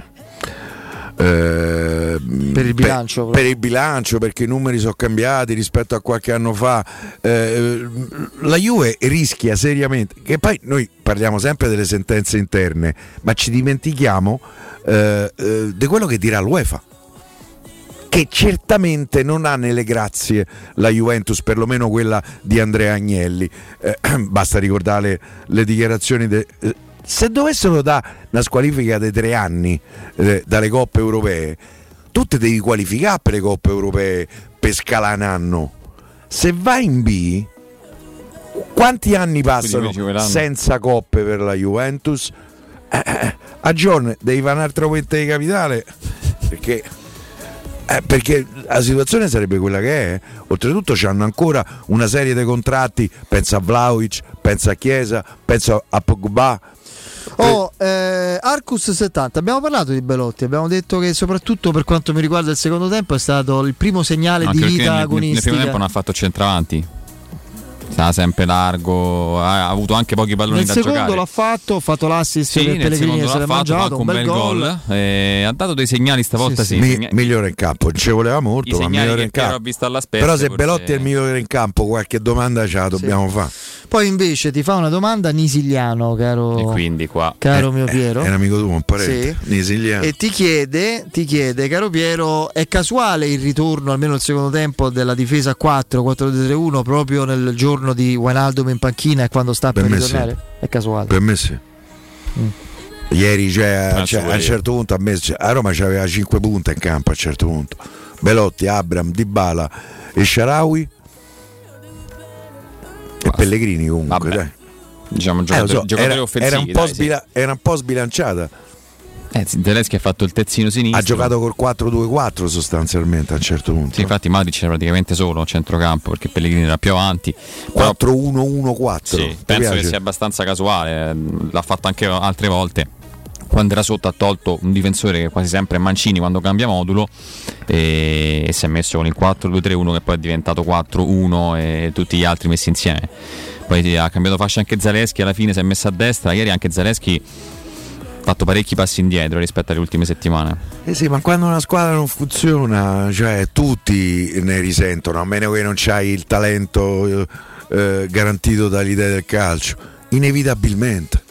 S3: Eh,
S1: Per il bilancio,
S3: per, per il bilancio perché i numeri sono cambiati rispetto a qualche anno fa Eh, la Juve rischia seriamente che poi noi parliamo sempre delle sentenze interne ma ci dimentichiamo eh, eh, di quello che dirà l'UEFA che certamente non ha nelle grazie la Juventus, perlomeno quella di Andrea Agnelli. Eh, basta ricordare le, le dichiarazioni. de- eh, se dovessero dare una squalifica dei tre anni eh, dalle coppe europee, tu te devi qualificare per le coppe europee per scalare un anno. Se vai in B, quanti anni passano senza coppe per la Juventus? Eh, eh, a giorno devi fare un altro puente di capitale perché eh, perché la situazione sarebbe quella che è. Oltretutto hanno ancora una serie di contratti. Pensa a Vlaovic, pensa a Chiesa, pensa a Pogba.
S1: Oh, eh, Arcus 70, abbiamo parlato di Belotti, abbiamo detto che soprattutto per quanto mi riguarda il secondo tempo è stato il primo segnale
S2: anche
S1: di vita
S2: nel, nel primo
S1: agonistica.
S2: tempo non ha fatto centravanti stava sempre largo, ha, avuto anche pochi palloni
S1: Nel
S2: da
S1: secondo
S2: giocare.
S1: l'ha fatto, ha fatto l'assist
S2: Sì,
S1: per
S2: nel
S1: Pellegrini
S2: secondo
S1: che se
S2: l'ha
S1: l'è mangiato,
S2: un bel gol. eh, ha dato dei segnali stavolta sì,
S3: Mi-
S2: segna-
S3: migliore in campo, ci voleva molto,
S2: I
S3: ma migliore
S2: che
S3: in campo. Però se
S2: forse-
S3: Belotti è il migliore in campo, qualche domanda ce la dobbiamo fare.
S1: Poi invece ti fa una domanda Nisigliano, caro,
S2: E quindi qua
S1: caro
S3: Eh,
S1: mio
S3: eh,
S1: Piero.
S3: È un amico tuo, un parente.
S1: Sì.
S3: Nisiliano.
S1: E ti chiede, ti chiede, caro Piero, è casuale il ritorno, almeno il secondo tempo, della difesa a 4, 4-2-3-1 proprio nel giorno di Wijnaldum in panchina e quando sta per,
S3: Per
S1: ritornare?
S3: sì.
S1: È casuale.
S3: Per me sì. Ieri cioè,
S2: Penso
S3: cioè, a un certo punto a, me, cioè, a Roma c'aveva 5 punte in campo a un certo punto. Belotti, Abram, Dybala e Sharawi e Pellegrini comunque
S2: diciamo
S3: Eh, so, era, era un po
S2: dai, sì.
S3: era un po' sbilanciata.
S2: Eh, Zelensky ha fatto il terzino sinistro.
S3: Ha giocato col 4-2-4 sostanzialmente a un certo punto.
S2: Sì, infatti Madrid era praticamente solo a centrocampo perché Pellegrini era più avanti. Però
S3: 4-1-1-4.
S2: sì, penso che
S3: piace?
S2: sia abbastanza casuale, eh, l'ha fatto anche altre volte. Quando era sotto ha tolto un difensore che quasi sempre è Mancini quando cambia modulo e, e si è messo con il 4-2-3-1 che poi è diventato 4-1 e tutti gli altri messi insieme. Poi ha cambiato fascia anche Zaleschi, alla fine si è messo a destra, ieri anche Zaleschi fatto parecchi passi indietro rispetto alle ultime settimane.
S3: Eh sì, ma quando una squadra non funziona, cioè tutti ne risentono, a meno che non c'hai il talento eh, garantito dall'idea del calcio. Inevitabilmente.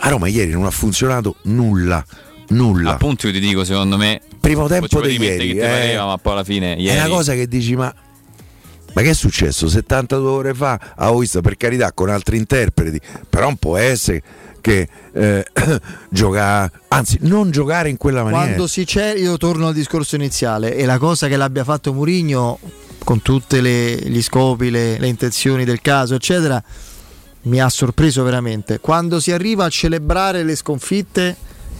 S3: A Roma ieri non ha funzionato nulla. Nulla.
S2: Appunto io ti dico, secondo me
S3: Primo tempo di ieri,
S2: che ti
S3: eh.
S2: pareva, ma poi alla fine
S3: È
S2: ieri
S3: una cosa che dici, ma. Ma che è successo? 72 ore fa avevo visto per carità con altri interpreti, però non può essere che eh, giocare, anzi non giocare in quella maniera.
S1: Quando si c'è, io torno al discorso iniziale, e la cosa che l'abbia fatto Murigno con tutti gli scopi, le, le intenzioni del caso, eccetera, mi ha sorpreso veramente. Quando si arriva a celebrare le sconfitte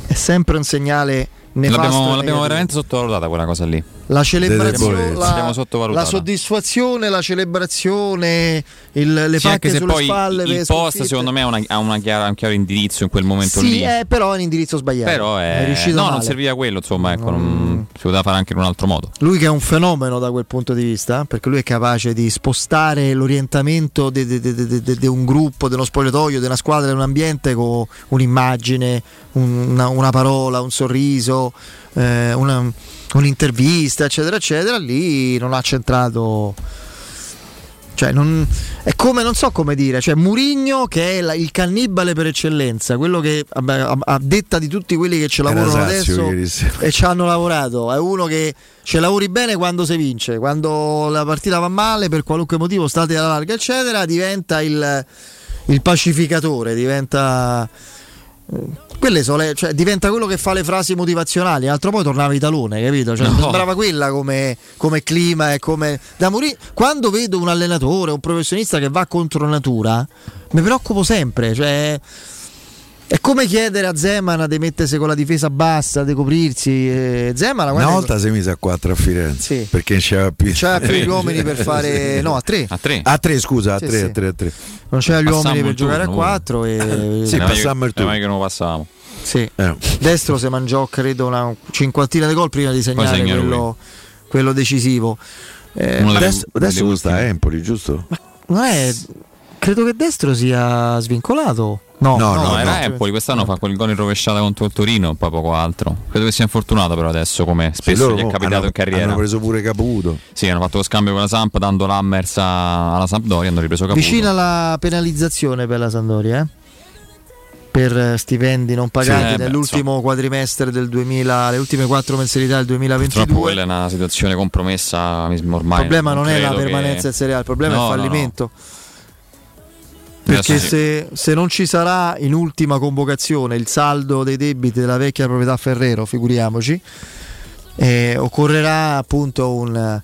S1: è sempre un segnale nefasto.
S2: l'abbiamo, l'abbiamo veramente sottovalutata quella cosa lì.
S1: La celebrazione, la, la soddisfazione, la celebrazione, il- le
S2: Sì,
S1: pacche
S2: anche se
S1: sulle
S2: poi
S1: spalle.
S2: il post
S1: sconfitte.
S2: secondo me ha, una- ha una chiara- un chiaro indirizzo in quel momento
S1: Sì,
S2: lì.
S1: è però è un indirizzo sbagliato.
S2: Però è,
S1: riuscito
S2: no,
S1: male.
S2: non serviva quello, insomma, ecco, non- si poteva fare anche in un altro modo.
S1: Lui che è un fenomeno da quel punto di vista, perché lui è capace di spostare l'orientamento di un gruppo, di uno spogliatoio, di una squadra, di un ambiente con un'immagine, un- una, una parola, un sorriso, eh, una- un'intervista, eccetera, eccetera. Lì non ha centrato. Cioè, non, è come, non so come dire, cioè Murigno che è la- il cannibale per eccellenza, quello che vabbè, a, a detta di tutti quelli che ci lavorano adesso e ci hanno lavorato, è uno che ci lavori bene quando si vince, quando la partita va male per qualunque motivo, state alla larga eccetera, diventa il, il pacificatore, diventa... Quelle sono le- cioè, diventa quello che fa le frasi motivazionali, altro poi tornava Italone, capito? Cioè,
S2: No.
S1: sembrava quella come, come clima e come. Da Mourinho- quando vedo un allenatore, un professionista che va contro natura, mi preoccupo sempre. Cioè, è come chiedere a Zeman di mettersi con la difesa bassa, di coprirsi. Zeman,
S3: Una volta si è mise a 4 a Firenze perché non c'era più,
S1: C'era più gli uomini per fare- no, a tre.
S2: A tre.
S3: A tre, scusa, a
S1: Sì,
S3: 3,
S1: sì.
S3: a 3, a 3.
S1: non c'era gli uomini per giocare a
S2: turno,
S1: 4 e
S3: Sì, passammo il turno.
S2: era meglio che non lo passavamo.
S1: Sì.
S3: Eh.
S1: Destro si mangiò credo una cinquantina di gol prima di segnare quello, quello decisivo. Eh,
S3: Adesso, adesso sta a Empoli, giusto?
S1: non è, credo che Destro sia svincolato. No,
S3: No,
S2: No,
S3: no,
S2: era Empoli, quest'anno fa quel gol in rovesciata contro il Torino, poi poco altro. Credo che sia infortunato però adesso, come spesso gli è capitato
S3: hanno,
S2: in carriera.
S3: hanno preso pure Caputo.
S2: Sì, hanno fatto lo scambio con la Samp dando l'Hammers a- alla Sampdoria, hanno ripreso Caputo.
S1: Vicina alla penalizzazione per la Sandoria, eh? per eh, stipendi non pagati
S2: Sì, eh, beh,
S1: nell'ultimo quadrimestre del 2000, le ultime quattro mensilità del
S2: Purtroppo
S1: 2022.
S2: quella è una situazione compromessa ormai.
S1: Il problema non, è la
S2: credo che-
S1: permanenza in Serie A, il problema
S2: No,
S1: è
S2: no,
S1: il
S2: no.
S1: Perché
S2: sì.
S1: se, se non ci sarà in ultima convocazione il saldo dei debiti della vecchia proprietà Ferrero, figuriamoci, eh, occorrerà appunto un,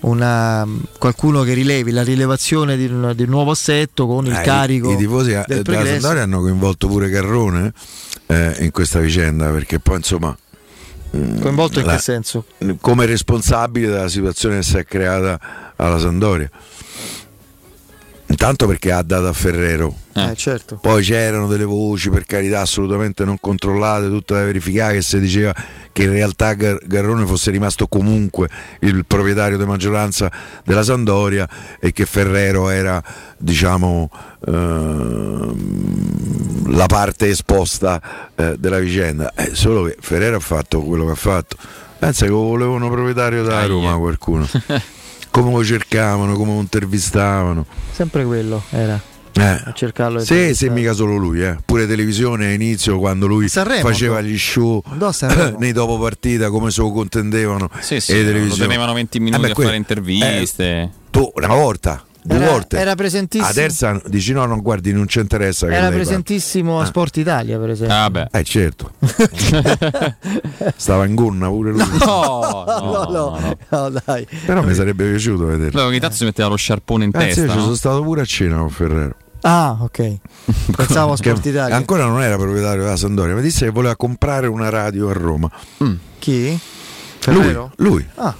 S1: una- qualcuno che rilevi la rilevazione di un, di un nuovo assetto con il
S3: Eh, i-
S1: carico
S3: I, tifosi eh,
S1: del
S3: della. Sampdoria hanno coinvolto pure Carrone eh, in questa vicenda perché poi insomma mm,
S1: Coinvolto in
S3: la-
S1: che senso?
S3: come responsabile della situazione che si è creata alla Sandoria Intanto perché ha dato a Ferrero.
S1: Eh, certo.
S3: Poi c'erano delle voci, per carità, assolutamente non controllate, tutte da verificare, che si diceva che in realtà Gar- Garrone fosse rimasto comunque il proprietario di maggioranza della Sandoria e che Ferrero era, diciamo, ehm, la parte esposta eh, della vicenda. Eh, solo che Ferrero ha fatto quello che ha fatto. Pensa che lo volevano proprietario da Roma qualcuno. come lo cercavano, come lo intervistavano.
S1: Sempre quello era.
S3: Eh.
S1: A cercarlo. e
S3: Sì, sì,
S1: intervistare.
S3: mica solo lui, eh. pure televisione a inizio quando lui
S1: Sanremo,
S3: faceva gli show
S1: Sanremo.
S3: nei dopo partita come se lo contendevano
S2: Sì, sì,
S3: e le
S2: lo tenevano 20 minuti
S3: Vabbè,
S2: a
S3: que-
S2: fare interviste.
S3: eh, tu una volta, due
S1: Era-
S3: volte.
S1: era presentissimo.
S3: La terza dici no, non guardi, non ci interessa
S1: Era presentissimo a Sport Italia, per esempio.
S2: Ah, beh.
S3: Eh certo. Stava in gonna pure lui.
S2: No,
S1: no, no, no, dai.
S3: Però mi sarebbe piaciuto vederlo.
S2: No, ogni tanto si metteva lo sciarpone in
S3: Eh, sì,
S2: testa.
S3: ci
S2: no?
S3: sono stato pure a cena con Ferrero.
S1: Ah, ok. Pensavo a Sport Italia.
S3: Ancora non era proprietario della Sandoria, mi disse che voleva comprare una radio a Roma.
S1: Chi?
S3: Lui,
S1: Ferrero?
S3: lui.
S1: Ah.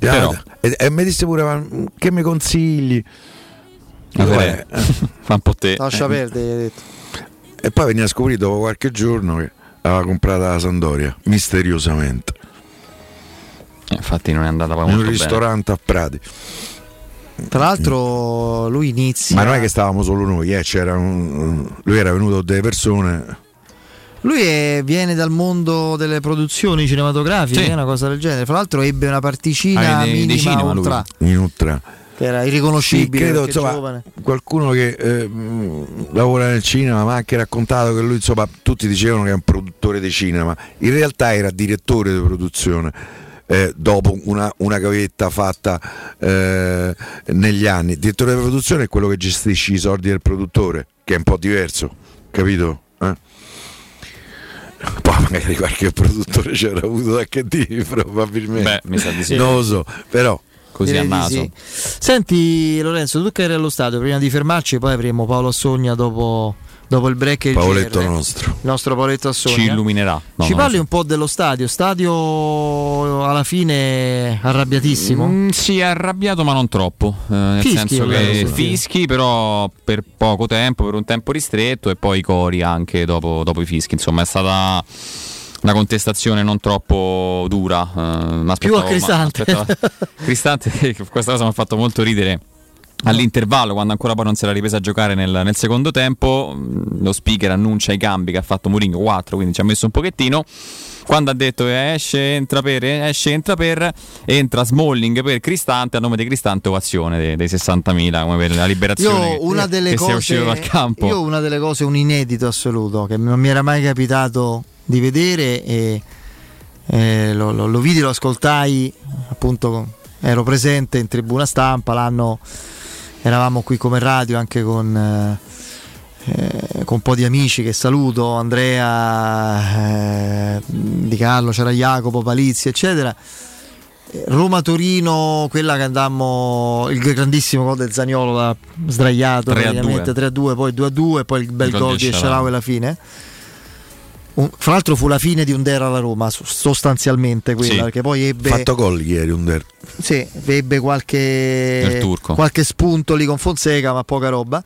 S2: Però.
S3: E, e mi disse pure "Ma che mi consigli? Dico,
S2: beh,
S3: "Eh,
S2: Fa un po' te.
S1: Lascia
S2: Eh.
S1: perdere, gli hai detto.
S3: E poi veniva a scoprire dopo qualche giorno che aveva comprata la Sandoria, misteriosamente,
S2: Eh, Infatti non è andata poi
S3: in un
S2: bene.
S3: ristorante a Prati.
S1: Tra l'altro lui inizia.
S3: Ma non è che stavamo solo noi, eh, c'era un- lui era venuto delle persone.
S1: Lui è- viene dal mondo delle produzioni cinematografiche,
S3: Sì.
S1: una cosa del genere. Fra l'altro ebbe una particina
S3: Ah,
S1: minima
S3: cinema
S1: ultra,
S3: In ultra.
S1: che era
S3: Sì,
S1: irriconoscibile.
S3: credo
S1: perché
S3: insomma,
S1: giovane.
S3: qualcuno che eh, lavora nel cinema mi ha anche raccontato che lui insomma tutti dicevano che è un produttore di cinema in realtà era direttore di produzione eh, dopo una, una gavetta fatta eh, negli anni direttore di produzione è quello che gestisce i soldi del produttore che è un po' diverso capito? Poi magari qualche produttore c'era avuto da che dire probabilmente
S2: Beh, mi sa di sì.
S3: non lo so però
S2: Così
S1: Direi
S2: a naso.
S1: sì. Senti Lorenzo, tu che eri allo stadio, prima di fermarci, poi avremo Paolo Assogna dopo, dopo il break e il
S3: Paoletto
S1: GR.
S3: nostro
S1: Il nostro Paoletto Assogna.
S2: Ci illuminerà. No,
S1: Ci parli
S2: lo
S1: un po' dello stadio, stadio alla fine arrabbiatissimo.
S2: Mm, sì, arrabbiato, ma non troppo. eh, nel
S1: Fischi,
S2: senso che fischi, però per poco tempo, per un tempo ristretto, e poi cori anche dopo, dopo i fischi. Insomma, è stata una contestazione non troppo dura. eh,
S1: Più a
S2: ma-
S1: Cristante.
S2: aspettavo- Cristante, questa cosa mi ha fatto molto ridere. All'intervallo, quando ancora poi non si era ripresa a giocare nel, nel secondo tempo, mh, lo speaker annuncia i cambi che ha fatto Mourinho 4, quindi ci ha messo un pochettino. Quando ha detto che esce, entra per, esce, entra per, entra Smalling per Cristante, a nome di Cristante ovazione dei, dei 60.000, come per la liberazione
S1: Io una
S2: che,
S1: delle
S2: che
S1: cose,
S2: uscito dal campo.
S1: io una delle cose, un inedito assoluto che non mi era mai capitato di vedere e eh, lo, lo- lo vidi, lo ascoltai, appunto ero presente in tribuna stampa, l'anno eravamo qui come radio anche con, eh, eh, con un po' di amici che saluto, Andrea, eh, Di Carlo, c'era Jacopo, Palizzi, eccetera. Roma-Torino, quella che andammo, il grandissimo gol del Zagnolo sdraiato
S2: 3 a
S1: praticamente 3-2, poi 2-2, poi il bel
S2: Il gol di
S1: di Esharawi alla fine. Un- fra l'altro fu la fine di Under alla Roma, so- sostanzialmente quella,
S3: Sì.
S1: perché poi ebbe,
S3: fatto gol ieri Under
S1: sì, ebbe qualche, qualche spunto lì con Fonseca, ma poca roba.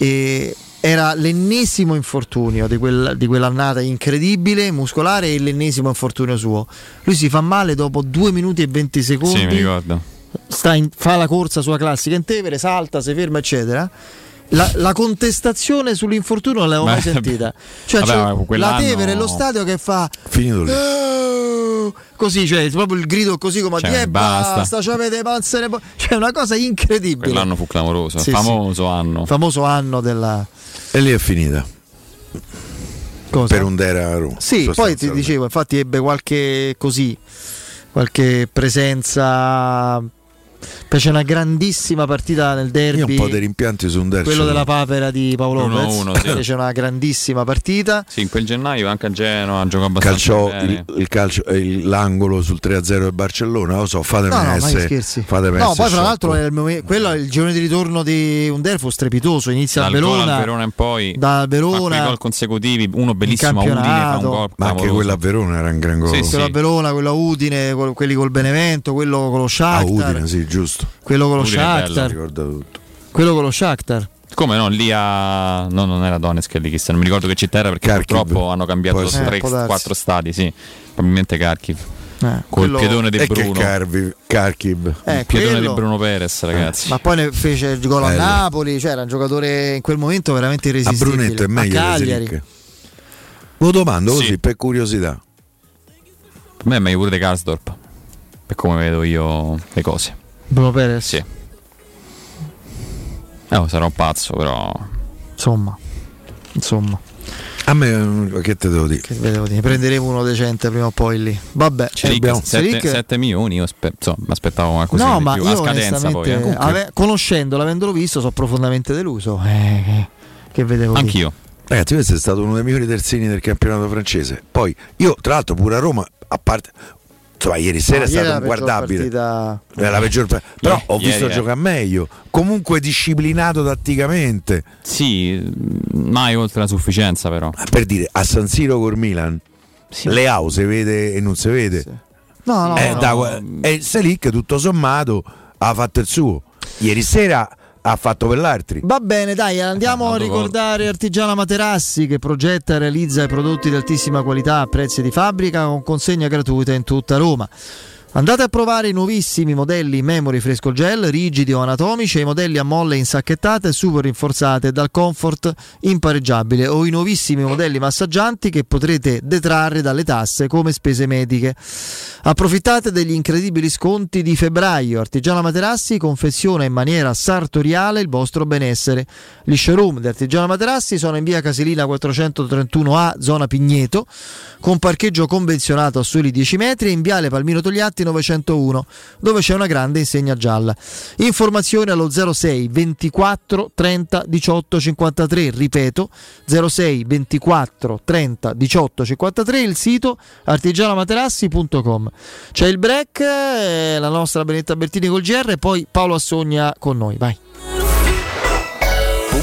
S1: E era l'ennesimo infortunio di, quel- di quell'annata incredibile, muscolare, e l'ennesimo infortunio suo. Lui si fa male dopo 2 minuti e 20 secondi
S2: Sì, mi ricordo.
S1: sta in- fa la corsa sua classica in Tevere, salta, si ferma, eccetera. La, la contestazione sull'infortunio non l'avevo mai sentita. Cioè,
S2: vabbè, ma
S1: la Tevere lo stadio che fa
S3: finito lì
S1: "Eh", così, cioè proprio il grido così come a
S2: Cioè,
S1: dire "Eh,
S2: basta."
S1: basta, ci avete panzere po-". Cioè una cosa incredibile.
S2: Quell'anno fu clamoroso,
S1: Sì,
S2: famoso anno.
S1: Famoso anno della
S3: e lì è finita
S1: cosa?
S3: per Under a Roma
S1: Sì, poi ti dicevo, infatti ebbe qualche così, qualche presenza. Fece una grandissima partita nel derby.
S3: io un po' di rimpianti su Under
S1: quello
S3: ce l'ho.
S1: della papera di Paolo Lopez
S2: 1-1, sì.
S1: fece una grandissima partita
S2: Sì, in quel gennaio anche a Genova giocò abbastanza
S3: calciò
S2: bene.
S3: il, il calcio, eh, il- l'angolo sul 3-0 del Barcellona lo so fatemi
S1: no no
S3: essere
S1: scherzi
S3: fatemi
S1: no
S3: essere
S1: poi fra
S3: sciocco.
S1: l'altro è il momen- quello è il girone di ritorno di Under fu strepitoso inizia
S2: Dal
S1: a Verona
S2: al Verona in poi
S1: da Verona
S2: gol consecutivi, uno bellissimo a
S1: in
S2: Udine fa un gol
S3: ma anche quella a Verona era un gran gol
S2: Sì,
S1: quello a Verona quello a Udine quello- quelli col Benevento quello con lo
S3: a
S1: Shakhtar
S3: Udine sì giusto
S1: quello con lo
S2: Udine è bello,
S1: Shakhtar Quello con lo Shakhtar.
S2: Come no, lì a. No, non era Donetsk lì, chissà, non mi ricordo che città era perché
S3: Kharkiv.
S2: purtroppo hanno cambiato
S3: Può essere.
S2: tre,
S1: Eh,
S2: stadi, sì. Probabilmente Kharkiv.
S1: Eh,
S2: Col
S1: quello-
S2: piedone di
S3: E che
S2: Bruno.
S3: Carvi, Kharkiv.
S1: Eh,
S2: Il piedone
S1: quello-
S2: di Bruno Perez, ragazzi.
S1: Ma poi ne fece il gol a. Napoli, cioè era un giocatore in quel momento veramente
S3: A
S1: irresistibile.
S3: Brunetto è
S1: a
S3: meglio di
S1: Cagliari.
S3: Lo domando così
S2: Sì.
S3: per curiosità.
S2: Per me è meglio pure di Karsdorp. Per come vedo io le cose.
S1: Bruno Perez.
S2: Sì. Eh, sarò un pazzo, però.
S1: Insomma. Insomma,
S3: A me eh, che te devo dire?
S1: che vedevo dire, prenderemo uno decente prima o poi lì. Vabbè,
S2: Selic,
S1: Selic-
S2: 7, milioni, io aspe- insomma, mi aspettavo qualcosa
S1: No,
S2: di
S1: ma
S2: più.
S1: io
S2: a scadenza poi.
S1: onestamente,
S2: eh.
S1: ave- conoscendolo, avendolo visto, sono profondamente deluso. Eh, che, vedevo lì.
S2: Anch'io.
S3: Ragazzi, questo è stato uno dei migliori terzini del campionato francese. Poi io, tra l'altro, pure a Roma, a parte. Insomma, ieri sera
S1: No,
S3: è
S1: ieri
S3: stato inguardabile.
S1: partita-
S3: È la peggior pa- Però
S2: Ieri-
S3: ho
S2: ieri
S3: visto
S2: è-
S3: giocare meglio. Comunque disciplinato tatticamente.
S2: Sì, mai oltre la sufficienza, però.
S3: Per dire, a San Siro col Milan, Leao si vede e non si vede.
S1: No, no,
S3: Eh,
S1: no.
S3: da- e Selic, tutto sommato, ha fatto il suo. Ieri sera ha fatto per l'altri.
S1: Va bene, dai, andiamo a ricordare Artigiana Materassi che progetta e realizza i prodotti di altissima qualità a prezzi di fabbrica con consegna gratuita in tutta Roma. Andate a provare i nuovissimi modelli Memory Fresco Gel, rigidi o anatomici e i modelli a molle insacchettate super rinforzate dal comfort impareggiabile o i nuovissimi modelli massaggianti che potrete detrarre dalle tasse come spese mediche. Approfittate degli incredibili sconti di febbraio. Artigiana Materassi confeziona in maniera sartoriale il vostro benessere. Gli showroom di Artigiana Materassi sono in via Casilina 431A, zona Pigneto, con parcheggio convenzionato a soli 10 metri e in viale Palmino Togliatti 901, dove c'è una grande insegna gialla. Informazioni allo 06 24 30 18 53, ripeto 06 24 30 18 53, il sito artigianamaterassi.com. C'è il break, eh, la nostra Benetta Bertini col GR e poi Paolo Assogna con noi, vai.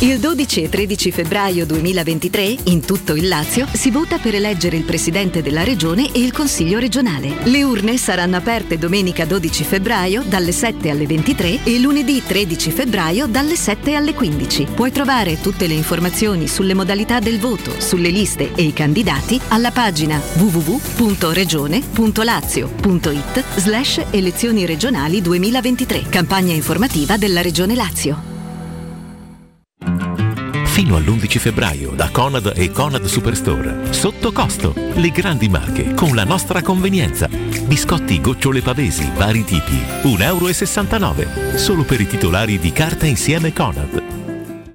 S16: Il 12 e 13 febbraio 2023, in tutto il Lazio, si vota per eleggere il presidente della regione e il consiglio regionale. Le urne saranno aperte domenica 12 febbraio dalle 7 alle 23 e lunedì 13 febbraio dalle 7 alle 15. Puoi trovare tutte le informazioni sulle modalità del voto, sulle liste e i candidati alla pagina www.regione.lazio.it slash elezioni regionali 2023. Campagna informativa della Regione Lazio.
S17: Fino all'11 febbraio da Conad e Conad Superstore. Sotto costo. Le grandi marche con la nostra convenienza. Biscotti gocciole pavesi, vari tipi. 1,69 euro. Solo per i titolari di carta insieme Conad.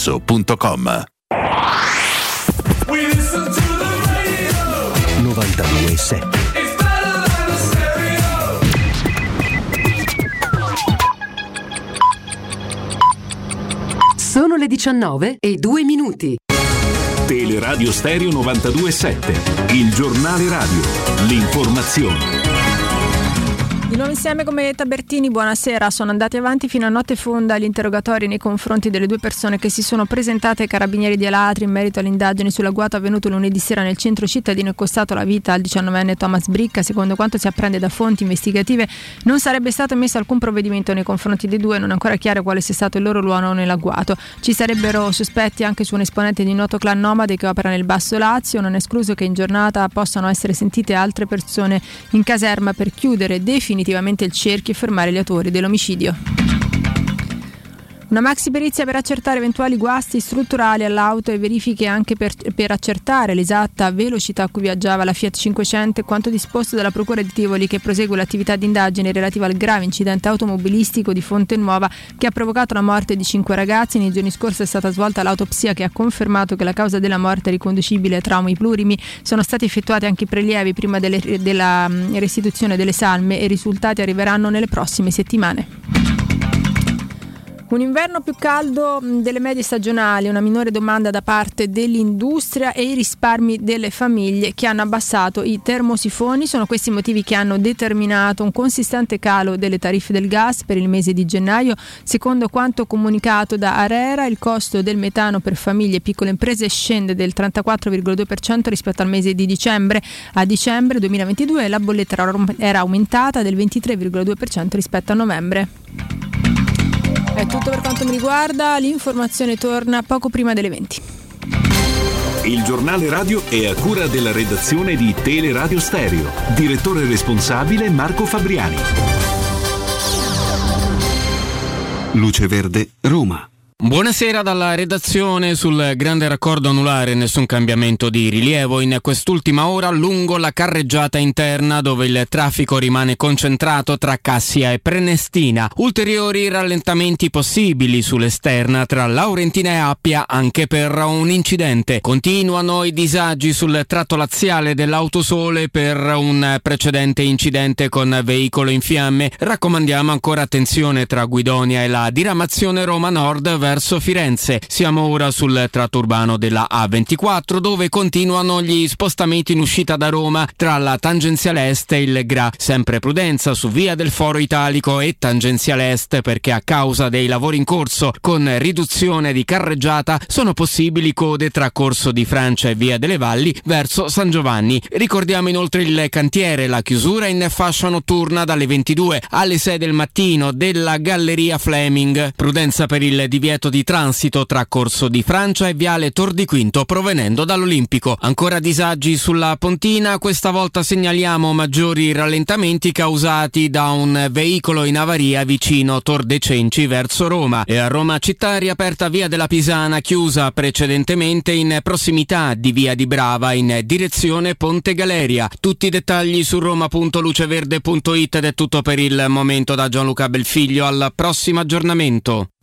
S18: showroomdelmaterasso.com.
S19: 92.7
S20: Sono le 19 e 2 minuti.
S21: Teleradio Stereo 92.7, il giornale radio, l'informazione.
S11: Di nuovo insieme come Tabertini, buonasera. Sono andati avanti fino a notte fonda gli interrogatori nei confronti delle due persone che si sono presentate ai carabinieri di Alatri in merito alle indagini sull'agguato avvenuto lunedì sera nel centro cittadino e costato la vita al 19enne Thomas Bricca. Secondo quanto si apprende da fonti investigative, non sarebbe stato emesso alcun provvedimento nei confronti dei due, non è ancora chiaro quale sia stato il loro ruolo nell'agguato. Ci sarebbero sospetti anche su un esponente di noto clan nomade che opera nel Basso Lazio, non è escluso che in giornata possano essere sentite altre persone in caserma per chiudere definitivamente definitivamente il cerchio e fermare gli autori dell'omicidio. Una maxi perizia per accertare eventuali guasti strutturali all'auto e verifiche anche per, per, accertare l'esatta velocità a cui viaggiava la Fiat 500 e quanto disposto dalla Procura di Tivoli che prosegue l'attività di indagine relativa al grave incidente automobilistico di Fonte Nuova che ha provocato la morte di cinque ragazzi. Nei giorni scorsi è stata svolta l'autopsia che ha confermato che la causa della morte è riconducibile a traumi plurimi. Sono stati effettuati anche prelievi prima delle, della restituzione delle salme e i risultati arriveranno nelle prossime settimane. Un inverno più caldo delle medie stagionali, una minore domanda da parte dell'industria e i risparmi delle famiglie che hanno abbassato i termosifoni. Sono questi motivi che hanno determinato un consistente calo delle tariffe del gas per il mese di gennaio. Secondo quanto comunicato da Arera, il costo del metano per famiglie e piccole imprese scende del 34,2% rispetto al mese di dicembre. A dicembre 2022 la bolletta era aumentata del 23,2% rispetto a novembre. È tutto per quanto mi riguarda, l'informazione torna poco prima delle 20.
S21: Il giornale radio è a cura della redazione di Teleradio Stereo. Direttore responsabile Marco Fabriani.
S22: Luce Verde, Roma.
S12: Buonasera dalla redazione sul grande raccordo anulare, nessun cambiamento di rilievo in quest'ultima ora lungo la carreggiata interna dove il traffico rimane concentrato tra Cassia e Prenestina. Ulteriori rallentamenti possibili sull'esterna tra Laurentina e Appia anche per un incidente. Continuano i disagi sul tratto laziale dell'autosole per un precedente incidente con veicolo in fiamme. Raccomandiamo ancora attenzione tra Guidonia e la diramazione Roma Nord verso Firenze. Siamo ora sul tratto urbano della A24 dove continuano gli spostamenti in uscita da Roma tra la tangenziale est e il Gra. Sempre prudenza su via del Foro Italico e tangenziale est perché a causa dei lavori in corso con riduzione di carreggiata sono possibili code tra Corso di Francia e via delle Valli verso San Giovanni. Ricordiamo inoltre il cantiere, la chiusura in fascia notturna dalle 22 alle 6 del mattino della Galleria Fleming. Prudenza per il divieto di transito tra Corso di Francia e Viale Tor di Quinto provenendo dall'Olimpico. Ancora disagi sulla Pontina, questa volta segnaliamo maggiori rallentamenti causati da un veicolo in avaria vicino Tor de Cenci verso Roma e a Roma città riaperta via della Pisana chiusa precedentemente in prossimità di via di Brava in direzione Ponte Galeria. Tutti i dettagli su roma.luceverde.it ed è tutto per il momento da Gianluca Belfiglio al prossimo aggiornamento.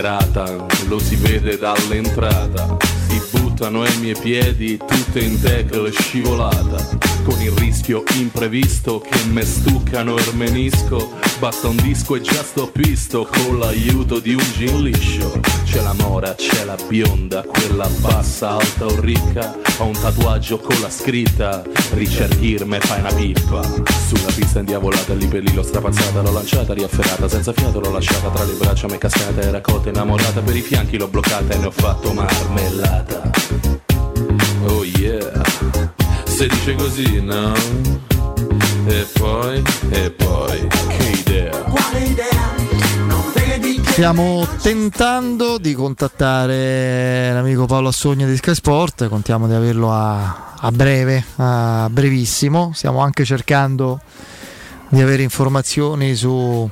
S23: Serata, lo si vede dall'entrata. Si buttano ai miei piedi tutte in tackle scivolata. Con il rischio imprevisto che me stuccano il menisco. Basta un disco e già sto pisto con l'aiuto di un gin liscio. C'è la mora, c'è la bionda, quella bassa, alta o ricca. Ho un tatuaggio con la scritta, ricerchirme fai una pippa. Sulla pista indiavolata, lì per lì l'ho strapazzata, l'ho lanciata, riafferrata, senza fiato l'ho lasciata tra le braccia, me cascata, era cotta innamorata, per i fianchi l'ho bloccata e ne ho fatto marmellata. Oh yeah, se dice così, no? E poi, e poi, che idea?
S24: Quale idea? Non vedi che
S1: Stiamo tentando di contattare l'amico Paolo Assogna di Sky Sport, contiamo di averlo a, a breve, a brevissimo. Stiamo anche cercando di avere informazioni su,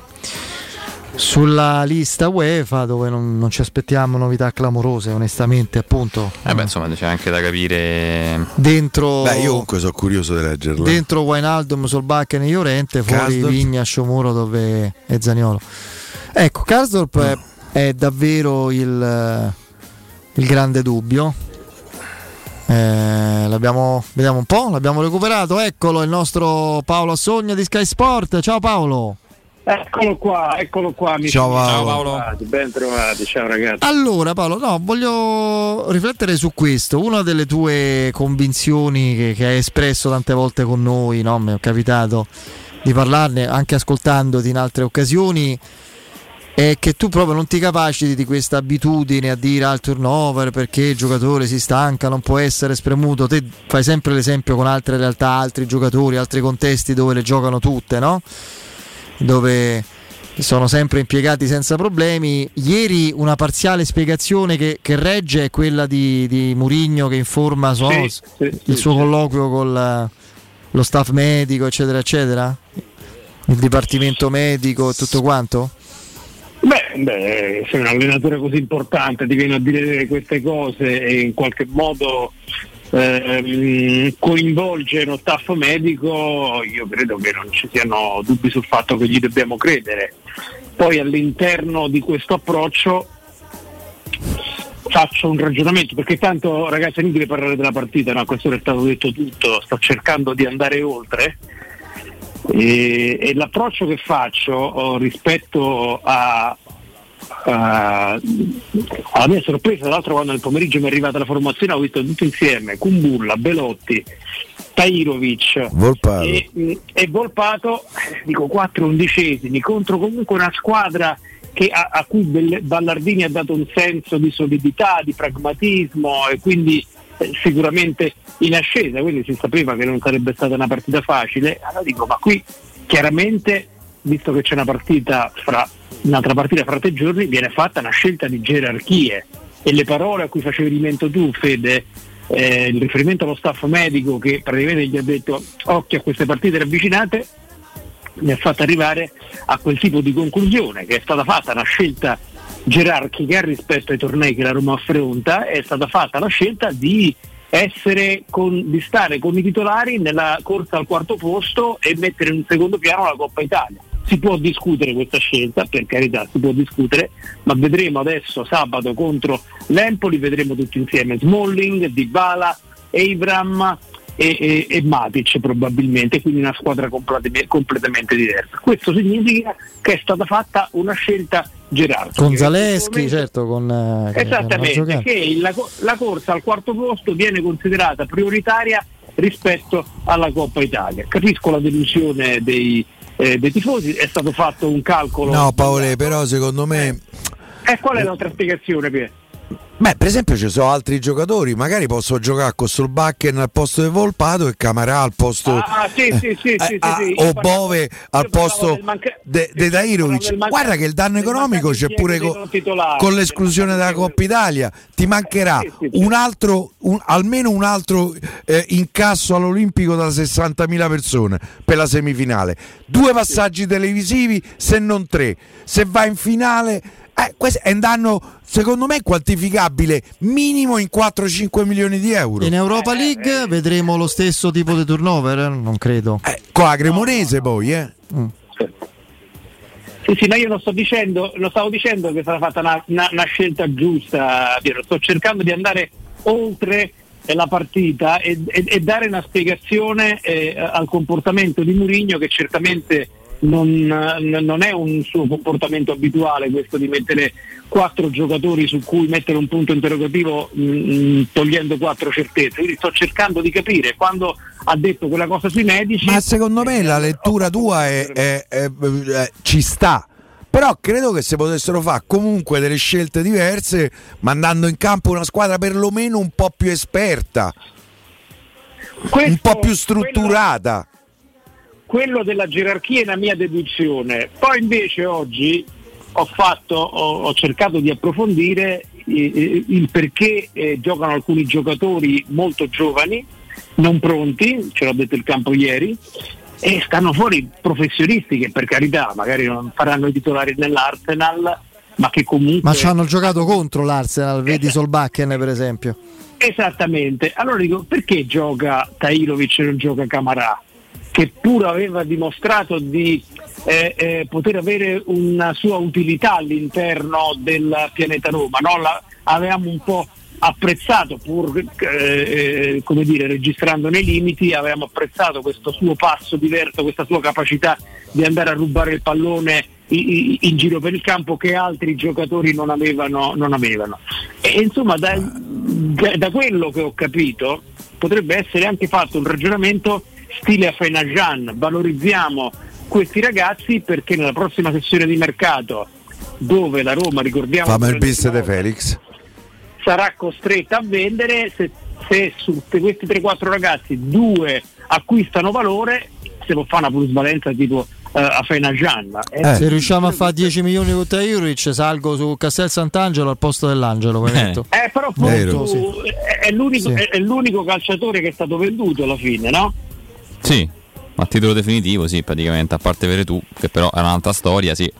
S1: sulla lista UEFA dove non, non ci aspettiamo novità clamorose, onestamente, appunto.
S25: Eh beh, insomma, c'è anche da capire.
S1: Dentro,
S26: Beh, io comunque sono curioso di leggerla.
S1: dentro Wijnaldum, Solbakken e Llorente, fuori
S26: Karsdorp.
S1: Vigna, Sciomuro dove è Zaniolo. Ecco, Karsdorp è, è davvero il, il grande dubbio. Eh, l'abbiamo, vediamo un po', l'abbiamo recuperato. Eccolo il nostro Paolo Assogna di Sky Sport. Ciao Paolo.
S27: Eccolo qua, eccolo qua. amici
S1: Ciao. Paolo.
S27: Ben trovati, Ben trovati, ciao ragazzi.
S1: Allora Paolo, no, voglio riflettere su questo. Una delle tue convinzioni che, che hai espresso tante volte con noi, no? mi è capitato di parlarne anche ascoltandoti in altre occasioni, è che tu proprio non ti capaciti di questa abitudine a dire al turnover perché il giocatore si stanca, non può essere spremuto. Te fai sempre l'esempio con altre realtà, altri giocatori, altri contesti dove le giocano tutte, no? Dove sono sempre impiegati senza problemi. Ieri una parziale spiegazione che, che regge è quella di, di Murigno che informa so,
S27: Sì, sì,
S1: il suo
S27: sì.
S1: colloquio con lo staff medico, eccetera, eccetera. Il dipartimento medico e tutto quanto?
S27: Beh, beh, sei un allenatore così importante, ti viene a dire queste cose e in qualche modo ehm, coinvolge lo staff medico, io credo che non ci siano dubbi sul fatto che gli dobbiamo credere. Poi all'interno di questo approccio faccio un ragionamento perché tanto ragazzi è inutile parlare della partita, no? questo è stato detto tutto, sto cercando di andare oltre. E, e l'approccio che faccio oh, rispetto a- alla mia sorpresa, tra l'altro quando nel pomeriggio mi è arrivata la formazione ho visto tutto insieme Kumbulla, Belotti, Tairovic
S26: Volpato.
S27: e, e Volpato, eh, dico 4 undicesimi contro comunque una squadra che a, a cui Ballardini ha dato un senso di solidità, di pragmatismo e quindi eh, sicuramente in ascesa, quindi si sapeva che non sarebbe stata una partita facile. Allora dico, ma qui chiaramente, visto che c'è una partita fra un'altra partita fra tre giorni, viene fatta una scelta di gerarchie e le parole a cui facevi riferimento tu, Fede, eh, il riferimento allo staff medico che praticamente gli ha detto occhio a queste partite ravvicinate, mi ha fatto arrivare a quel tipo di conclusione che è stata fatta una scelta gerarchica rispetto ai tornei che la Roma affronta, è stata fatta la scelta di con, di stare con i titolari nella corsa al quarto posto e mettere in secondo piano la Coppa Italia. Si può discutere questa scelta, per carità si può discutere, ma vedremo adesso sabato contro l'Empoli, vedremo tutti insieme Smalling, Dybala, Abram e, e, e Matic probabilmente, quindi una squadra completamente, completamente diversa. Questo significa che è stata fatta una scelta gerarchica.
S1: Con Zaleschi, certo, con... hanno
S27: Esattamente, che la, la corsa al quarto posto viene considerata prioritaria rispetto alla Coppa Italia. Capisco la delusione dei, eh, dei tifosi, è stato fatto un calcolo.
S3: No, Paolo, però secondo me.
S27: E qual è l'altra spiegazione, Pier?
S3: Beh, per esempio ci sono altri giocatori, magari posso giocare con Solbakken al posto di Volpato e Camarà al posto
S27: Ah, sì, sì, sì, sì, sì,
S3: ah,
S27: sì.
S3: o Bove al posto
S27: manca-
S3: de, Dairovic. Guarda che il danno economico c'è pure co- con l'esclusione della Coppa Italia. Ti mancherà
S27: sì, sì.
S3: un altro, un- almeno un altro eh, incasso all'Olimpico da 60.000 persone per la semifinale. Due passaggi televisivi, se non tre. Se va in finale, eh, questo è un danno secondo me quantificabile minimo in 4-5 milioni di euro.
S1: In Europa League vedremo lo stesso tipo di turnover? eh? Non credo.
S3: con la Cremonese poi, eh.
S27: Sì, sì, ma io non sto dicendo, non stavo dicendo che sarà fatta una, una- una scelta giusta, Piero. sto cercando di andare oltre eh, la partita e, e- e dare una spiegazione eh, al comportamento di Mourinho che certamente non, n- non è un suo comportamento abituale questo di mettere quattro giocatori su cui mettere un punto interrogativo mh, togliendo quattro certezze. Quindi sto cercando di capire quando ha detto quella cosa sui medici.
S3: Ma secondo me la lettura tua è, è- è- è- ci sta. Però credo che si potessero fare comunque delle scelte diverse, mandando in campo una squadra perlomeno un po' più esperta, un po' più strutturata.
S27: quello della gerarchia è una mia deduzione. Poi invece oggi ho, fatto, ho, ho cercato di approfondire eh, eh, il perché eh, giocano alcuni giocatori molto giovani, non pronti, ce l'ha detto il campo ieri, e stanno fuori professionisti che per carità magari non faranno i titolari nell'Arsenal, ma che comunque...
S1: Ma ci hanno giocato contro l'Arsenal, vedi Solbakken per esempio.
S27: Esattamente. Allora dico, perché gioca Tairovic e non gioca Camarà? Che pur aveva dimostrato di eh, eh, poter avere una sua utilità all'interno del pianeta Roma, no? La- avevamo un po' apprezzato, pur eh, eh, come dire, registrando nei limiti, avevamo apprezzato questo suo passo diverso, questa sua capacità di andare a rubare il pallone i- i- in giro per il campo che altri giocatori non avevano. non avevano. E insomma, da- da quello che ho capito, potrebbe essere anche fatto un ragionamento stile a Fenajan, valorizziamo questi ragazzi perché nella prossima sessione di mercato, dove la Roma, ricordiamo,
S3: Fammi il
S27: prende-
S3: bis de Felix.
S27: sarà costretta a vendere se, se su questi 3-4 ragazzi due acquistano valore se può fare una plusvalenza tipo eh, a Fenajan
S3: Eh.
S1: Se riusciamo a fare 10 milioni con Tajurovic salgo su Castel Sant'Angelo al posto dell'Angelo. metto.
S27: Eh, però è, è l'unico,
S1: Sì.
S27: è, è l'unico calciatore che è stato venduto alla fine, no?
S2: Sì, a titolo definitivo, sì, praticamente, a parte avere tu, che però è un'altra storia, sì.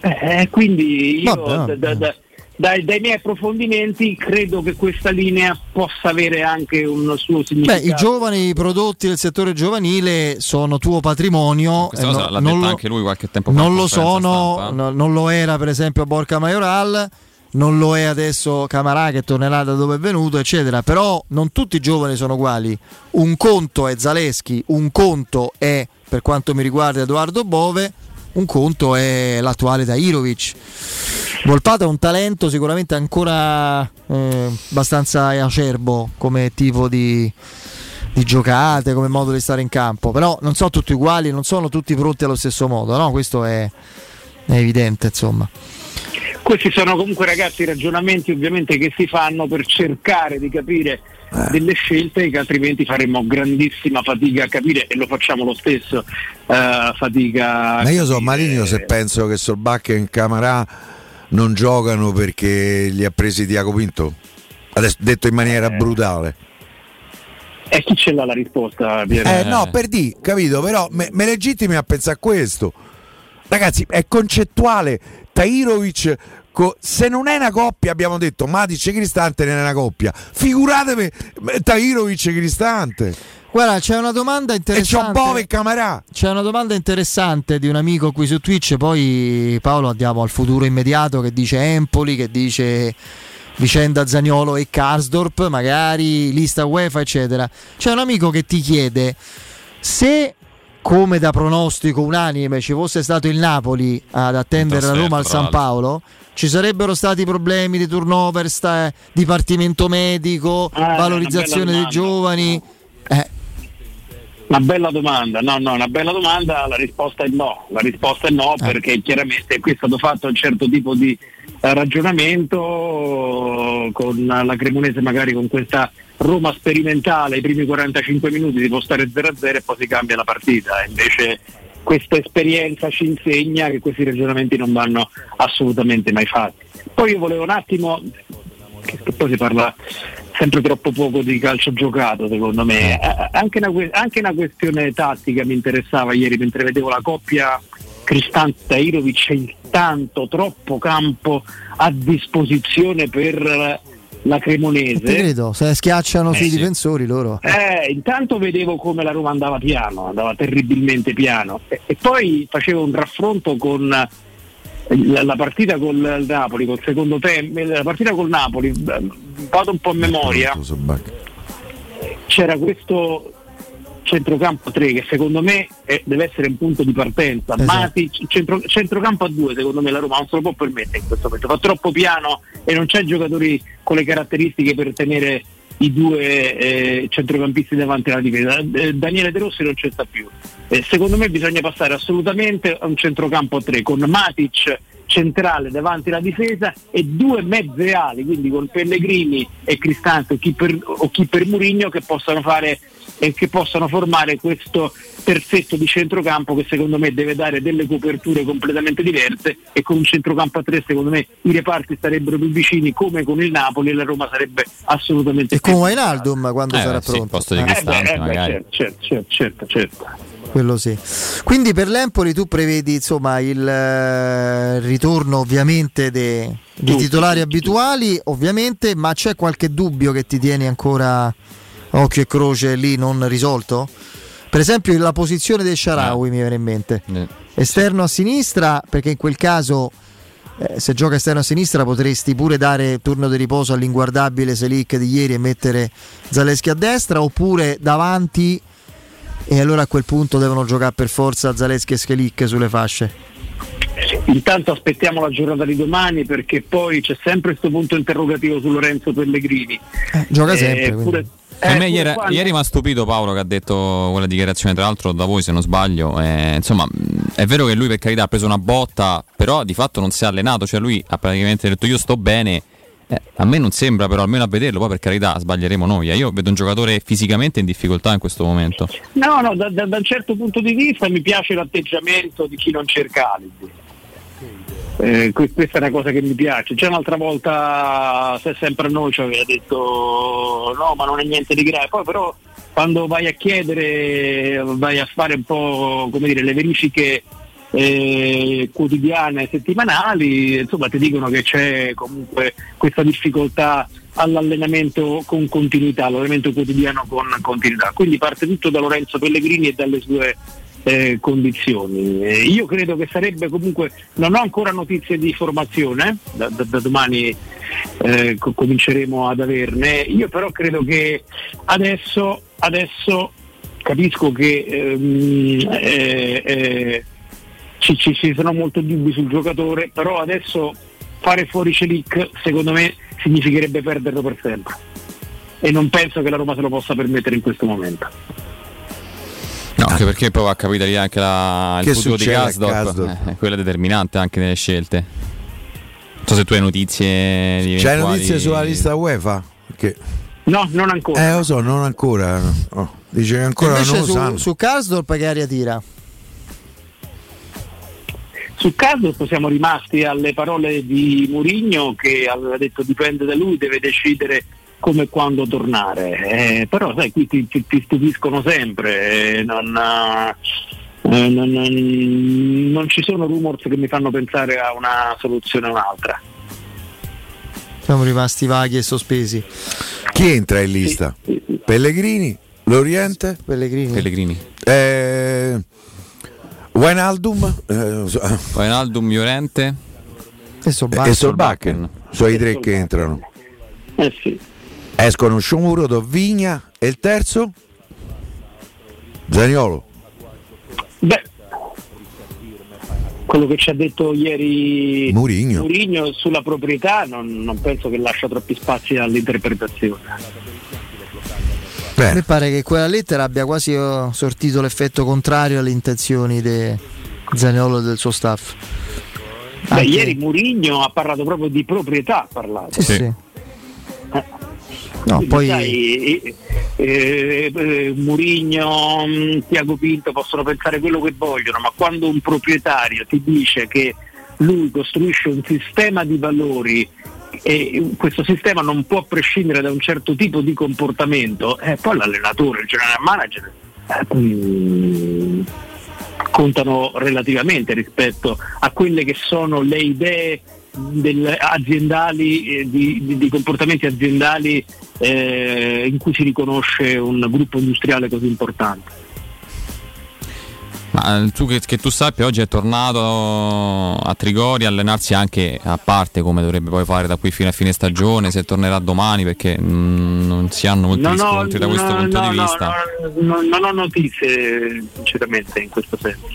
S27: Eh, quindi io
S2: Vabbè,
S27: da- da- da- dai, dai miei approfondimenti credo che questa linea possa avere anche un suo
S1: Beh,
S27: significato.
S1: i giovani prodotti del settore giovanile sono tuo patrimonio.
S2: Questa
S1: e
S2: cosa
S1: no-
S2: l'ha
S1: non
S2: detta
S1: lo-
S2: anche lui qualche tempo fa.
S1: non lo sono, no- non lo era per esempio a Borca Majoral, non lo è adesso Camarà che tornerà da dove è venuto, eccetera. Però non tutti i giovani sono uguali. Un conto è Zaleschi, un conto è, per quanto mi riguarda, Edoardo Bove, un conto è l'attuale Dairovic. Volpato è un talento sicuramente ancora eh, abbastanza acerbo come tipo di, di giocate, come modo di stare in campo, però non sono tutti uguali, non sono tutti pronti allo stesso modo, no? questo è, è evidente insomma.
S27: Questi sono comunque ragazzi ragionamenti ovviamente che si fanno per cercare di capire delle scelte che altrimenti faremmo grandissima fatica a capire e lo facciamo lo stesso eh, fatica
S3: Ma io sono maligno se penso che Solbakken e Camarà non giocano perché li ha presi Tiago Pinto. Adesso detto in maniera brutale.
S27: E chi ce l'ha la risposta, Piero?
S28: Eh, no, per di, capito? Però me, me legittimi a pensare a questo. Ragazzi, è concettuale. Tairovic, se non è una coppia, abbiamo detto Matic e Cristante non è una coppia. Figuratevi Tairovic e Cristante.
S1: Guarda, c'è una domanda interessante.
S28: E c'ho Bove e Camarà.
S1: C'è una domanda interessante di un amico qui su Twitch. Poi Paolo andiamo al futuro immediato che dice Empoli, che dice vicenda Zagnolo e Karsdorp, magari lista UEFA, eccetera. C'è un amico che ti chiede se come da pronostico unanime ci fosse stato il Napoli ad attendere la Roma al San Paolo, ci sarebbero stati problemi di turnover, sta- dipartimento medico,
S27: Ah,
S1: valorizzazione dei giovani. Eh,
S27: Una bella domanda, no, no, una bella domanda, la risposta è no, la risposta è no
S1: Eh.
S27: perché chiaramente qui è stato fatto un certo tipo di eh, ragionamento con la Cremonese magari con questa Roma sperimentale, i primi 45 minuti si può stare 0-0 e poi si cambia la partita, invece questa esperienza ci insegna che questi ragionamenti non vanno assolutamente mai fatti. Poi io volevo un attimo, che poi si parla sempre troppo poco di calcio giocato secondo me, Eh, anche, una, anche una questione tattica mi interessava ieri mentre vedevo la coppia Cristante-Irovic e il tanto troppo campo a disposizione per la Cremonese.
S1: ti credo, se schiacciano
S27: Eh,
S1: sui
S27: sì.
S1: difensori loro.
S27: Eh, intanto vedevo come la Roma andava piano, andava terribilmente piano e, e poi facevo un raffronto con eh, la, la partita col Napoli, col secondo tempo, la partita col Napoli, eh, vado un po' a memoria, c'era questo centrocampo 3 che secondo me eh, deve essere un punto di partenza,
S1: Esatto.
S27: Matic, centro- centrocampo a 2 secondo me la Roma non se lo può permettere in questo momento, fa troppo piano e non c'è giocatori con le caratteristiche per tenere i due eh, centrocampisti davanti alla difesa. Eh, Daniele De Rossi non c'è sta più. Eh, secondo me bisogna passare assolutamente a un centrocampo a 3 con Matic centrale davanti alla difesa e due mezze ali, quindi con Pellegrini e Cristante o chi per, o chi per Murigno che possano fare e che possano formare questo terzetto di centrocampo che secondo me deve dare delle coperture completamente diverse e con un centrocampo a tre secondo me i reparti sarebbero più vicini come con il Napoli e la Roma sarebbe assolutamente
S1: E con Wijnaldum quando
S25: Eh,
S1: sarà
S25: sì,
S1: pronto.
S25: posto di
S1: Eh,
S25: Cristante,
S27: Eh, beh,
S25: magari.
S27: certo, certo, certo, certo.
S1: Quello sì. Quindi per l'Empoli tu prevedi insomma il eh, ritorno ovviamente de- di
S27: Tutti,
S1: titolari abituali, ovviamente, ma c'è qualche dubbio che ti tieni ancora occhio e croce lì non risolto? Per esempio la posizione del Sharawi mi viene in mente.
S25: Eh,
S1: Esterno a sinistra, perché in quel caso eh, se gioca esterno a sinistra potresti pure dare turno di riposo all'inguardabile Selic di ieri e mettere Zaleschi a destra, oppure davanti e allora a quel punto devono giocare per forza Zaleschi e Selic sulle fasce.
S27: Intanto aspettiamo la giornata di domani perché poi c'è sempre questo punto interrogativo su Lorenzo Pellegrini.
S1: gioca
S27: Eh,
S1: sempre, quindi.
S27: pure-
S25: A
S27: eh,
S25: me
S27: pure
S25: ieri,
S27: quando-
S25: ieri mi ha stupito Paolo che ha detto quella dichiarazione, tra l'altro da voi se non sbaglio. eh, insomma, è vero che lui per carità ha preso una botta, però di fatto non si è allenato, cioè lui ha praticamente detto io sto bene. Eh, a me non sembra, però almeno a vederlo, poi per carità sbaglieremo noi. eh. Io vedo un giocatore fisicamente in difficoltà in questo momento.
S27: No, no, da, da- da un certo punto di vista mi piace l'atteggiamento di chi non cerca alibi. Eh, que- questa è una cosa che mi piace. Già un'altra volta, se sempre a noi ci aveva detto no, ma non è niente di grave. Poi però quando vai a chiedere, vai a fare un po' come dire, le verifiche eh, quotidiane, settimanali, insomma ti dicono che c'è comunque questa difficoltà all'allenamento con continuità, all'allenamento quotidiano con continuità. Quindi parte tutto da Lorenzo Pellegrini e dalle sue eh, condizioni. Eh, io credo che sarebbe comunque, non ho ancora notizie di formazione, da, da- da domani eh, co- cominceremo ad averne, io però credo che adesso, adesso capisco che ehm, eh, eh, ci, ci, ci sono molti dubbi sul giocatore, però adesso fare fuori Celic secondo me significherebbe perderlo per sempre e non penso che la Roma se lo possa permettere in questo momento.
S25: No, anche perché poi va a capitare anche la, il
S28: Che
S25: futuro di Gasdorp,
S28: Karsdorp?
S25: eh, quella determinante anche nelle scelte. Non so se tu hai notizie di
S28: C'hai
S25: eventuali-
S28: notizie sulla lista UEFA? Che...
S27: No, non ancora.
S28: Eh, lo so, non ancora. Oh, dice che ancora non lo
S1: su,
S28: sanno.
S1: su Karsdorp che aria tira?
S27: Sul caso siamo rimasti alle parole di Murigno che aveva detto dipende da lui, deve decidere come quando tornare. Eh, però sai, qui ti, ti- ti stupiscono sempre, eh, non, eh, non- non- non ci sono rumors che mi fanno pensare a una soluzione o un'altra.
S1: Siamo rimasti vaghi e sospesi.
S3: Chi entra in lista? Pellegrini, Loriente,
S1: Pellegrini.
S2: Pellegrini.
S3: eh, Wijnaldum eh,
S2: Wijnaldum, Llorente
S1: e Solbakken.
S3: e Solbakken. Sono i tre che entrano.
S27: Eh sì.
S3: Escono Sciomuro, Vigna e il terzo? Zaniolo.
S27: Beh, quello che ci ha detto ieri
S3: Mourinho.
S27: Mourinho sulla proprietà non, non penso che lascia troppi spazi all'interpretazione.
S1: A me pare che quella lettera abbia quasi eh, sortito l'effetto contrario alle intenzioni di Zaniolo e del suo staff.
S27: Beh,
S1: Anche-
S27: ieri Mourinho ha parlato proprio di proprietà, ha parlato.
S1: Sì, sì. No,
S27: Quindi,
S1: poi
S27: sai, eh, eh, eh, Murigno, mh, Tiago Pinto possono pensare quello che vogliono, ma quando un proprietario ti dice che lui costruisce un sistema di valori e questo sistema non può prescindere da un certo tipo di comportamento, eh, poi l'allenatore, il general manager eh, mh, contano relativamente rispetto a quelle che sono le idee del- aziendali, eh, di, di- di comportamenti aziendali eh, in cui si riconosce un gruppo industriale così importante.
S2: Ma eh, tu che, che tu sappia oggi è tornato a Trigori a allenarsi anche a parte come dovrebbe poi fare da qui fino a fine stagione, se tornerà domani perché mm, non si hanno molti
S27: No, no,
S2: riscontri da questo
S27: no,
S2: punto
S27: no,
S2: di
S27: no,
S2: vista.
S27: no, no, non ho notizie sinceramente in questo senso.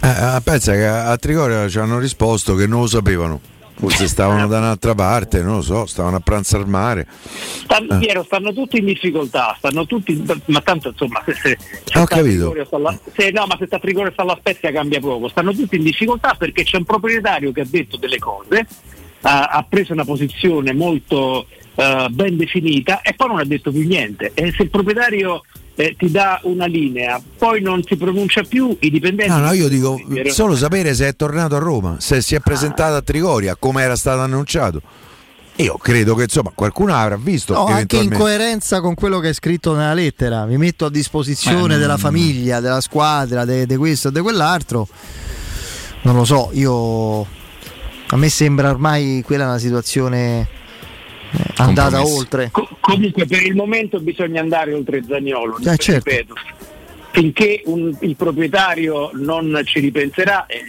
S3: Eh, pensa che a a Trigoria ci hanno risposto che non lo sapevano. Forse stavano da un'altra parte, non lo so, stavano a pranzo al mare.
S27: Stan-
S3: Eh.
S27: Piero, stanno tutti in difficoltà, stanno tutti, ma tanto insomma se, se, se
S3: Ho
S27: sta
S3: capito.
S27: Alla- se, no, ma se sta Trigoria sta alla Spezia cambia poco, stanno tutti in difficoltà perché c'è un proprietario che ha detto delle cose, ha, ha preso una posizione molto eh, ben definita e poi non ha detto più niente. E se il proprietario eh, ti dà una linea, poi non si pronuncia più, i dipendenti...
S3: No, no, io dico solo sapere se è tornato a Roma, se si è presentato a Trigoria, come era stato annunciato. Io credo che insomma qualcuno avrà visto.
S1: No, anche in coerenza con quello che è scritto nella lettera, mi metto a disposizione
S3: Eh,
S1: della
S3: mm.
S1: famiglia, della squadra, di questo e di quell'altro. Non lo so, io a me sembra ormai quella una situazione andata oltre.
S27: Co- comunque per il momento bisogna andare oltre Zagnolo,
S1: Eh, certo.
S27: ripeto. Finché un- il proprietario non ci ripenserà, eh,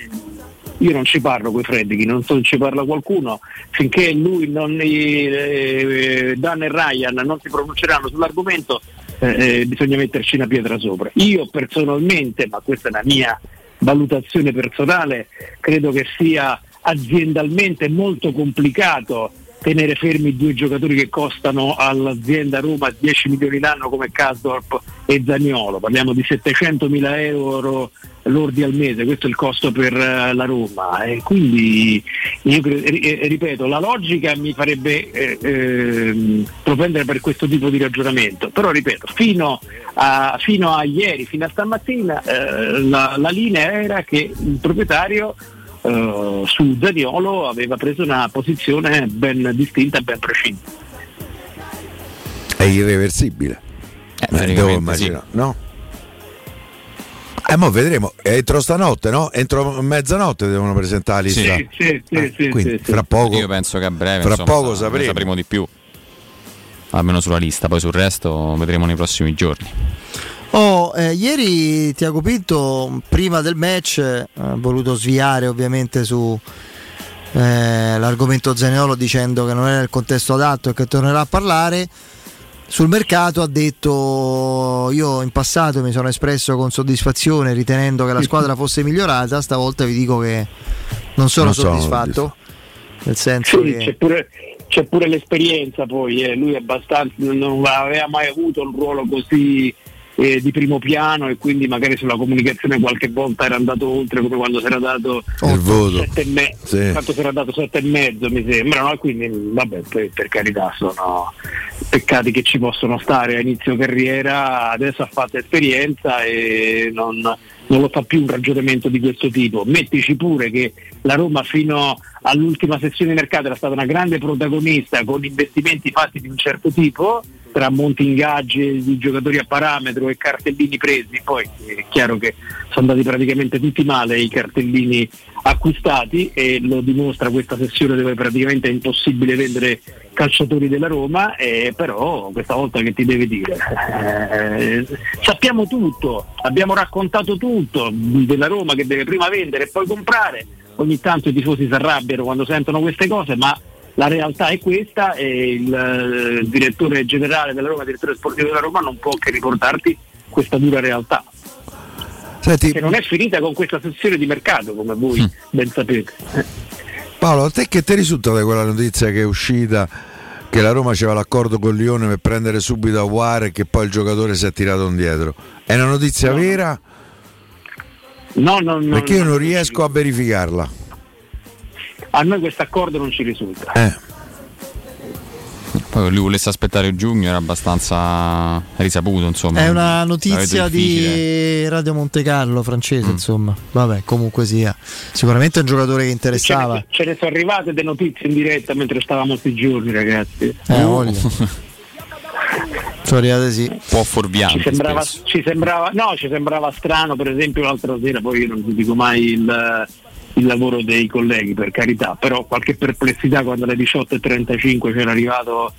S27: io non ci parlo con i Freddi, non so se ci parla qualcuno, finché lui non, eh, Dan e Ryan non si pronunceranno sull'argomento eh, eh, bisogna metterci una pietra sopra. Io personalmente, ma questa è la mia valutazione personale, credo che sia aziendalmente molto complicato tenere fermi due giocatori che costano all'azienda Roma 10 milioni l'anno come Kasdorp e Zaniolo, parliamo di 700 mila euro lordi al mese, questo è il costo per eh, la Roma. E quindi io eh, ripeto, la logica mi farebbe eh, ehm, propendere per questo tipo di ragionamento, però ripeto, fino a, fino a ieri, fino a stamattina eh, la, la linea era che il proprietario eh, su Zaniolo aveva preso una posizione ben distinta e ben precisa.
S3: È irreversibile. Eh, devo
S2: sì.
S3: immaginare, no? Eh, mo vedremo. Entro stanotte, no? Entro mezzanotte devono presentare la lista.
S27: Sì, sì, sì, sì,
S3: quindi
S27: sì, sì.
S3: fra poco.
S2: Io penso che a breve
S3: fra
S2: insomma,
S3: poco
S2: sa-
S3: sapremo.
S2: sapremo di più. Almeno sulla lista, poi sul resto vedremo nei prossimi giorni.
S1: Oh, eh, ieri Tiago Pinto, prima del match, eh, ha voluto sviare ovviamente su eh, l'argomento Zaniolo dicendo che non era il contesto adatto e che tornerà a parlare. Sul mercato ha detto io in passato mi sono espresso con soddisfazione ritenendo che la squadra fosse migliorata, stavolta vi dico che non sono
S3: Non sono
S1: soddisfatto. Nel senso
S27: Sì,
S1: che
S27: c'è, pure, c'è pure l'esperienza poi, eh. lui è abbastanza, non aveva mai avuto un ruolo così eh, di primo piano e quindi magari sulla comunicazione qualche volta era andato oltre come quando si era dato
S3: Il voto.
S27: sette e me-
S3: Sì.
S27: era dato sette e mezzo mi sembra, no? quindi vabbè per, per carità sono peccati che ci possono stare a inizio carriera, adesso ha fatto esperienza e non, non lo fa più un ragionamento di questo tipo. Mettici pure che la Roma fino all'ultima sessione di mercato era stata una grande protagonista con investimenti fatti di un certo tipo, tra monti ingaggi di giocatori a parametro e cartellini presi, poi è chiaro che sono andati praticamente tutti male i cartellini acquistati e lo dimostra questa sessione dove praticamente è impossibile vendere calciatori della Roma, eh, però questa volta che ti deve dire? Eh, sappiamo tutto, abbiamo raccontato tutto della Roma che deve prima vendere e poi comprare, ogni tanto i tifosi si arrabbiano quando sentono queste cose, ma la realtà è questa e il, eh, direttore generale della Roma, il direttore sportivo della Roma non può che riportarti questa dura realtà.
S28: Senti,
S27: Che non è finita con questa sessione di mercato, come voi
S28: Mm.
S27: ben sapete.
S28: Paolo, a te che ti risulta da quella notizia che è uscita che la Roma aveva l'accordo con Lione per prendere subito Aguare e che poi il giocatore si è tirato indietro? È una notizia vera?
S27: No, no, no,
S28: Perché io
S27: no.
S28: non riesco a verificarla.
S27: A noi questo accordo non ci risulta.
S28: Eh.
S25: Poi che lui volesse aspettare giugno era abbastanza risaputo, insomma.
S1: È una notizia di Radio Monte Carlo
S28: Mm.
S1: francese, insomma. Vabbè, comunque sia. Sicuramente è un giocatore che interessava.
S27: Ce ne, ce ne sono arrivate delle notizie in diretta mentre stavamo questi giorni, ragazzi.
S1: Eh, voglia. Sono arrivate sì.
S25: Un po' fuorviante.
S27: Ci sembrava, ci sembrava- no, ci sembrava strano, per esempio, l'altra sera, poi io non ti dico mai il, il lavoro dei colleghi, per carità, però qualche perplessità quando alle 18.35 c'era arrivato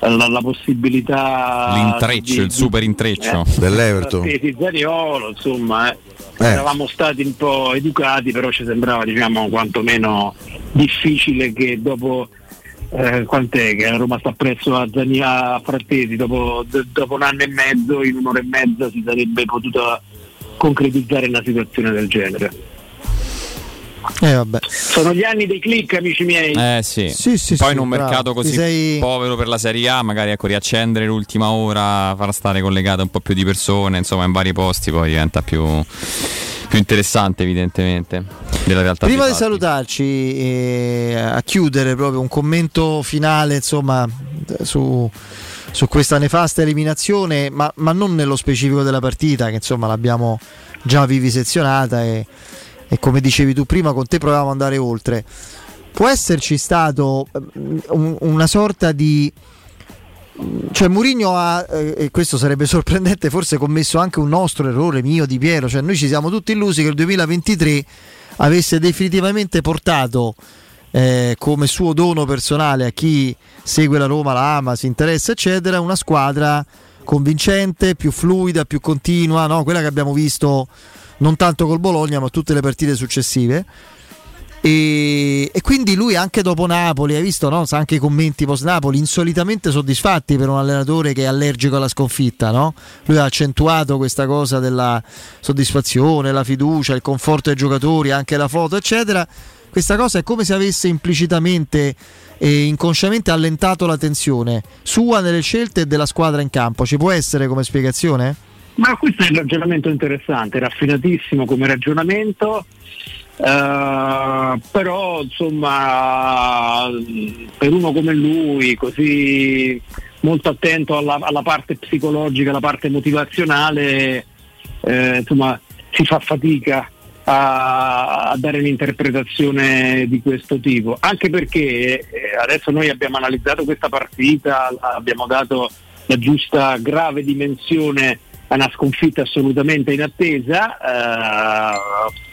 S27: la, la possibilità
S25: L'intreccio,
S27: di-
S25: il super intreccio.
S27: eh,
S28: Dell'Everton.
S27: Frattesi, Zaniolo, insomma, eh.
S28: Eh.
S27: eravamo stati un po' educati, però ci sembrava diciamo quantomeno difficile che dopo eh, quant'è che Roma sta presso a, Zani- a Frattesi, dopo, d- dopo un anno e mezzo, in un'ora e mezza si sarebbe potuta concretizzare una situazione del genere.
S1: Eh, vabbè.
S27: Sono gli anni dei click, amici miei.
S25: Eh sì.
S1: Sì, sì,
S25: Poi
S1: sì,
S25: in un
S1: bravo.
S25: mercato così
S1: sei-
S25: povero per la Serie A, magari ecco, riaccendere l'ultima ora, far stare collegate un po' più di persone, insomma, in vari posti poi diventa più, più interessante, evidentemente, della realtà.
S1: Prima di
S25: fatti.
S1: salutarci, eh, a chiudere proprio un commento finale, insomma, su, su questa nefasta eliminazione, ma, ma non nello specifico della partita, che insomma l'abbiamo già vivisezionata e, e come dicevi tu prima, con te provavamo ad andare oltre. Può esserci stato mm, un- una sorta di cioè Mourinho ha, eh, e questo sarebbe sorprendente, forse commesso anche un nostro errore mio di Piero, cioè noi ci siamo tutti illusi che il 2023 avesse definitivamente portato eh, come suo dono personale a chi segue la Roma, la ama, si interessa eccetera, una squadra convincente, più fluida, più continua, no? quella che abbiamo visto non tanto col Bologna ma tutte le partite successive. E, e quindi lui anche dopo Napoli, hai visto no? Sa anche i commenti post Napoli, insolitamente soddisfatti per un allenatore che è allergico alla sconfitta. No? Lui ha accentuato questa cosa della soddisfazione, la fiducia, il conforto dei giocatori, anche la foto, eccetera. Questa cosa è come se avesse implicitamente e inconsciamente allentato la tensione sua nelle scelte e della squadra in campo. Ci può essere come spiegazione?
S27: Ma questo è un ragionamento interessante, raffinatissimo come ragionamento, eh, però insomma per uno come lui, così molto attento alla, alla parte psicologica, alla parte motivazionale, eh, insomma si fa fatica a, a dare un'interpretazione di questo tipo, anche perché eh, adesso noi abbiamo analizzato questa partita, abbiamo dato la giusta grave dimensione a una sconfitta assolutamente inattesa, eh,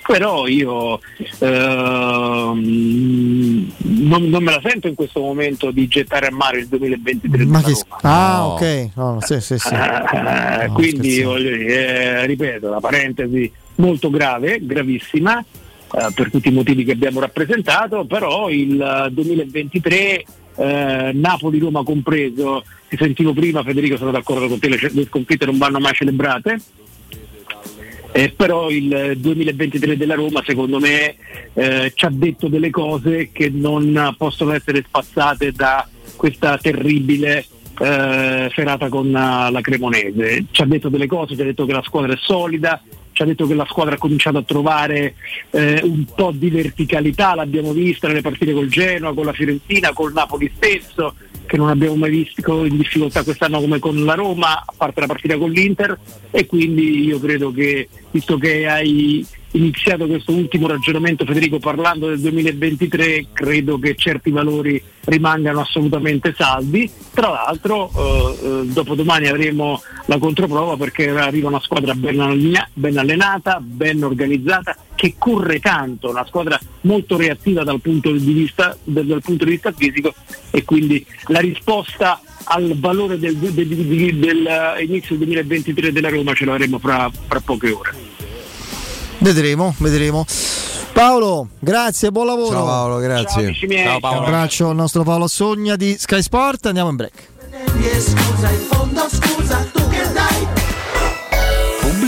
S27: però io ehm, non, non me la sento in questo momento di gettare a mare il 2023
S1: Ma
S27: della
S1: che
S27: Roma.
S1: sc- ah, ok, no, sì, sì, sì.
S27: Eh,
S1: No,
S27: quindi voglio eh, ripeto, la parentesi molto grave, gravissima, eh, per tutti i motivi che abbiamo rappresentato, però il eh, 2023, eh, Napoli-Roma compreso, ti sentivo prima Federico, sono d'accordo con te, le, le sconfitte non vanno mai celebrate. Eh, però il 2023 della Roma secondo me eh, ci ha detto delle cose che non possono essere spazzate da questa terribile eh, serata con la Cremonese. Ci ha detto delle cose, ci ha detto che la squadra è solida, ci ha detto che la squadra ha cominciato a trovare eh, un po' di verticalità, l'abbiamo vista nelle partite col Genoa, con la Fiorentina, col Napoli stesso, che non abbiamo mai visto in difficoltà quest'anno come con la Roma, a parte la partita con l'Inter e quindi io credo che, visto che hai iniziato questo ultimo ragionamento Federico parlando del 2023, credo che certi valori rimangano assolutamente saldi. Tra l'altro eh, eh, dopodomani avremo la controprova perché arriva una squadra ben, ben allenata, ben organizzata, che corre tanto, una squadra molto reattiva dal punto di vista, dal punto di vista fisico e quindi la risposta al valore del, del, del, del, del inizio 2023 della Roma ce l'avremo fra, fra poche ore.
S1: Vedremo, vedremo. Paolo, grazie, buon lavoro.
S3: Ciao Paolo, grazie.
S27: Ciao, miei.
S1: Ciao Paolo. Un abbraccio al nostro Paolo Sogna di Sky Sport. Andiamo in break.
S24: Scusa, in fondo scusa, tu che dai?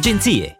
S29: agenție.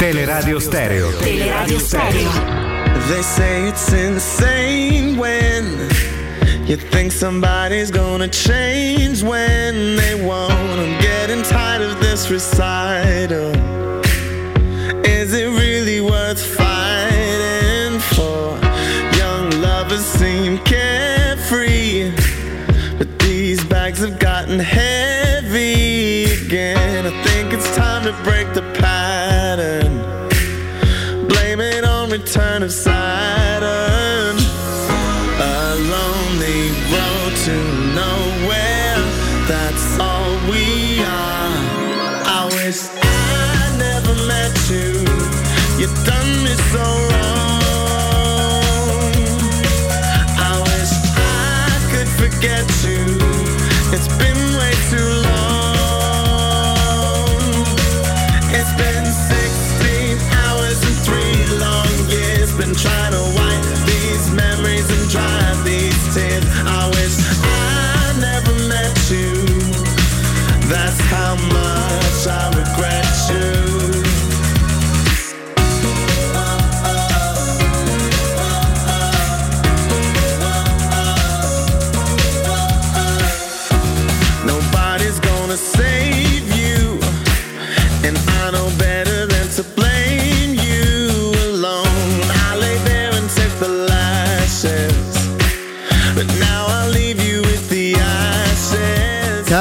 S30: Teleradio Stereo.
S31: Teleradio Stereo.
S32: They say it's insane when you think somebody's gonna change when they won't. I'm getting tired of this recital. turn aside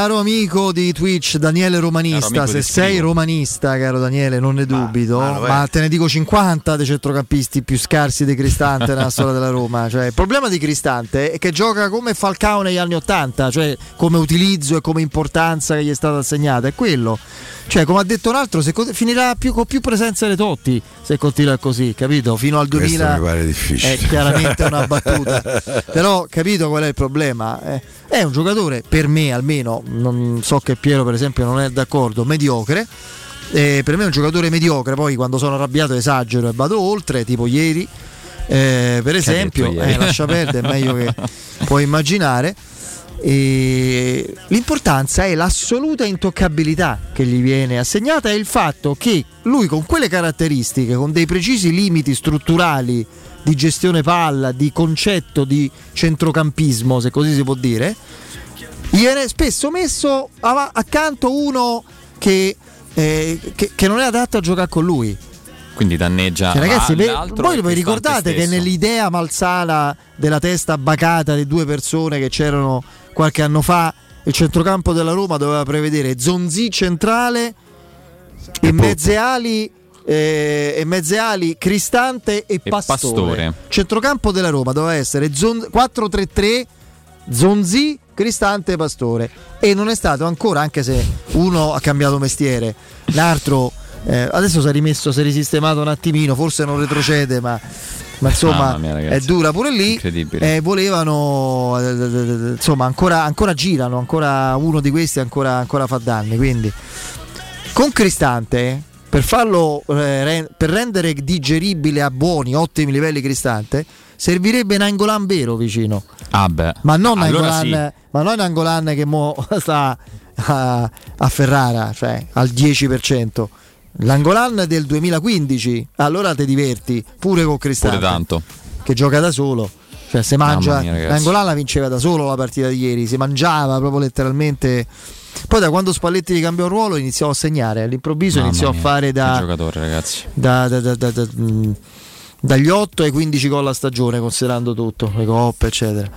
S1: Caro amico di Twitch, Daniele Romanista, se sei
S25: Scrivo.
S1: romanista, caro Daniele, non ne dubito, ma, te ne dico 50 dei centrocampisti più scarsi di Cristante nella storia della Roma. Cioè, il problema di Cristante è che gioca come Falcao negli anni 80, cioè come utilizzo e come importanza che gli è stata assegnata, è quello. Cioè, come ha detto un altro, se finirà più, con più presenza delle Totti se continua così, capito? Fino al
S28: Questo
S1: 2000
S28: mi pare difficile.
S1: è chiaramente una battuta. Però capito qual è il problema? Eh, è un giocatore, per me almeno, non so che Piero per esempio non è d'accordo, mediocre. Eh, per me è un giocatore mediocre, poi quando sono arrabbiato esagero e vado oltre, tipo ieri. Eh, per esempio,
S25: ieri?
S1: eh, lascia perdere, è meglio che puoi immaginare. E l'importanza è l'assoluta intoccabilità che gli viene assegnata e il fatto che lui con quelle caratteristiche, con dei precisi limiti strutturali di gestione palla, di concetto di centrocampismo, se così si può dire, viene spesso messo accanto uno che, eh, che- che non è adatto a giocare con lui.
S25: Quindi danneggia
S1: Cioè, ragazzi, voi vi ricordate che nell'idea malsana della testa bacata di due persone che c'erano qualche anno fa, il centrocampo della Roma doveva prevedere Zonzi centrale e mezze ali. eh, e mezze ali Cristante e, Pastore.
S25: Pastore.
S1: Centrocampo della Roma doveva essere Zon- 4-3-3 Zonzi, Cristante e Pastore. E non è stato ancora, anche se uno ha cambiato mestiere, l'altro eh, adesso si è rimesso, si è risistemato un attimino, forse non retrocede, ma, ma insomma
S25: mia,
S1: è dura pure lì.
S25: Incredibile.
S1: Eh, volevano, eh, eh, insomma, ancora, ancora girano, ancora uno di questi ancora, ancora fa danni. Quindi con Cristante, per farlo eh, per rendere digeribile a buoni, ottimi livelli Cristante, servirebbe un Angolan vero vicino.
S25: Ah.
S1: Ma non
S25: allora
S1: Angolan,
S25: sì.
S1: ma non che mo sta a, a Ferrara, cioè al 10%. L'Angolan del 2015, allora ti diverti pure con Cristante.
S25: Pure tanto.
S1: Che gioca da solo. Cioè, se mangia.
S25: mia.
S1: L'Angolan la vinceva da solo la partita di ieri. Si mangiava proprio letteralmente Poi da quando Spalletti cambiò ruolo iniziò a segnare, all'improvviso
S2: Mamma
S1: iniziò
S2: mia,
S1: a fare da,
S2: giocatore, ragazzi.
S1: da- da- da- da- da- mh, dagli 8 ai 15 gol a stagione, considerando tutto, le coppe, eccetera.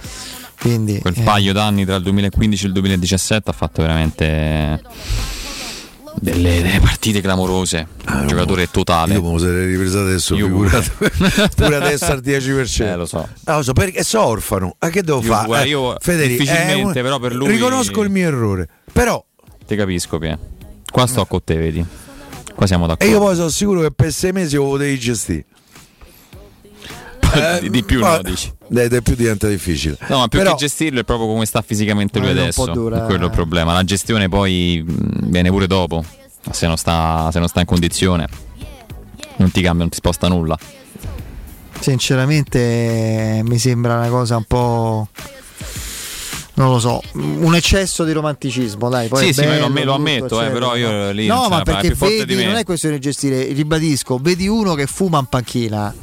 S1: Quindi,
S2: Quel
S1: eh,
S2: paio d'anni tra il 2015 e il 2017 ha fatto veramente delle, delle partite clamorose. Un giocatore totale.
S3: Io me lo sarei ripreso adesso,
S2: Io pure.
S3: pure adesso al 10%.
S2: Eh, lo so.
S3: Ah, lo so, perché sono orfano. Ma che devo
S2: Io,
S3: fare?
S2: guarda, io
S3: Federico,
S2: difficilmente,
S3: eh,
S2: però per lui-
S3: Riconosco il mio errore. Però,
S2: Ti capisco, Pie. Qua sto con te, vedi. Qua siamo
S3: e
S2: d'accordo.
S3: io poi sono sicuro che per sei mesi lo potevi gestire.
S2: Di, di più
S3: ma-
S2: lo dici.
S3: Dai, dai, più diventa difficile.
S2: No, ma più
S3: Però-
S2: che gestirlo è proprio come sta fisicamente lui
S1: Eh,
S2: adesso.
S1: dura,
S2: È quello il
S1: eh.
S2: problema. La gestione poi viene pure dopo. Se non sta, se non sta in condizione, non ti cambia, non ti sposta nulla.
S1: sinceramente eh, mi sembra una cosa un po'. Non lo so, un eccesso di romanticismo, dai. Poi
S2: Sì, sì, lo amm- lo
S1: tutto,
S2: ammetto, eh,
S1: eccetera,
S2: però io lì
S1: No, ma perché vedi,
S2: di me.
S1: non è questione di gestire, ribadisco, vedi uno che fuma in panchina.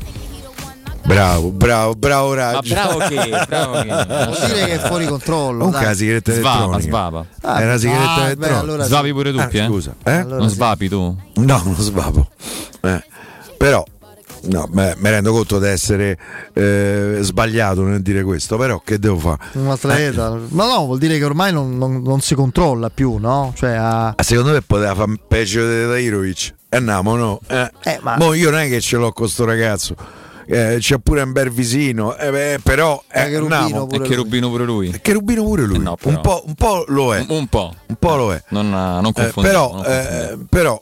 S3: Bravo, bravo, bravo
S2: Ma
S3: Raggio.
S2: bravo che, bravo che.
S1: Vuol dire che è fuori controllo.
S3: Comunque
S1: dai.
S3: la sigaretta
S2: Svapa,
S3: elettronica.
S2: svapa.
S1: Ah,
S3: È una sigaretta
S1: ah, beh,
S3: elettronica.
S1: allora sì.
S2: Svapi pure tu,
S3: Ah,
S2: Pie?
S3: scusa, eh?
S1: Allora
S2: non
S1: sì.
S2: svapi tu?
S3: No, non svapo. Eh, Però, no, beh, mi rendo conto di essere eh, sbagliato nel dire questo, però che devo fare?
S1: Un atleta, ma no, vuol dire che ormai non, non- non si controlla più, no? Cioè, ha-
S3: Ah, Secondo me poteva fare peggio di Dairovic. E andiamo, no? Eh.
S1: Eh, ma-
S3: Mo io non è che ce l'ho con sto ragazzo. Eh, c'è pure un bel visino, eh, beh, però eh,
S1: Eh, Cherubino pure
S2: È Cherubino pure lui.
S3: Cherubino pure lui.
S2: Eh no,
S3: un, po', un po' lo è.
S2: Un po'.
S3: Un po' lo è.
S2: Non, non
S3: Eh,
S2: confondiamo.
S3: però,
S2: non
S3: eh,
S2: confondiamo.
S3: però,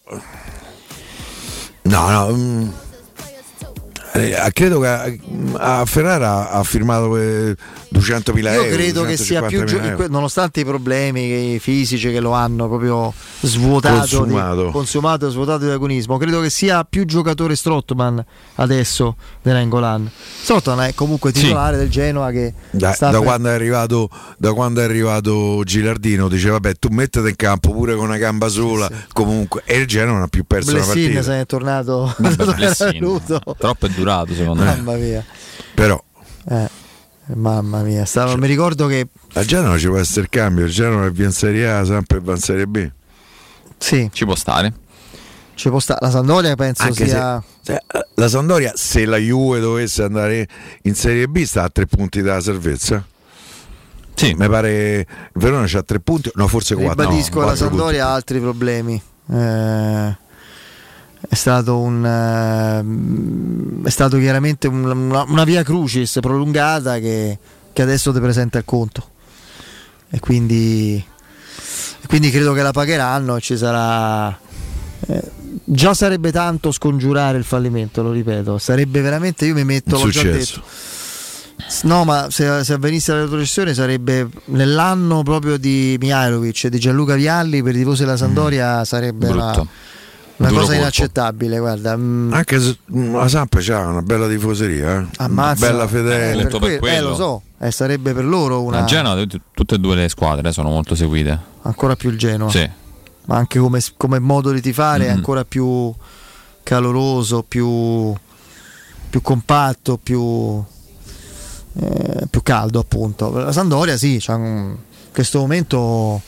S3: no, no. mm, eh, credo che a, a Ferrara ha firmato per 200.000 euro.
S1: Io credo che sia più
S3: 250.000
S1: gio- nonostante i problemi fisici che lo hanno proprio svuotato,
S3: Consumato.
S1: di, consumato e svuotato di agonismo, credo che sia più giocatore Strottman adesso dell'Engolan. Strottman è comunque
S2: Sì.
S1: titolare del Genoa che
S3: Da,
S1: sta
S3: da
S1: per-
S3: quando è arrivato, da quando è arrivato Gilardino dice vabbè tu mettete in campo pure con una gamba sola comunque e il Genoa non ha più perso una
S1: Blessin
S3: partita
S1: se ne è tornato venuto.
S2: Troppo è durato, secondo me.
S1: Mamma mia.
S3: però
S1: Eh, mamma mia, stavo-
S3: Cioè,
S1: mi ricordo che
S3: a Genoa ci può essere il cambio il Genoa è via in Serie A sempre va in Serie B
S1: sì,
S2: Ci può stare.
S1: ci può stare la Sandoria penso
S3: anche
S1: sia
S3: se, se la Sampdoria se la Juve dovesse andare in Serie B sta a tre punti dalla salvezza
S2: Sì.
S3: mi pare Verona c'ha tre punti no forse quattro
S1: Ribadisco,
S3: no,
S1: la
S3: quattro
S1: Sampdoria ha altri problemi. Eh, è stato un ehm, è stato chiaramente un- una, una via crucis prolungata che, che adesso ti presenta il conto. E quindi, quindi credo che la pagheranno e ci sarà. eh, già sarebbe tanto scongiurare il fallimento, lo ripeto. Sarebbe veramente. Io mi metto. L'ho No, ma se, se avvenisse la retrocessione sarebbe nell'anno proprio di Mihailovic e di Gianluca Vialli per i tifosi della Sandoria sarebbe una,
S2: Brutto.
S1: una
S2: Duro
S1: cosa
S2: colpo.
S1: inaccettabile. Guarda, mm,
S3: anche mm, la Samp c'ha una bella tifoseria eh? una
S1: ammazza.
S3: bella
S1: Eh,
S3: fedele
S2: Detto per
S1: que- eh, lo so, eh, sarebbe per loro una,
S2: A Genova t- tutte e due le squadre sono molto seguite.
S1: ancora più il Genoa,
S2: Sì.
S1: ma anche come, come modo di tifare è
S2: Mhm.
S1: ancora più caloroso, più, più compatto, più, eh, più caldo appunto. La Sandoria sì, c'ha un- in questo momento...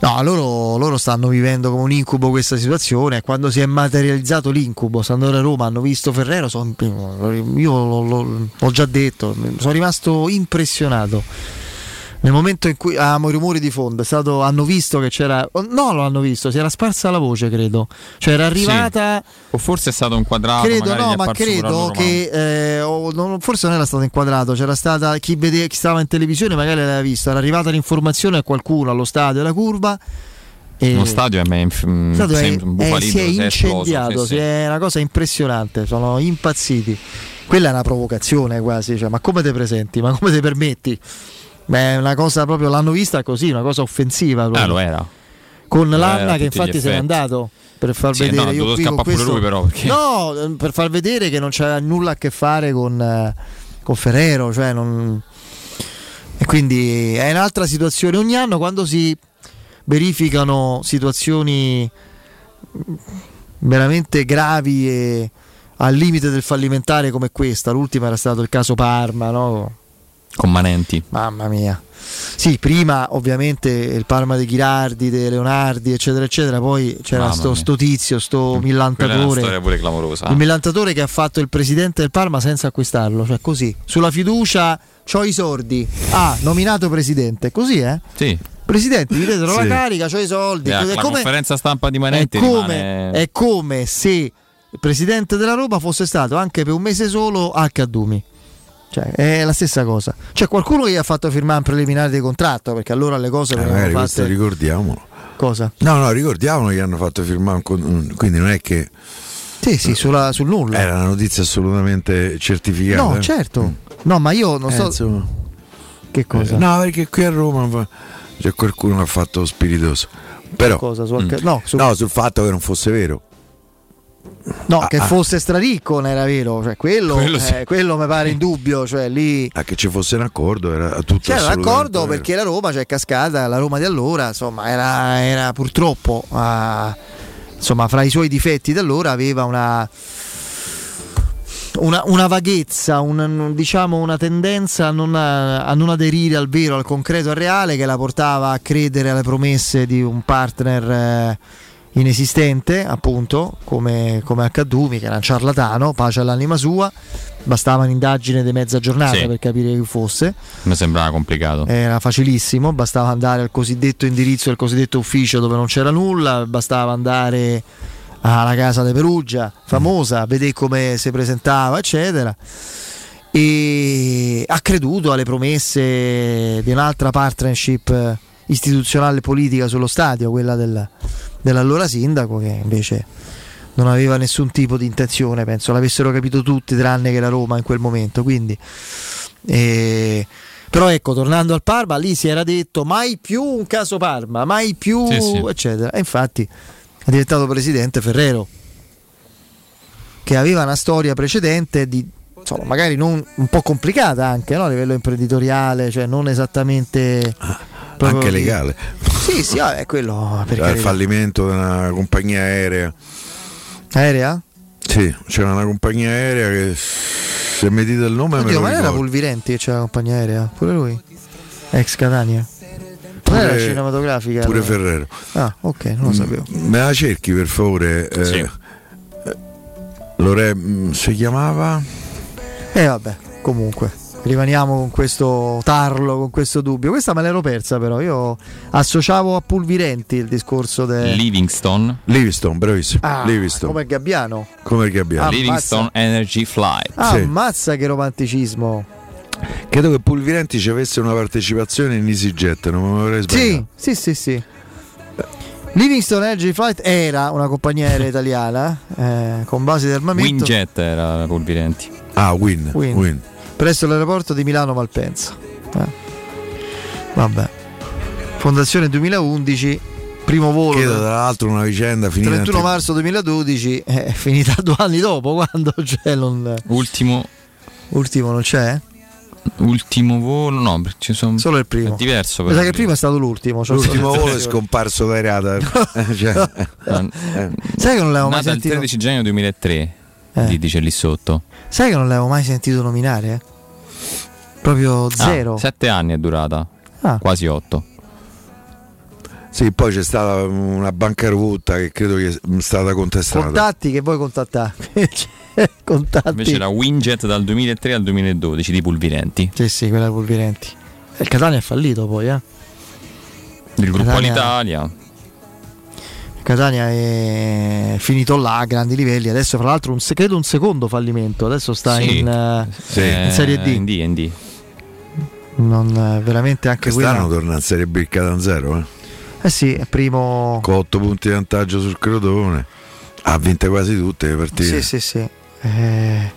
S1: No, loro, loro stanno vivendo come un incubo questa situazione. Quando si è materializzato l'incubo, Sandoria e Roma hanno visto Ferrero. son- io lo- lo- l'ho già detto, sono rimasto impressionato. Nel momento in cui avevamo i rumori di fondo, è stato, hanno visto che c'era. No, lo hanno visto, si era sparsa la voce, credo. Cioè era arrivata.
S2: O forse è stato inquadrato.
S1: Credo no, ma credo che eh, o non- forse non era stato inquadrato, c'era stata chi, vede, chi stava in televisione magari l'aveva visto, era arrivata l'informazione a qualcuno allo stadio della curva e
S2: stadio è, mm,
S1: lo stadio è-
S2: sem- un
S1: è- si è
S2: si è
S1: incendiato,
S2: sì,
S1: si
S2: sì.
S1: è una cosa impressionante, sono impazziti. Quella è una provocazione quasi, cioè, ma come ti presenti? Ma come ti permetti? Beh, una cosa proprio, l'hanno vista così, una cosa offensiva. proprio.
S2: Eh, lo era.
S1: Con
S2: Lo
S1: l'Anna
S2: era
S1: che infatti se n'è andato per far
S2: Sì, no,
S1: vedere
S2: ha
S1: io qui con questo-
S2: lui, però, perché-
S1: No, per far vedere che non c'era nulla a che fare con, eh, con Ferrero, cioè non... E quindi è un'altra situazione. Ogni anno quando si verificano situazioni veramente gravi e al limite del fallimentare come questa, l'ultima era stato il caso Parma, no?
S2: Con Manenti.
S1: Mamma mia. Sì, prima ovviamente il Parma di Ghirardi, De Leonardi, eccetera, eccetera, poi c'era sto, sto tizio, sto
S2: è
S1: millantatore.
S2: pure clamorosa.
S1: Il millantatore che ha fatto il presidente del Parma senza acquistarlo, cioè così, sulla fiducia, c'ho i sordi. Ah, nominato presidente, così eh?
S2: Sì.
S1: Presidente, vi vedete
S2: Sì.
S1: la carica, c'ho i soldi.
S2: Eh,
S1: È
S2: la
S1: come-
S2: conferenza stampa di
S1: è
S2: Manenti
S1: come,
S2: rimane...
S1: è come se il presidente della Roma fosse stato anche per un mese solo al Cadumi. Cioè, è la stessa cosa. C'è qualcuno che gli ha fatto firmare un preliminare di contratto perché allora le cose
S3: Eh,
S1: venivano fatte.
S3: ricordiamolo.
S1: Cosa?
S3: No, no, ricordiamolo che hanno fatto firmare un con- quindi non è che
S1: Sì, sì, sulla- sul nulla.
S3: era una notizia assolutamente certificata.
S1: No,
S3: eh.
S1: certo. No, ma io non
S3: Eh,
S1: so.
S3: insomma.
S1: Che cosa?
S3: Eh, No, perché qui a Roma c'è qualcuno che ha fatto spiritoso. Però,
S1: Cosa? Su-
S3: Mm.
S1: no, su-
S3: no, sul fatto che non fosse vero.
S1: No,
S3: Ah,
S1: che
S3: ah.
S1: fosse straricco non era vero. Cioè, quello,
S3: Quello sì.
S1: eh, quello mi pare in dubbio. Cioè, lì
S3: A che ci fosse un accordo era tutto
S1: C'era l'accordo
S3: vero.
S1: perché la Roma, cioè cascata, la Roma di allora, insomma, era, era purtroppo, ah, insomma, fra i suoi difetti di allora aveva una, una, una vaghezza, un- diciamo una tendenza a non, a non aderire al vero, al concreto, al reale, che la portava a credere alle promesse di un partner eh, inesistente, appunto, come, come Accadumi, che era un ciarlatano, pace all'anima sua. Bastava un'indagine di mezza giornata
S2: Sì.
S1: per capire chi fosse.
S2: Mi sembrava complicato.
S1: Era facilissimo, bastava andare al cosiddetto indirizzo del cosiddetto ufficio dove non c'era nulla, bastava andare alla casa di Perugia, famosa, vedere come si presentava, eccetera. E ha creduto alle promesse di un'altra partnership istituzionale e politica sullo stadio, quella del- dell'allora sindaco, che invece non aveva nessun tipo di intenzione, penso l'avessero capito tutti, tranne che la Roma in quel momento. Quindi, eh, però ecco, tornando al Parma, lì si era detto mai più un caso Parma, mai più,
S2: Sì, sì.
S1: eccetera. E infatti è diventato presidente Ferrero, che aveva una storia precedente di insomma, magari non un po' complicata anche no? a livello imprenditoriale, cioè non esattamente proprio
S3: Anche legale.
S1: Sì, sì, vabbè, quello per
S3: Cioè, il fallimento di una compagnia aerea.
S1: Aerea?
S3: Sì, c'era una compagnia aerea che se mi dite il nome me
S1: Oddio,
S3: lo
S1: ma era. Pulvirenti che c'era la compagnia aerea? Pure lui? Ex Catania? Non era
S3: Pure-
S1: cinematografica?
S3: Pure
S1: allora?
S3: Ferrero.
S1: Ah, ok, non lo sapevo.
S3: Me la cerchi per favore? Eh,
S2: Sì.
S3: eh, Lore, mm, si chiamava?
S1: E Eh, vabbè, comunque. Rimaniamo con questo tarlo, con questo dubbio. Questa me l'ero persa però, io associavo a Pulvirenti il discorso del...
S2: Livingston.
S3: Livingston, bravissimo.
S1: Ah,
S3: Livingston.
S1: come Gabbiano.
S3: Come che abbiamo?
S1: Ah,
S2: Livingston Energy Flight.
S1: Ah,
S3: Sì.
S1: ammazza che romanticismo.
S3: Credo che Pulvirenti ci avesse una partecipazione in EasyJet, non mi avrei sbagliato.
S1: Sì, sì, sì, sì. Livingston Energy Flight era una compagnia aerea italiana eh, con base di armamento
S2: Winjet era Pulvirenti.
S3: Ah, Win.
S1: Win.
S3: Win.
S1: Presso l'aeroporto di Milano Malpensa. Eh. Vabbè. Fondazione 2011, primo volo.
S3: Credo tra l'altro una vicenda finita
S1: 31
S3: in tri-
S1: marzo 2012 eh, è finita due anni dopo quando c'è non,
S2: Ultimo,
S1: ultimo non c'è
S2: ultimo volo, no, perché ci sono.
S1: solo il primo
S2: È diverso. però.
S1: sa che il primo è stato l'ultimo c'ho
S3: L'ultimo volo è scomparso dai radar. Cioè,
S2: No,
S3: eh.
S1: sai che non l'avevo mai
S2: Nata il
S1: sentito
S2: 13 gennaio 2003.
S1: Eh.
S2: Lì dice lì sotto.
S1: sai che non l'avevo mai sentito nominare eh? proprio zero
S2: Ah, sette anni è durata.
S1: Ah.
S2: Quasi otto.
S3: Sì, poi c'è stata una bancarotta che credo che è stata contestata.
S1: contatti che vuoi contattare Cioè, contatti
S2: Invece la Winjet dal 2003 al 2012 di Pulvirenti.
S1: sì sì quella Pulvirenti E il Catania è fallito poi eh
S2: Il gruppo
S1: Catania-
S2: Alitalia.
S1: Catania è finito là a grandi livelli. Adesso, fra l'altro, un, credo un secondo fallimento. Adesso sta
S2: Sì.
S1: in, eh,
S3: Sì.
S1: in Serie D.
S2: In D, in D.
S1: Non, eh, veramente anche
S3: Quest'anno
S1: quella.
S3: torna in Serie B il Catanzaro, eh.
S1: Eh sì, è primo.
S3: con 8 punti di vantaggio sul Crotone. Ha vinto quasi tutte le partite.
S1: Sì, sì, sì. Eh,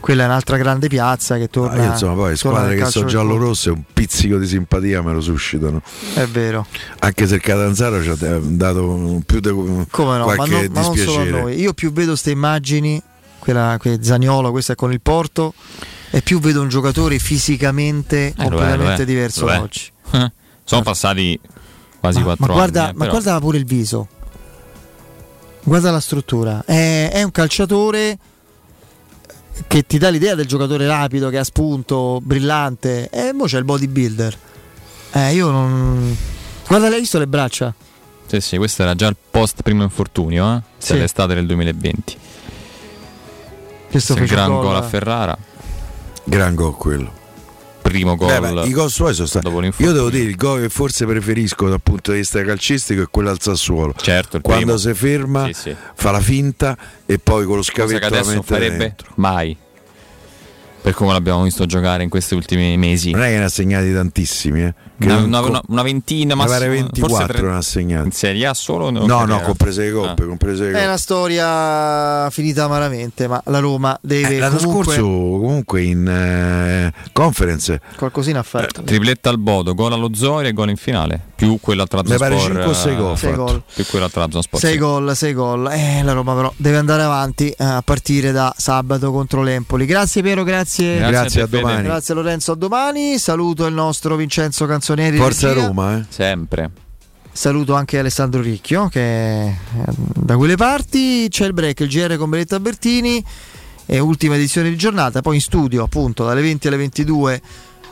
S1: quella è un'altra grande piazza che
S3: Ah,
S1: torna.
S3: io, insomma, poi
S1: torna
S3: squadre che sono giallo-rosse un pizzico di simpatia me lo suscitano.
S1: È vero.
S3: Anche se il Catanzaro ci ha dato più di
S1: Come no? Ma,
S3: qualche
S1: non- ma non solo a
S3: dispiacere.
S1: noi. Io più vedo queste immagini, quella que- Zaniolo, questa è con il Porto, e più vedo un giocatore fisicamente
S2: Eh, lo è,
S1: completamente
S2: lo è,
S1: diverso
S2: lo è.
S1: oggi.
S2: Sono passati quasi
S1: Ma,
S2: quattro
S1: ma guarda,
S2: anni. eh,
S1: ma guarda pure il viso. Guarda la struttura. È, è un calciatore che ti dà l'idea del giocatore rapido che ha spunto, brillante. E mo c'è il bodybuilder. Eh, io non. Guarda, l'hai visto le braccia?
S2: Sì, sì, questo era già il post primo infortunio, eh?
S1: Sì.
S2: Dell'estate del 2020.
S1: Questo
S2: gran
S1: gol,
S2: a. Ferrara.
S3: Gran gol quello.
S2: Primo gol.
S3: Beh, beh, I gol suoi sono stati. Io devo dire il gol che forse preferisco dal punto di vista calcistico è quello al Sassuolo.
S2: Certo,
S3: Quando si ferma,
S2: Sì, sì.
S3: fa la finta e poi con lo scavetto la
S2: adesso non
S3: mette
S2: farebbe
S3: dentro.
S2: mai. Per come l'abbiamo visto giocare in questi ultimi mesi.
S3: Non è che ne ha segnati tantissimi, eh.
S2: Una,
S3: non-
S2: una- una- ventina, ma
S3: pare 24 ne ha segnati.
S2: In Serie A solo?
S3: No, no,
S2: carriera?
S3: comprese le coppe,
S2: Ah.
S3: comprese le
S1: È
S3: coppe.
S1: una storia finita amaramente, ma la Roma deve
S3: Eh, l'anno
S1: comunque
S3: scorso comunque in eh, conference
S1: qualcosina ha fatto.
S2: Tripletta al Bodo, gol allo Zoria e gol in finale. Più quella tra
S3: Mi pare
S2: Trabzonspor,
S3: cinque o sei gol
S2: eh,
S1: Sei gol.
S2: Più quella tra Trabzonspor.
S1: 6
S2: sì.
S1: gol, 6 gol. Eh, la Roma però deve andare avanti eh, a partire da sabato contro l'Empoli. Grazie Piero, grazie.
S3: Grazie Grazie a a te, domani.
S1: Grazie Lorenzo, a domani. Saluto il nostro Vincenzo Canzonieri. di
S3: Forza
S1: regia.
S3: Roma, eh.
S2: Sempre.
S1: Saluto anche Alessandro Ricchio che è eh, da quelle parti. C'è il break, il GR con Benetta Bertini. E ultima edizione di giornata. Poi in studio, appunto, dalle 20 alle 22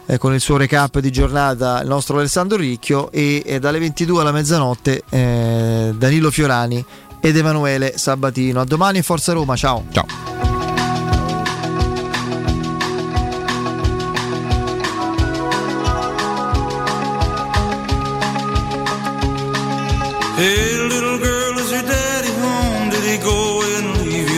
S1: eh, con il suo recap di giornata il nostro Alessandro Ricchio. E, e dalle 22 alla mezzanotte eh, Danilo Fiorani ed Emanuele Sabatino. A domani e Forza Roma, ciao.
S2: Ciao.
S33: Et